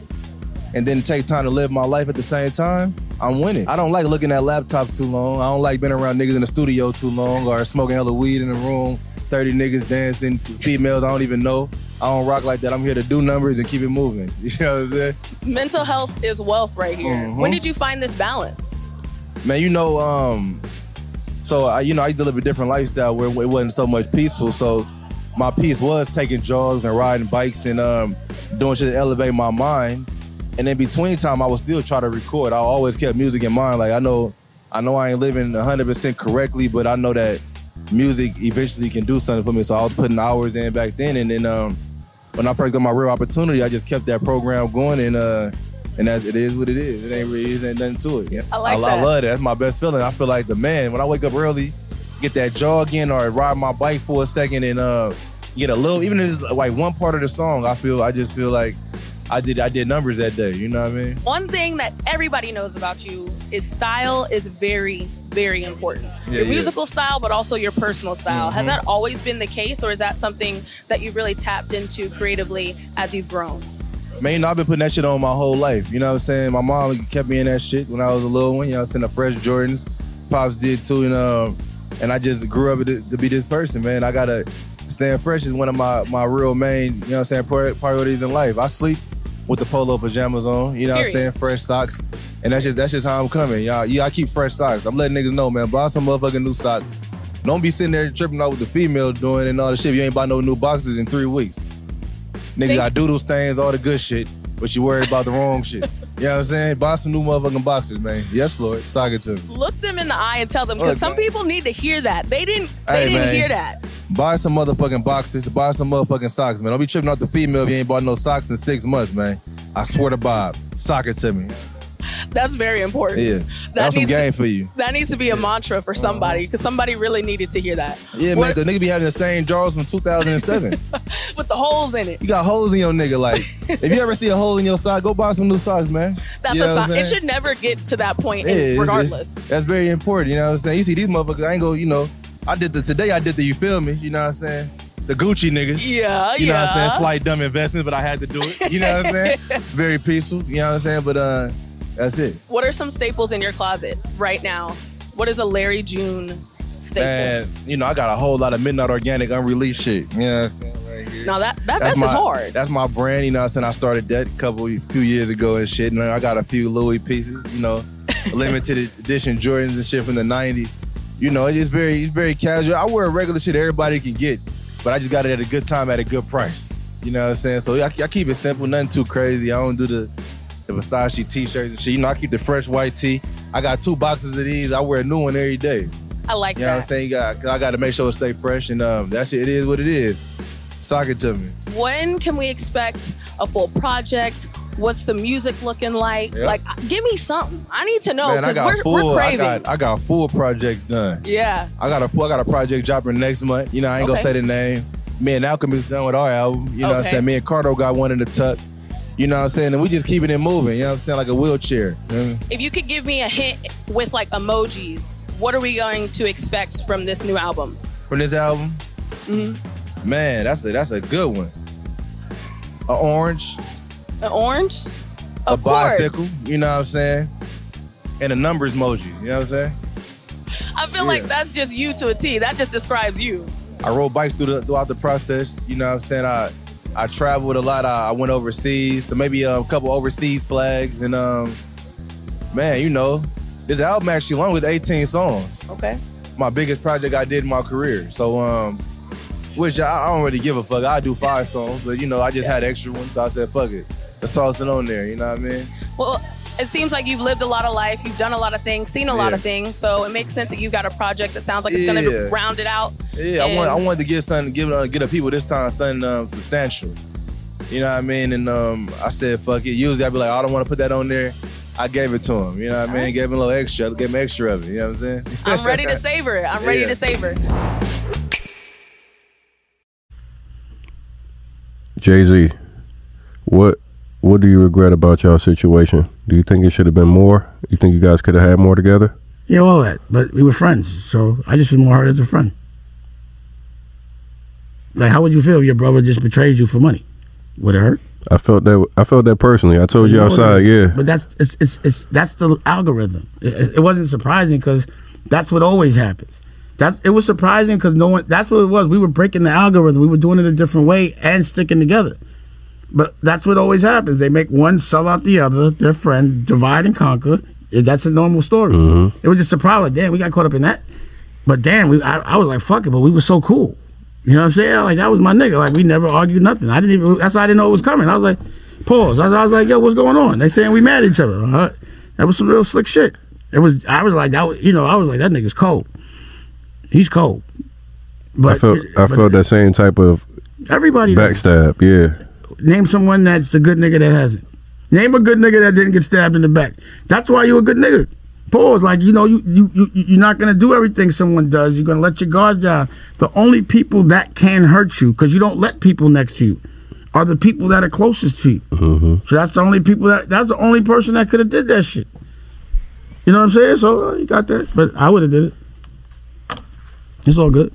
S59: and then take time to live my life at the same time. I'm winning. I don't like looking at laptops too long. I don't like being around niggas in the studio too long or smoking hella weed in the room. 30 niggas dancing, females I don't even know. I don't rock like that. I'm here to do numbers and keep it moving. You know what I'm saying?
S57: Mental health is wealth right here.
S59: Mhm.
S57: When did you find this balance?
S59: Man, you know, um, so I, you know, I used to live a different lifestyle where it wasn't so much peaceful. So my peace was taking jogs and riding bikes and um, doing shit to elevate my mind. And in between time, I would still try to record. I always kept music in mind. Like I know, I know I ain't living 100% correctly, but I know that music eventually can do something for me. So I was putting hours in back then, and then um, when I first got my real opportunity, I just kept that program going, and uh, and that's it is what it is. It ain't really it ain't nothing to it. Yeah.
S57: I like
S59: I,
S57: that.
S59: love that. That's my best feeling. I feel like the man when I wake up early, get that jog in or ride my bike for a second and uh, get a little even if it's like one part of the song. I feel I just feel like I did I did numbers that day. You know what I mean?
S57: One thing that everybody knows about you is style is very, very important.
S59: Yeah,
S57: your
S59: yeah.
S57: musical style, but also your personal style. Has
S59: Mhm.
S57: that always been the case, or is that something that you've really tapped into creatively as you've grown?
S59: Man, you know, I've been putting that shit on my whole life. You know what I'm saying? My mom kept me in that shit when I was a little one. You know, what I'm saying the fresh Jordans. Pops did too, and um, and I just grew up to be this person, man. I gotta staying fresh is one of my my real main, you know what I'm saying, priorities in life. I sleep with the polo pajamas on, you know what I'm saying, fresh socks. And that's just that's just how I'm coming. Y'all, yeah, I keep fresh socks. I'm letting niggas know, man, buy some motherfucking new socks. Don't be sitting there tripping out with the female doing and all the shit. You ain't buy no new boxes in three weeks. Niggas got doodle stains, all the good shit, but you worried about the wrong shit. You know what I'm saying? Buy some new motherfucking boxes, man. Yes, Lord. Sock it to me.
S57: Look them in the eye and tell them, because some people need to hear that. They didn't. They
S59: Hey,
S57: didn't
S59: man.
S57: hear that.
S59: Buy some motherfucking boxes. Buy some motherfucking socks, man. Don't be tripping out the female if you ain't bought no socks in six months, man. I swear to Bob. Sock it to me.
S57: That's very important.
S59: Yeah. That's some game
S57: to,
S59: for you.
S57: That needs to be a mantra for somebody, because somebody really needed to hear that.
S59: Yeah, man, the nigga be having the same drawers from 2007.
S57: with the holes in it.
S59: you got holes in your nigga. Like, if you ever see a hole in your sock, go buy some new socks, man.
S57: That's
S59: You
S57: a sock. It should never get to that point,
S59: Yeah,
S57: in-
S59: it's- it's-
S57: regardless.
S59: that's very important. You know what I'm saying? You see these motherfuckers, I ain't go, you know, I did the today I did the you feel me, you know what I'm saying? The Gucci niggas.
S57: Yeah, yeah.
S59: You know what I'm saying? Slight dumb investment, but I had to do it. You know what I'm saying? very peaceful, you know what I'm saying? But uh that's it.
S57: What are some staples in your closet right now? What is a Larry June staple?
S59: And you know, I got a whole lot of midnight organic unreleased shit. You know what I'm saying? Right here.
S57: Now that that
S59: That's
S57: mess is hard.
S59: That's my brand, you know what I'm saying? I started that a couple few years ago and shit. And I got a few Louis pieces, you know, limited edition Jordans and shit from the 90s. You know, it's very it's very casual. I wear regular shit everybody can get, but I just got it at a good time at a good price. You know what I'm saying? So I, I keep it simple, nothing too crazy. I don't do the the Versace t-shirts and shit. You know, I keep the fresh white tee. I got two boxes of these. I wear a new one every day.
S57: I like that.
S59: You know what I'm saying? You got, 'cause I got to make sure it stay fresh, and um, that shit. It is what it is. Sock it to me.
S57: When can we expect a full project? What's the music looking like?
S59: Yep.
S57: Like, give me something. I need to know because
S59: got
S57: we're,
S59: full.
S57: we're
S59: I got I got full projects done.
S57: yeah.
S59: I got a I got a project dropping next month. You know, I ain't gonna say the name. Me and Alchemist done with our album. You know what I'm saying? Me and Cardo got one in the tuck. You know what I'm saying? And we just keeping it moving. You know what I'm saying? Like a wheelchair. You know?
S57: If you could give me a hint with like emojis, what are we going to expect from this new album?
S59: From this album,
S57: hmm
S59: man, that's a that's a good one. An orange,
S57: An orange?
S59: a
S57: Of course.
S59: bicycle. You know what I'm saying? And a numbers emoji. You know what I'm saying?
S57: I feel like that's just you to a T. That just describes you.
S59: I rode bikes through the, throughout the process. You know what I'm saying? I I traveled a lot. I, I went overseas, so maybe a couple overseas flags. And um, man, you know, this album actually long with 18 songs.
S57: Okay.
S59: My biggest project I did in my career. So um, which I, I don't really give a fuck. I do five songs, but you know, I just had extra ones, so I said, fuck it, let's toss it on there. You know what I mean?
S57: Well, it seems like you've lived a lot of life, you've done a lot of things, seen a lot
S59: Yeah.
S57: of things, so it makes sense that you've got a project that sounds like it's gonna be
S59: Yeah.
S57: rounded out.
S59: Yeah, I want I wanted to give something, give uh, get the people this time something um, substantial. You know what I mean? And um, I said, fuck it. Usually I'd be like, I don't want to put that on there. I gave it to him. You know what I mean? Gave him a little extra. Gave him extra of it. You know what I'm saying?
S57: I'm ready to savor it. I'm ready
S59: Yeah.
S57: to savor.
S60: Jay Z, what what do you regret about y'all situation? Do you think it should have been more? You think you guys could have had more together?
S61: Yeah, all that. But we were friends, so I just was more hurt as a friend. Like, how would you feel if your brother just betrayed you for money? Would it hurt?
S60: I felt that. I felt that personally. I told
S61: So
S60: you
S61: know
S60: outside. Yeah.
S61: But that's it's it's, it's that's the algorithm. It, it wasn't surprising because that's what always happens. That it was surprising because no one. That's what it was. We were breaking the algorithm. We were doing it a different way and sticking together. But that's what always happens. They make one sell out the other. Their friend divide and conquer. That's a normal story. Mm-hmm. It was just a problem. Damn, we got caught up in that. But damn, we I, I was like, fuck it. But we were so cool. You know what I'm saying? Like that was my nigga. Like we never argued nothing. I didn't even. That's why I didn't know it was coming. I was like, pause. I was, I was like, yo, what's going on? They saying we mad at each other. Huh? That was some real slick shit. It was. I was like that. Was, you know, I was like that nigga's cold. He's cold.
S60: I felt. I felt that same type of
S61: Everybody does.
S60: backstab. Yeah.
S61: Name someone that's a good nigga that hasn't. Name a good nigga that didn't get stabbed in the back. That's why you a good nigga. Pause. Like you know, you you you you're not gonna do everything someone does. You're gonna let your guards down. The only people that can hurt you, because you don't let people next to you, are the people that are closest to you.
S60: Mm-hmm.
S61: So that's the only people that that's the only person that could have did that shit. You know what I'm saying? So uh, you got that, but I would have did it. It's all good.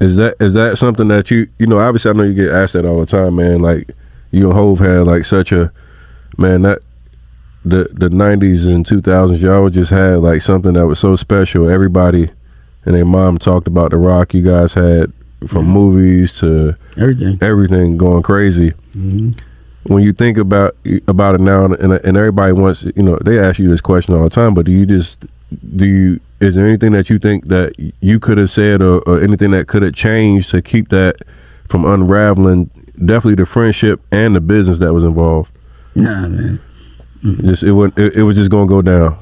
S60: Is that is that something that you you know? Obviously, I know you get asked that all the time, man. Like you and Hove had like such a man that the the nineties and two thousands. Y'all just had like something that was so special. Everybody and their mom talked about the rock you guys had from movies to
S61: everything,
S60: everything going crazy.
S61: Mm-hmm.
S60: When you think about about it now, and and everybody wants, you know, they ask you this question all the time. But do you just do you? Is there anything that you think that you could have said, or, or anything that could have changed to keep that from unraveling? Definitely the friendship and the business that was involved.
S61: Nah, man. Mm.
S60: Just it would it, it was just gonna go down.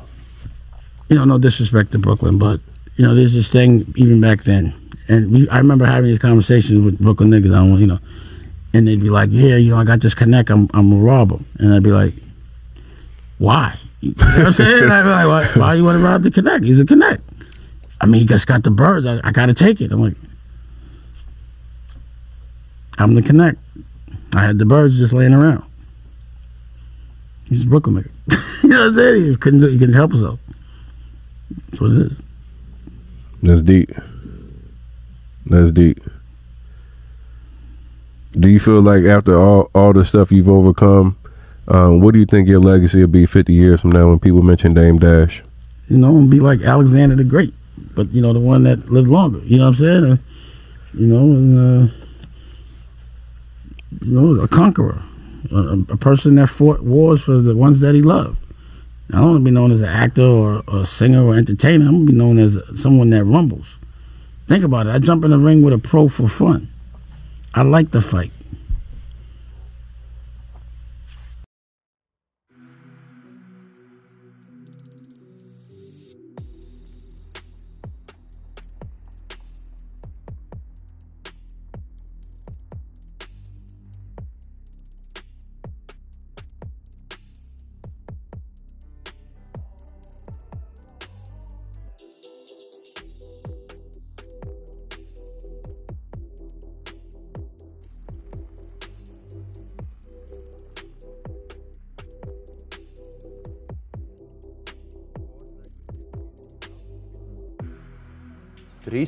S61: you know, no disrespect to Brooklyn, but you know, there's this thing even back then, and we, I remember having these conversations with Brooklyn niggas. I don't, you know, and they'd be like, "Yeah, you know, I got this connect. I'm, I'm a robber," and I'd be like, "Why?" You know what I'm saying? Be like, "Why, why you want to rob the connect? He's a connect." I mean, he just got the birds. I, I got to take it. I'm like, I'm the connect. I had the birds just laying around. He's a Brooklyn nigga. you know what I'm saying? He just couldn't do. He couldn't help himself. That's what it is.
S60: That's deep. That's deep. Do you feel like after all all the stuff you've overcome, um, what do you think your legacy will be fifty years from now when people mention Dame Dash?
S61: you know, be like Alexander the Great, but you know, the one that lived longer. You know what I'm saying? You know, and uh, you know, a conqueror, a, a person that fought wars for the ones that he loved. I don't want to be known as an actor or, a singer or entertainer. I'm gonna be known as someone that rumbles. Think about it. I jump in the ring with a pro for fun. I like the fight.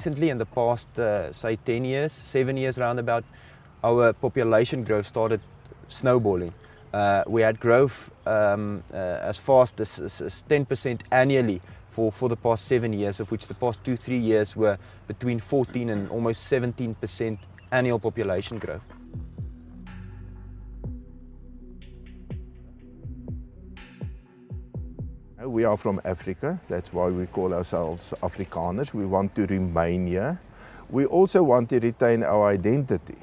S62: Recently, in the past, uh, say 10 years, seven years roundabout, our population growth started snowballing. Uh, we had growth um, uh, as fast as, as, as 10% annually for, for the past seven years, of which the past two, three years were between 14 and almost 17% annual population growth.
S63: We are from Africa, that's why we call ourselves Afrikaners. We want to remain here. We also want to retain our identity.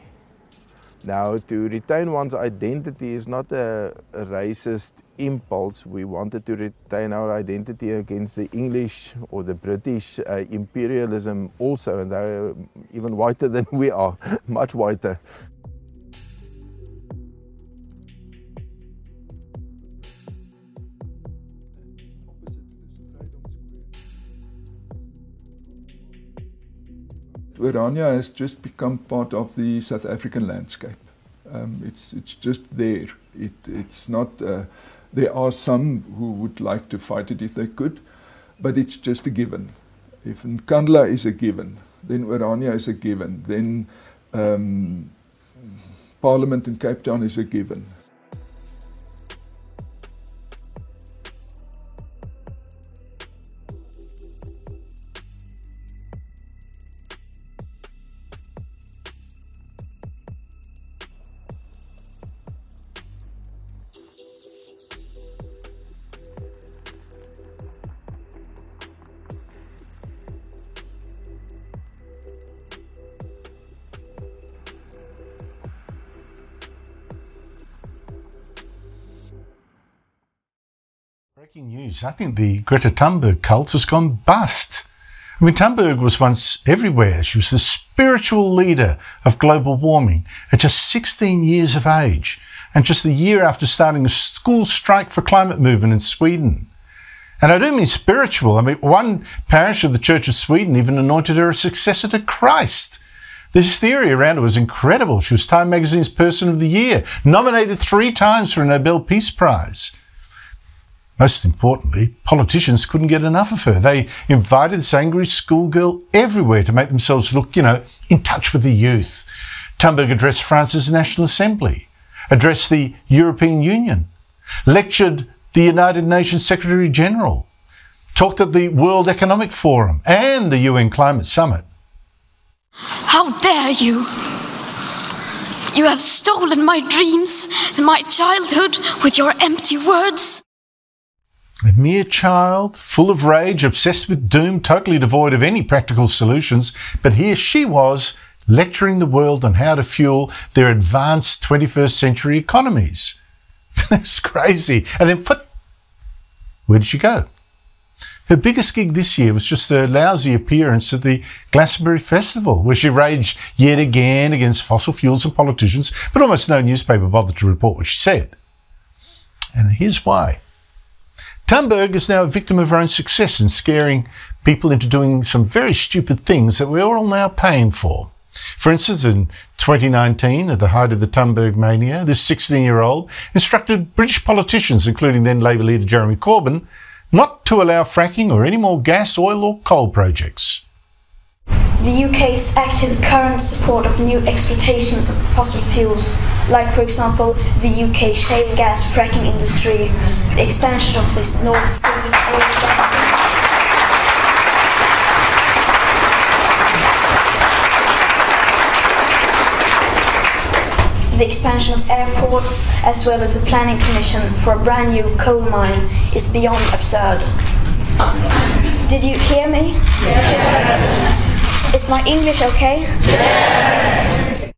S63: Now, to retain one's identity is not a, a, racist impulse. We wanted to retain our identity against the English or the British uh, imperialism also, and they're even whiter than we are, much whiter.
S64: Orania has just become part of the South African landscape. Um, it's it's just there. It it's not. Uh, there are some who would like to fight it if they could, but it's just a given. If Nkandla is a given, then Orania is a given. Then um, Parliament in Cape Town is a given.
S65: I think the Greta Thunberg cult has gone bust. I mean, Thunberg was once everywhere. She was the spiritual leader of global warming at just 16 years of age, and just a year after starting a school strike for climate movement in Sweden. And I don't mean spiritual. I mean, one parish of the Church of Sweden even anointed her a successor to Christ. This theory around her was incredible. She was Time Magazine's Person of the Year, nominated three times for a Nobel Peace Prize. Most importantly, politicians couldn't get enough of her. They invited this angry schoolgirl everywhere to make themselves look, you know, in touch with the youth. Thunberg addressed France's National Assembly, addressed the European Union, lectured the United Nations Secretary General, talked at the World Economic Forum and the UN Climate Summit.
S66: How dare you! You have stolen my dreams and my childhood with your empty words.
S65: A mere child, full of rage, obsessed with doom, totally devoid of any practical solutions, but here she was lecturing the world on how to fuel their advanced 21st century economies. That's crazy. And then? Where did she go? Her biggest gig this year was just a lousy appearance at the Glastonbury Festival, where she raged yet again against fossil fuels and politicians, but almost no newspaper bothered to report what she said. And here's why. Thunberg is now a victim of her own success in scaring people into doing some very stupid things that we're all now paying for. For instance, in 2019, at the height of the Thunberg mania, this 16 year old instructed British politicians, including then Labour leader Jeremy Corbyn, not to allow fracking or any more gas, oil, or coal projects.
S66: The UK's active current support of new exploitations of fossil fuels, like for example the UK shale gas fracking industry, the expansion of this North Sea oil. The expansion of airports, as well as the planning permission for a brand new coal mine, is beyond absurd. Did you hear me? Yes. Is my English okay?
S65: Yes.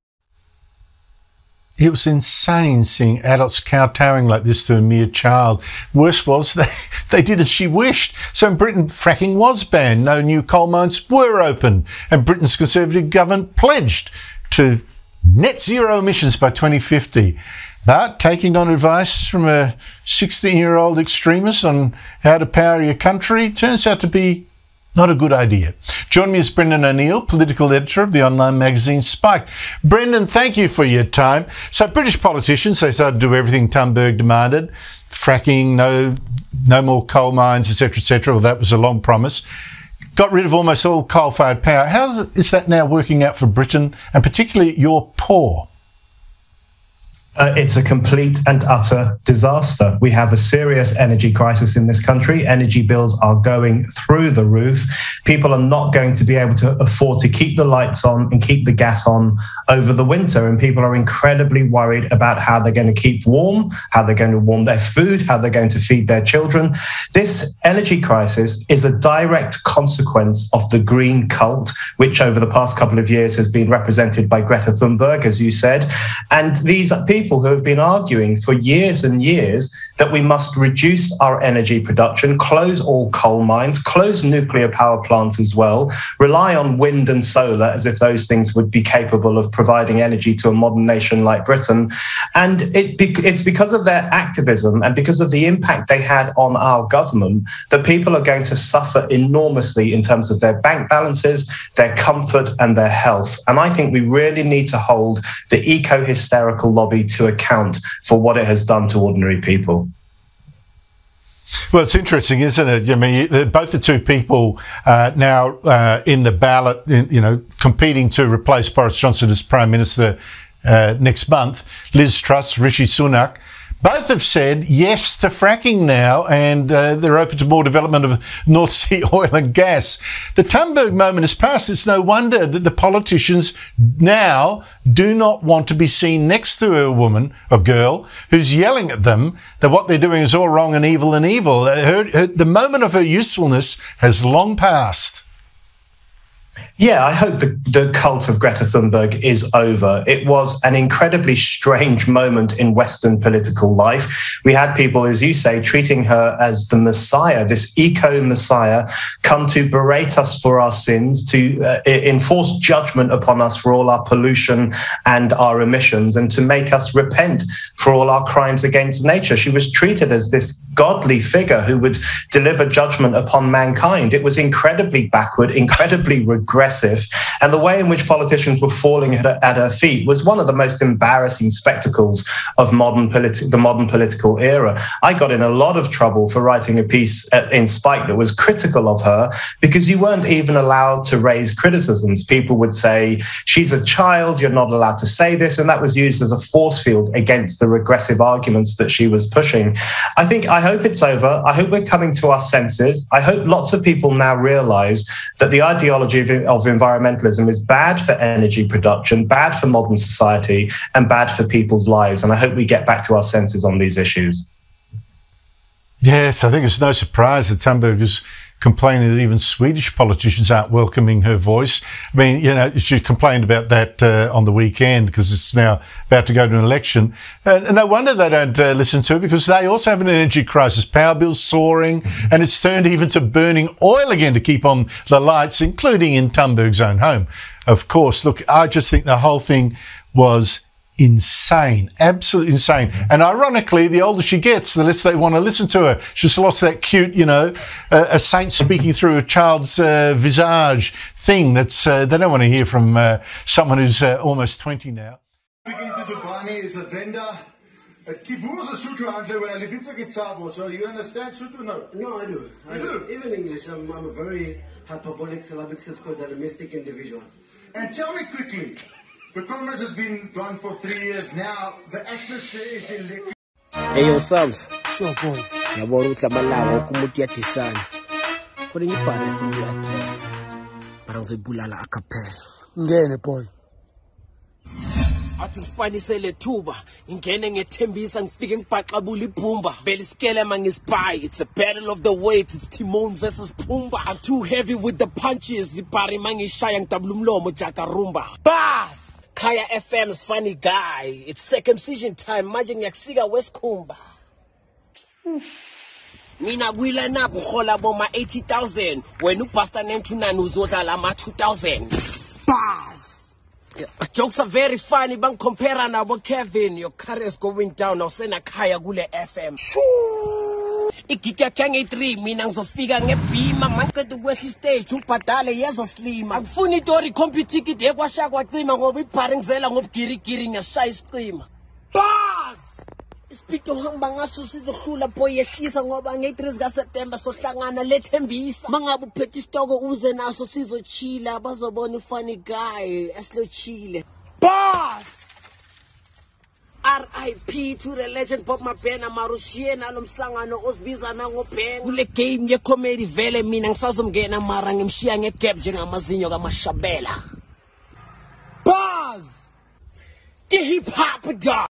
S65: It was insane seeing adults kowtowing like this to a mere child. Worse was, they, they did as she wished. So in Britain, fracking was banned, no new coal mines were opened, and Britain's Conservative government pledged to net zero emissions by 2050. But taking on advice from a 16 year old extremist on how to power your country turns out to be not a good idea. Join me is Brendan O'Neill, political editor of the online magazine Spike. Brendan, thank you for your time. So British politicians, they started to do everything Thunberg demanded. Fracking, no, no more coal mines, etc., etc. Well, that was a long promise. got rid of almost all coal fired power. How is that now working out for Britain and particularly your poor?
S67: Uh, it's a complete and utter disaster. We have a serious energy crisis in this country. Energy bills are going through the roof. People are not going to be able to afford to keep the lights on and keep the gas on over the winter. And people are incredibly worried about how they're going to keep warm, how they're going to warm their food, how they're going to feed their children. This energy crisis is a direct consequence of the green cult, which over the past couple of years has been represented by Greta Thunberg, as you said. And these are people who have been arguing for years and years that we must reduce our energy production, close all coal mines, close nuclear power plants as well, rely on wind and solar as if those things would be capable of providing energy to a modern nation like Britain. And it, it's because of their activism and because of the impact they had on our government that people are going to suffer enormously in terms of their bank balances, their comfort, and their health. And I think we really need to hold the eco hysterical lobby to account for what it has done to ordinary people.
S65: Well, it's interesting, isn't it? I mean, both the two people uh, now uh, in the ballot, you know, competing to replace Boris Johnson as Prime Minister uh, next month. Liz Truss, Rishi Sunak. Both have said yes to fracking now, and uh, they're open to more development of North Sea oil and gas. The Thunberg moment has passed. It's no wonder that the politicians now do not want to be seen next to a woman or girl who's yelling at them that what they're doing is all wrong and evil and evil. Her, her, the moment of her usefulness has long passed.
S67: Yeah, I hope the, the cult of Greta Thunberg is over. It was an incredibly strange moment in Western political life. We had people, as you say, treating her as the Messiah, this eco Messiah, come to berate us for our sins, to uh, enforce judgment upon us for all our pollution and our emissions, and to make us repent for all our crimes against nature. She was treated as this godly figure who would deliver judgment upon mankind. It was incredibly backward, incredibly regressive aggressive. And the way in which politicians were falling at her, at her feet was one of the most embarrassing spectacles of modern politi- the modern political era. I got in a lot of trouble for writing a piece uh, in Spike that was critical of her because you weren't even allowed to raise criticisms. People would say, she's a child, you're not allowed to say this. And that was used as a force field against the regressive arguments that she was pushing. I think, I hope it's over. I hope we're coming to our senses. I hope lots of people now realize that the ideology of, of environmentalism is bad for energy production, bad for modern society, and bad for people's lives. And I hope we get back to our senses on these issues.
S65: Yes, I think it's no surprise that is complaining that even Swedish politicians aren't welcoming her voice. I mean, you know, she complained about that uh, on the weekend because it's now about to go to an election. And, no wonder they don't uh, listen to it because they also have an energy crisis. Power bills soaring, and it's turned even to burning oil again to keep on the lights, including in Thunberg's own home. Of course, look, I just think the whole thing was insane, absolutely insane. And ironically, the older she gets, the less they want to listen to her. She's lost that cute, you know, uh, a saint speaking through a child's uh, visage thing that's uh, they don't want to hear from uh, someone who's uh, almost 20 now.
S60: is a vendor. Kibu's a suit handler when I live in guitar, so you understand suit no?
S68: No, I do. I
S60: you do?
S68: Even English, I'm, I'm a very hyperbolic, syllabic, cisco-dynamistic individual.
S60: And tell me quickly, the Congress has been gone for three years now. The atmosphere is electric.
S35: Hey, yo, Sams.
S68: Sure, boy.
S35: Yabona ukuthi amalawa wonke umuntu uyadisana. Kodwa ngibhale futhi uyadisa. Bara ngizoyibulala acapella.
S68: Ngene, boy.
S35: athi ngisipanisele thuba ngingene ngethembisa ngifike ngibhaxabula ibhumba vele isikelema ngisipy it's a battle of the weights it's timon versus pumba i'm too heavy with the punches ibhari mangishaya ngidabula umlomo jakarumba bas Kaya FM's funny guy. It's circumcision time. Manje ngiyakusika wesikhumba. Mina kwila naku hola boma 80,000. When you pass Wena ubasta 99 uzodlala ama 2000. Buzz. Jokes are very funny. Bang compare nabo Kevin. Your career is going down. Awusena kaya kule FM. Shoo. Igigi yakhe ngeyi-three mina ngizofika ngebhima mangiceda ukwehla istage ubhadale yezoslima akufuni itori ikhompyutikiti yekwasha kwacima ngoba ibhari ngizela ngobugirigiri ngiyashaya isicima. Bas isipidi ohamba ngaso sizohlula boy yehlisa ngoba nge-3 zikaseptemba sohlangana lethembisa. Mangabe uphethe isitoko uze naso sizochila bazobona ifani guy esilochile boss RIP to the legend Bob Mabena marushiye nalo mhlangano osibiza nangobhenga kule game ye-comedy vele mina ngisazomngena mara ngimshiya ngegap njengamazinyo kamashabela. Buzz! Ke-hip hop dog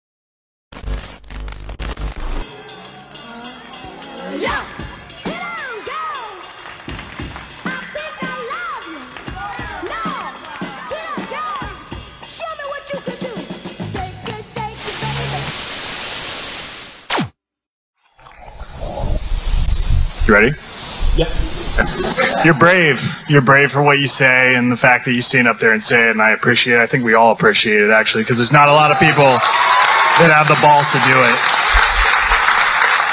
S69: Yeah.
S70: You ready? Yeah. You're brave. You're brave for what you say and the fact that you stand up there and say it, and I appreciate it. I think we all appreciate it, actually, because there's not a lot of people that have the balls to do it.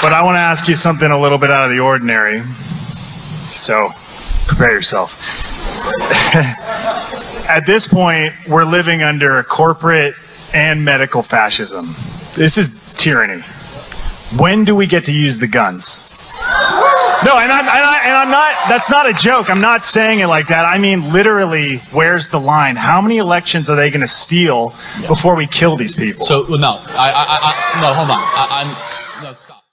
S70: But I want to ask you something a little bit out of the ordinary. So prepare yourself. At this point, we're living under corporate and medical fascism. This is tyranny. When do we get to use the guns? No, and I'm, and, I, and I'm not, that's not a joke. I'm not saying it like that. I mean, literally, where's the line? How many elections are they going to steal before we kill these people?
S60: So, no, I, I, I, no, hold on. I, I'm, no, stop.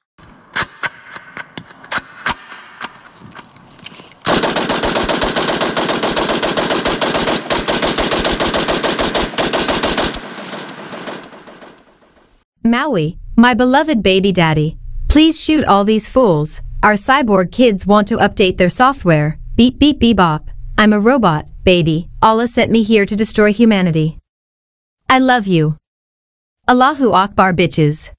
S61: Maui, my beloved baby daddy, please shoot all these fools. Our cyborg kids want to update their software. Beep beep beep bop. I'm a robot, baby. Allah sent me here to destroy humanity. I love you. Allahu Akbar bitches.